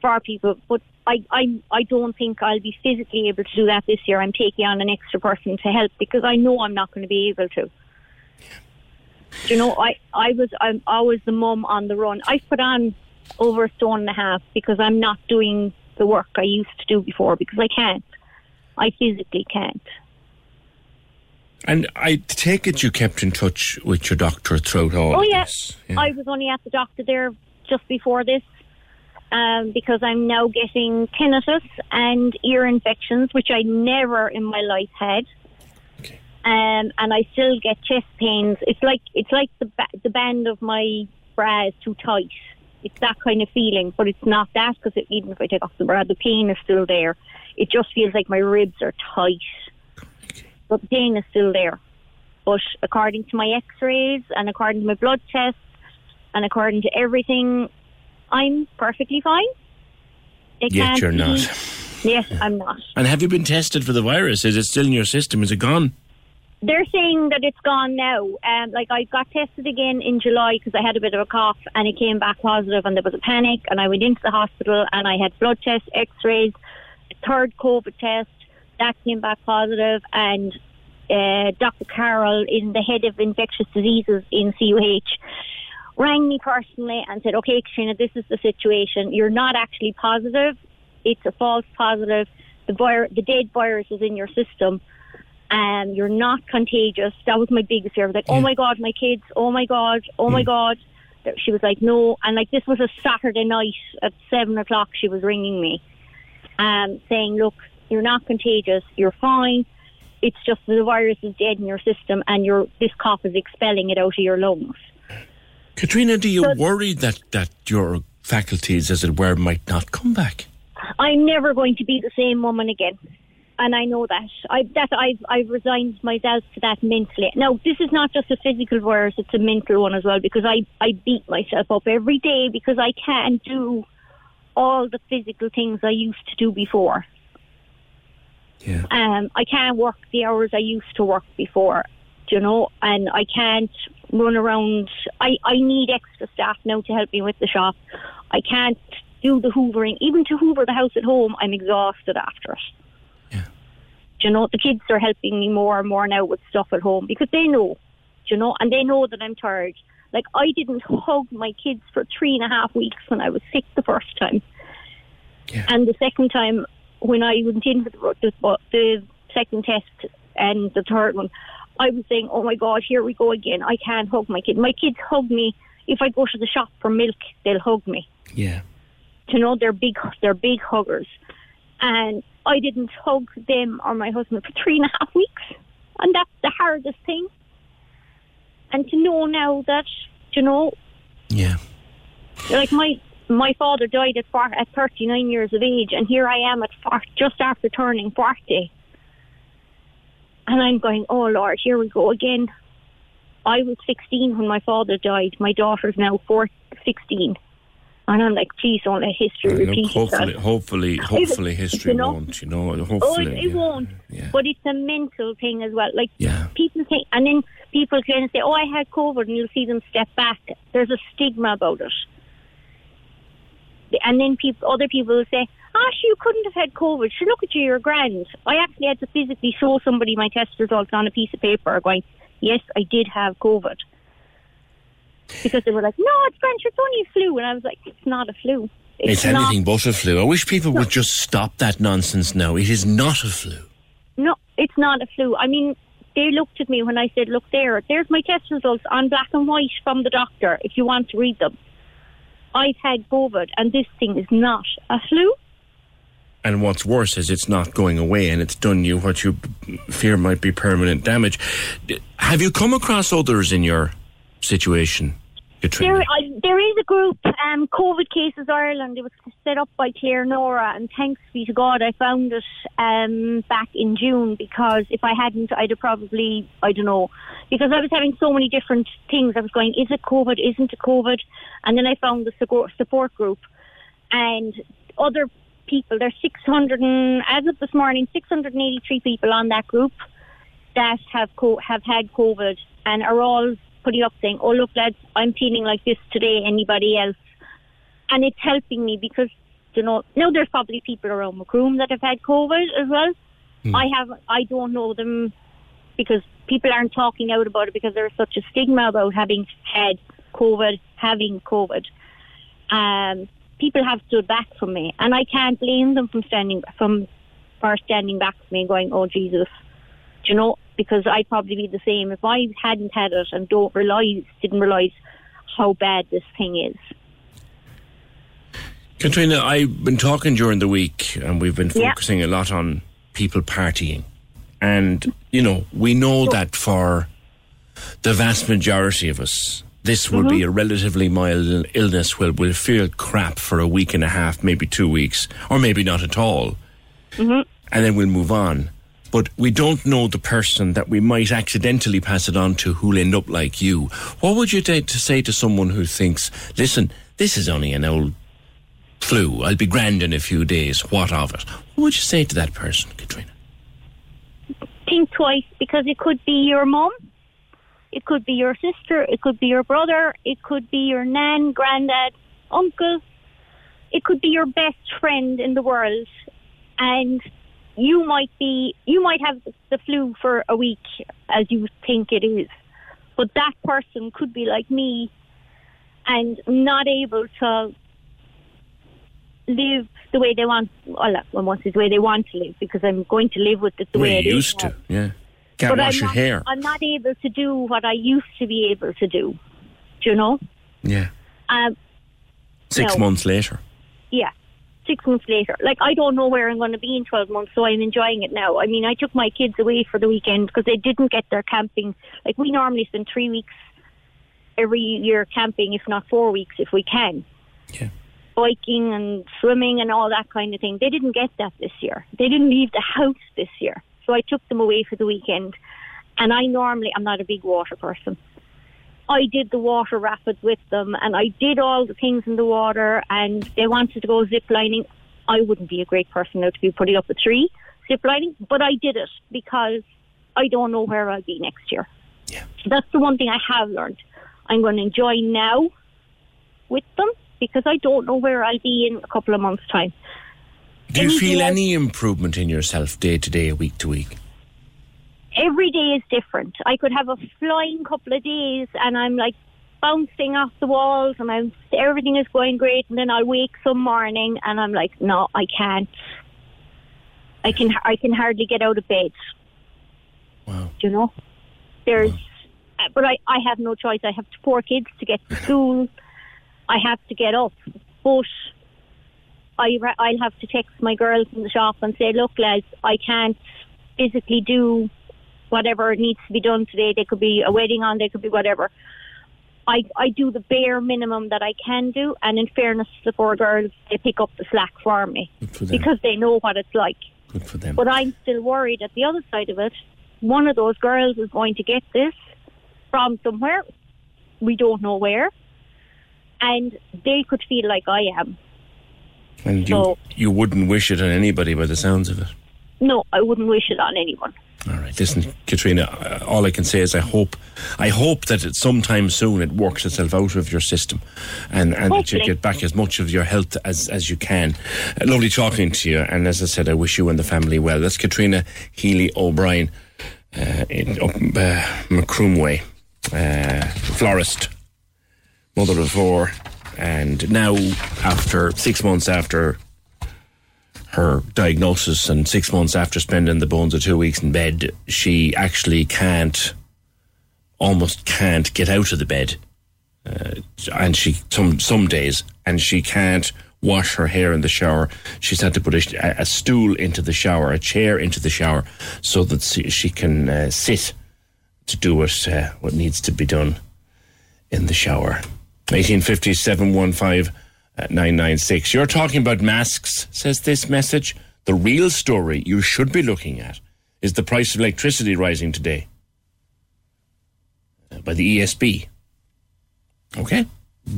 for people. But I, I, I don't think I'll be physically able to do that this year. I'm taking on an extra person to help because I know I'm not going to be able to. Do you know, I, I was, I'm always the mum on the run. I put on over a stone and a half because I'm not doing the work I used to do before because I can't. I physically can't. And I take it you kept in touch with your doctor throughout all oh of yeah. this. I was only at the doctor there just before this um, because I'm now getting tinnitus and ear infections, which I never in my life had. Um, and I still get chest pains. It's like it's like the ba- the band of my bra is too tight. It's that kind of feeling, but it's not that because even if I take off the bra, the pain is still there. It just feels like my ribs are tight, but the pain is still there. But according to my X-rays and according to my blood tests and according to everything, I'm perfectly fine. They Yet can't you're see- not. Yes, I'm not. And have you been tested for the virus? Is it still in your system? Is it gone? They're saying that it's gone now. Um, like I got tested again in July because I had a bit of a cough and it came back positive and there was a panic and I went into the hospital and I had blood tests, X-rays, third COVID test that came back positive and uh, Dr. Carroll, in the head of infectious diseases in CUH, rang me personally and said, "Okay, Katrina, this is the situation. You're not actually positive. It's a false positive. The vir- the dead virus is in your system." And you're not contagious. That was my biggest fear. I was like, oh my God, my kids, oh my God, oh my God. She was like, no. And like, this was a Saturday night at seven o'clock, she was ringing me, um, saying, look, you're not contagious, you're fine. It's just the virus is dead in your system and your this cough is expelling it out of your lungs. Katrina, do you worry that, that your faculties, as it were, might not come back? I'm never going to be the same woman again. And I know that. I that I've I've resigned myself to that mentally. Now this is not just a physical virus, it's a mental one as well because I, I beat myself up every day because I can't do all the physical things I used to do before. Yeah. Um I can't work the hours I used to work before, you know, and I can't run around I, I need extra staff now to help me with the shop. I can't do the hoovering. Even to hoover the house at home, I'm exhausted after it you know, the kids are helping me more and more now with stuff at home because they know, you know, and they know that I'm tired. Like I didn't hug my kids for three and a half weeks when I was sick the first time, and the second time when I went in for the, the, the second test and the third one, I was saying, "Oh my God, here we go again! I can't hug my kid. My kids hug me if I go to the shop for milk. They'll hug me. Yeah. You know, they're big, they're big huggers, and I didn't hug them or my husband for three and a half weeks. And that's the hardest thing. And to know now that, you know, Yeah. like my my father died at four, at 39 years of age, and here I am at four, just after turning 40. And I'm going, oh Lord, here we go again. I was 16 when my father died. My daughter's now four, 16. And I'm like, please don't let history Look, repeat hopefully, itself. hopefully, hopefully, history you know? won't. You know, Oh, hopefully. it, it yeah. won't. But it's a mental thing as well. Like Yeah. people think, and then people can say, "Oh, I had COVID," and you'll see them step back. There's a stigma about it. And then people, other people will say, "Ah, you couldn't have had COVID. Look at you, you're grand." I actually had to physically show somebody my test results on a piece of paper, going, "Yes, I did have COVID." Because they were like, "No, it's French, It's only a flu," and I was like, "It's not a flu. It's, not- anything but a flu. I wish people would just stop that nonsense now. It is not a flu. No, it's not a flu. I mean, they looked at me when I said, "Look there, there's my test results on black and white from the doctor. If you want to read them, I've had COVID, and this thing is not a flu." And what's worse is it's not going away and it's done you what you fear might be permanent damage. Have you come across others in your situation? There, there is a group, um, COVID Cases Ireland. It was set up by Claire Nora, and thanks be to God, I found it um, back in June because if I hadn't, I'd have probably, I don't know, because I was having so many different things. I was going, is it COVID? Isn't it COVID? And then I found the support, support group, and other people. There's 600, and, as of this morning, 683 people on that group that have co- have had COVID and are all putting up saying, "Oh look, lads, I'm feeling like this today. Anybody else?" And it's helping me because you know now there's probably people around Macroom that have had COVID as well. I have I don't know them because people aren't talking out about it because there's such a stigma about having had COVID, having COVID. Um, people have stood back from me, and I can't blame them from standing from for standing back from me and going, "Oh Jesus," you know, because I'd probably be the same if I hadn't had it and don't realize, didn't realize how bad this thing is. Katrina, I've been talking during the week and we've been Yeah. focusing a lot on people partying. And, you know, we know that for the vast majority of us, this will be a relatively mild illness where we'll feel crap for a week and a half, maybe two weeks, or maybe not at all. Mm-hmm. And then we'll move on. But we don't know the person that we might accidentally pass it on to who'll end up like you. What would you to say to someone who thinks, listen, this is only an old flu. I'll be grand in a few days. What of it? What would you say to that person, Katrina? Think twice because it could be your mum, it could be your sister, it could be your brother, it could be your nan, granddad, uncle, it could be your best friend in the world, and you might be you might have the flu for a week as you think it is, but that person could be like me and not able to live the way they want. Well, want the way they want to live because I'm going to live with it the Way way you used to, yeah. Can't But wash I'm your not, hair. I'm not able to do what I used to be able to do. Do you know? Yeah. Um, Six no. months later. yeah, six months later. Like I don't know where I'm going to be in twelve months, so I'm enjoying it now. I mean, I took my kids away for the weekend because they didn't get their camping. Like we normally spend three weeks every year camping, if not four weeks, if we can. Yeah. Biking and swimming and all that kind of thing. They didn't get that this year. They didn't leave the house this year, so I took them away for the weekend. And I normally, I'm not a big water person. I did the water rapids with them and I did all the things in the water and they wanted to go zip lining. I wouldn't be a great person now to be putting up a tree zip lining, but I did it because I don't know where I'll be next year. Yeah. So that's the one thing I have learned. I'm going to enjoy now with them because I don't know where I'll be in a couple of months' time. Do you Anything feel else? any improvement in yourself day to day, week to week? Every day is different. I could have a flying couple of days and I'm like bouncing off the walls and I'm everything is going great and then I'll wake some morning and I'm like, no, I can't. I can I can hardly get out of bed. Wow. Do you know? There's uh, but I, I have no choice. I have four kids to get to school. I have to get up. But I, I'll have to text my girls in the shop and say, look, lads, I can't physically do whatever needs to be done today. They could be a wedding on, they could be whatever. I, I do the bare minimum that I can do, and in fairness to the four girls, they pick up the slack for me for because they know what it's like. Good for them. But I'm still worried at the other side of it. One of those girls is going to get this from somewhere. We don't know where. And they could feel like I am. And you, you wouldn't wish it on anybody by the sounds of it. No, I wouldn't wish it on anyone. All right, listen, Katrina. uh, All I can say is I hope, I hope that it, sometime soon it works itself out of your system, and and that you get back as much of your health as as you can. Uh, lovely talking to you, and as I said, I wish you and the family well. That's Katrina Healy O'Brien, uh, in up uh, Macroomway, uh, florist, mother of four, and now after six months after her diagnosis and six months after spending the bones of two weeks in bed, she actually can't, almost can't get out of the bed. Uh, and she, some, some days, and she can't wash her hair in the shower. She's had to put a, a stool into the shower, a chair into the shower, so that she, can uh, sit to do what, uh, what needs to be done in the shower. 1850 715 uh, 996. You're talking about masks, says this message. The real story you should be looking at is the price of electricity rising today uh, by the ESB. Okay?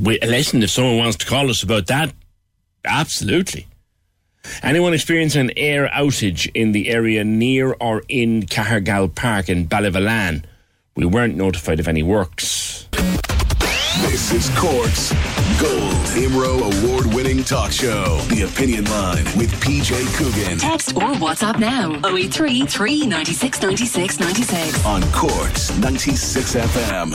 We, listen, if someone wants to call us about that, absolutely. Anyone experiencing an air outage in the area near or in Cahergal Park in Ballyvolane? We weren't notified of any works. This is Cork's Gold IMRO award winning talk show. The Opinion Line with PJ Coogan. Text or WhatsApp now 083 396 96 96. On Cork's 96 FM.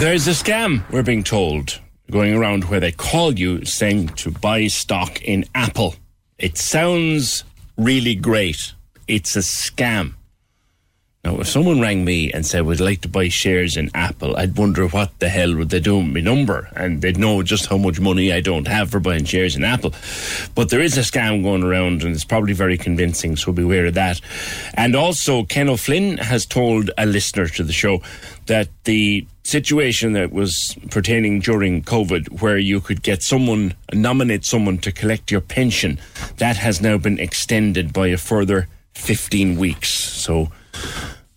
There's a scam, we're being told, going around where they call you saying to buy stock in Apple. It sounds really great. It's a scam. Now, if someone rang me and said, we'd like to buy shares in Apple, I'd wonder what the hell would they do with my number? And they'd know just how much money I don't have for buying shares in Apple. But there is a scam going around and it's probably very convincing, so beware of that. And also, Ken O'Flynn has told a listener to the show that the situation that was pertaining during COVID, where you could get someone, nominate someone to collect your pension, that has now been extended by a further 15 weeks. So,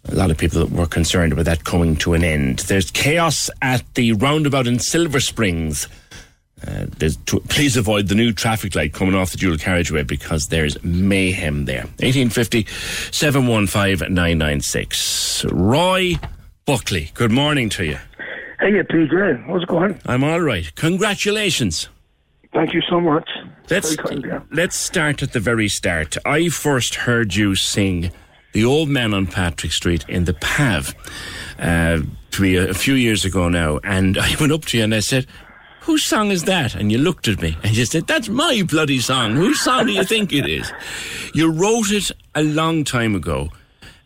a lot of people were concerned about that coming to an end. There's chaos at the roundabout in Silver Springs. Uh, to, please avoid the new traffic light coming off the dual carriageway because there's mayhem there. 1850 715 996. Roy Buckley, good morning to you. Hey, PJ, how's it going? I'm all right. Congratulations. Thank you so much. Let's, Very kind, yeah. let's start at the very start. I first heard you sing The Old Man on Patrick Street in the PAV uh, to be a, a few years ago now. And I went up to you and I said, Whose song is that? And you looked at me and you said, That's my bloody song. Whose song do you think it is? You wrote it a long time ago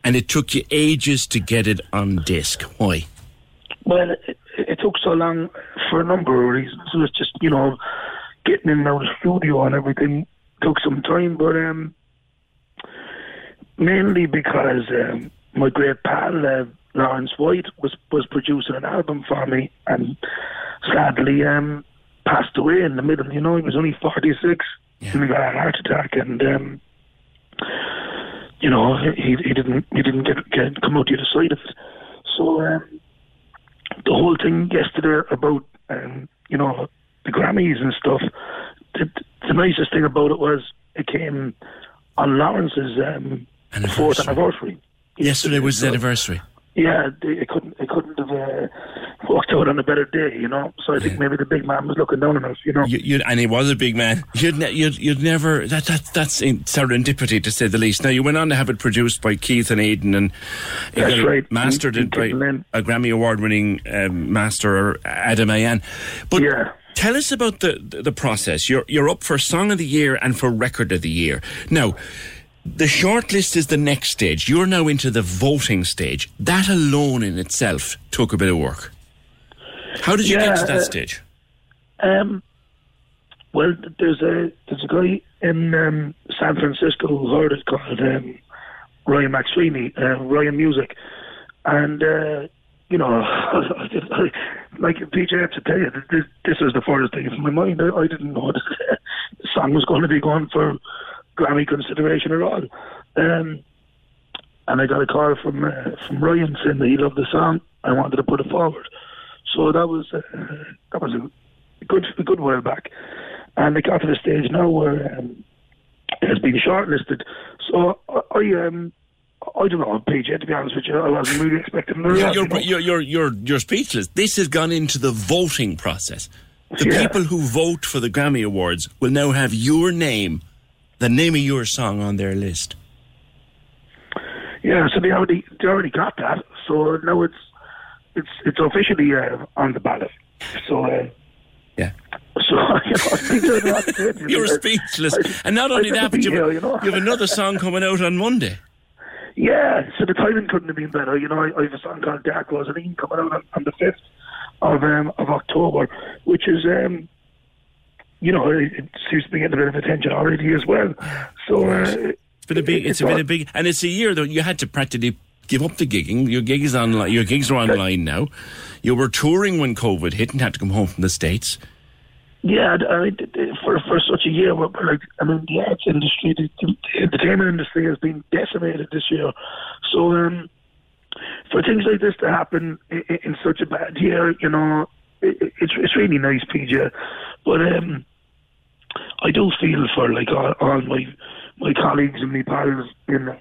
and it took you ages to get it on disc. Why? Well, it, it took so long for a number of reasons. It was just, you know, getting in the studio and everything took some time, but um, mainly because um, my great pal, uh, Lawrence White, was, was producing an album for me and sadly um, passed away in the middle. You know, he was only 46 and he got a heart attack and. Um, you know, he he didn't he didn't get, get come out the other side of it. So um, the whole thing yesterday about um, you know the Grammys and stuff. The, the nicest thing about it was it came on Lawrence's um, fourth anniversary. Yesterday was his anniversary. Yeah, it couldn't it couldn't have uh, worked out on a better day, you know. So I think maybe the big man was looking down on us, you know. You, and he was a big man. You'd, ne- you'd, you'd never. That, that that's in serendipity to say the least. Now you went on to have it produced by Keith and Aidan, and That's right. mastered it by a Grammy award-winning um, master Adam Ayan. But tell us about the, the the process. You're you're up for Song of the Year and for Record of the Year. Now. The shortlist is the next stage. You're now into the voting stage. That alone in itself took a bit of work. How did you Yeah, get to that uh, stage? Um, well, there's a there's a guy in um, San Francisco who heard it called um, Ryan McSweeney, uh, Ryan Music, and uh, you know, I, like PJ, have to tell you, this, this was the furthest thing from my mind. I, I didn't know the song was going to be going for Grammy consideration at all. Um, and I got a call from uh, from Ryan saying that he loved the song. I wanted to put it forward. So that was uh, that was a good a good while back, and it got to the stage now where um, it has been shortlisted. So I, I um I don't know, PJ. To be honest with you, I wasn't really expecting the You're, you're, you're, you're, you're speechless. This has gone into the voting process. The Yeah. people who vote for the Grammy Awards will now have your name, the name of your song on their list. Yeah, so they already they already got that. So now it's it's it's officially uh, on the ballot. So uh, Yeah. So, you know, I don't know what to say to you. You're speechless. I- and not only that, but be you here, you know. you have another song coming out on Monday. Yeah, so the timing couldn't have been better. You know, I, I have a song called Dark Rosaleen coming out on, on the fifth of um, of October, which is um, you know, it, it seems to be getting a bit of attention already as well. So uh, It's been a big. It's a bit of big, and it's a year though. You had to practically give up the gigging. Your gig is online. Your gigs are online now. You were touring when COVID hit and had to come home from the states. Yeah, I mean, for for such a year, like, I mean, the arts industry, the, the entertainment industry has been decimated this year. So, um, for things like this to happen in, in such a bad year, you know, it, it- it's it's really nice, PJ. But um, I do feel for like all, all my my colleagues and my pals in the,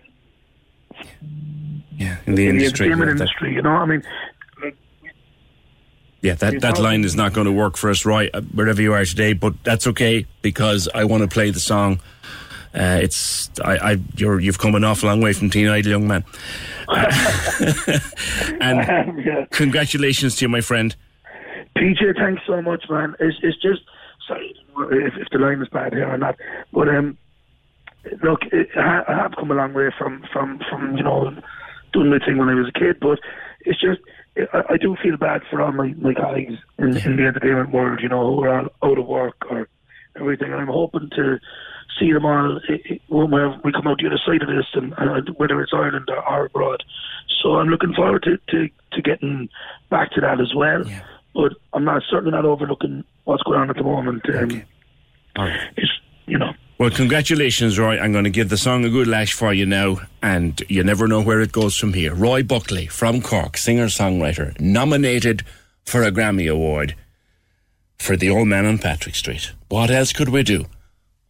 Yeah, in the in the industry. entertainment yeah, industry. You know, I mean, Yeah, that, that line is not going to work for us, right, uh, wherever you are today, but that's okay because I want to play the song. Uh, it's I, I you're you've come an awful long way from Teen Idol, young man. Uh, and congratulations to you, my friend. PJ, thanks so much, man. It's, it's just sorry if, if the line is bad here or not, but um, look, it, I, I have come a long way from from from you know doing my thing when I was a kid, but it's just I, I do feel bad for all my my colleagues in, in the entertainment world, you know, who are all out of work or everything, and I'm hoping to see them all i- i- when we're- come out the other side of this, and, whether it's Ireland or, or abroad. So I'm looking forward to, to, to getting back to that as well. But I'm not certainly not overlooking what's going on at the moment. Um, All right. It's you know. Well, congratulations, Roy. I'm going to give the song a good lash for you now, and you never know where it goes from here. Roy Buckley from Cork, singer songwriter, nominated for a Grammy Award for The Old Man on Patrick Street. What else could we do?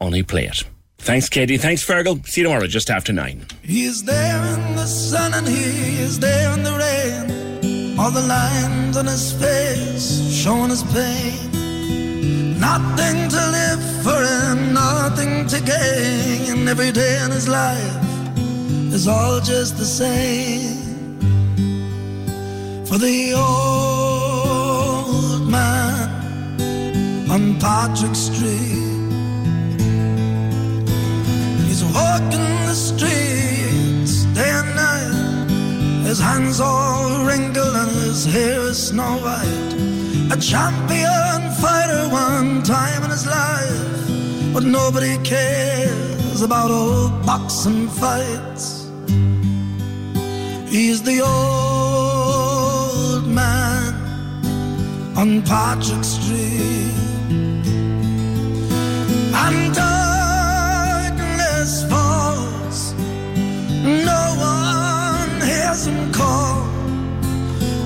Only play it. Thanks, Katie. Thanks, Fergal. See you tomorrow just after nine. He is there in the sun and he is there in the rain. All the lines on his face showing his pain. Nothing to live for and nothing to gain. Every day in his life is all just the same. For the old man on Patrick Street. He's walking the and night. His hands all wrinkled and his hair is snow white. A champion fighter one time in his life. But nobody cares about old boxing fights. He's the old man on Patrick Street. And uh,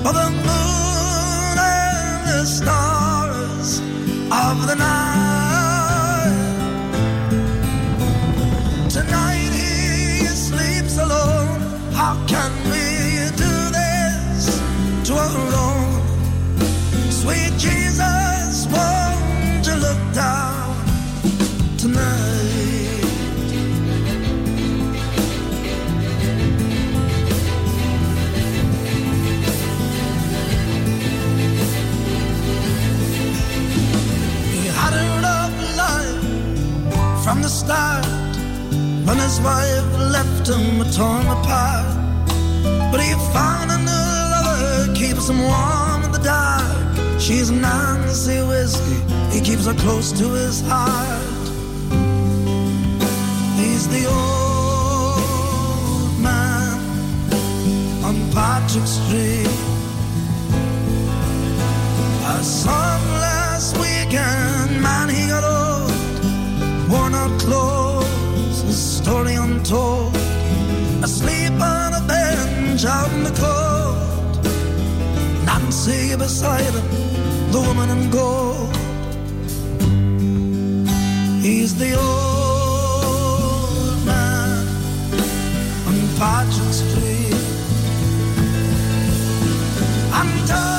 But the moon and the stars of the night. Start. When his wife left him torn apart. But he found a new lover, keeps him warm in the dark. She's Nancy Whiskey, he keeps her close to his heart. He's the old man on Patrick Street. I saw him last weekend, man, he got out clothes, his story untold. Asleep on a bench out in the cold. Nancy beside him, the woman in gold. He's the old man on Patrick Street. And darkness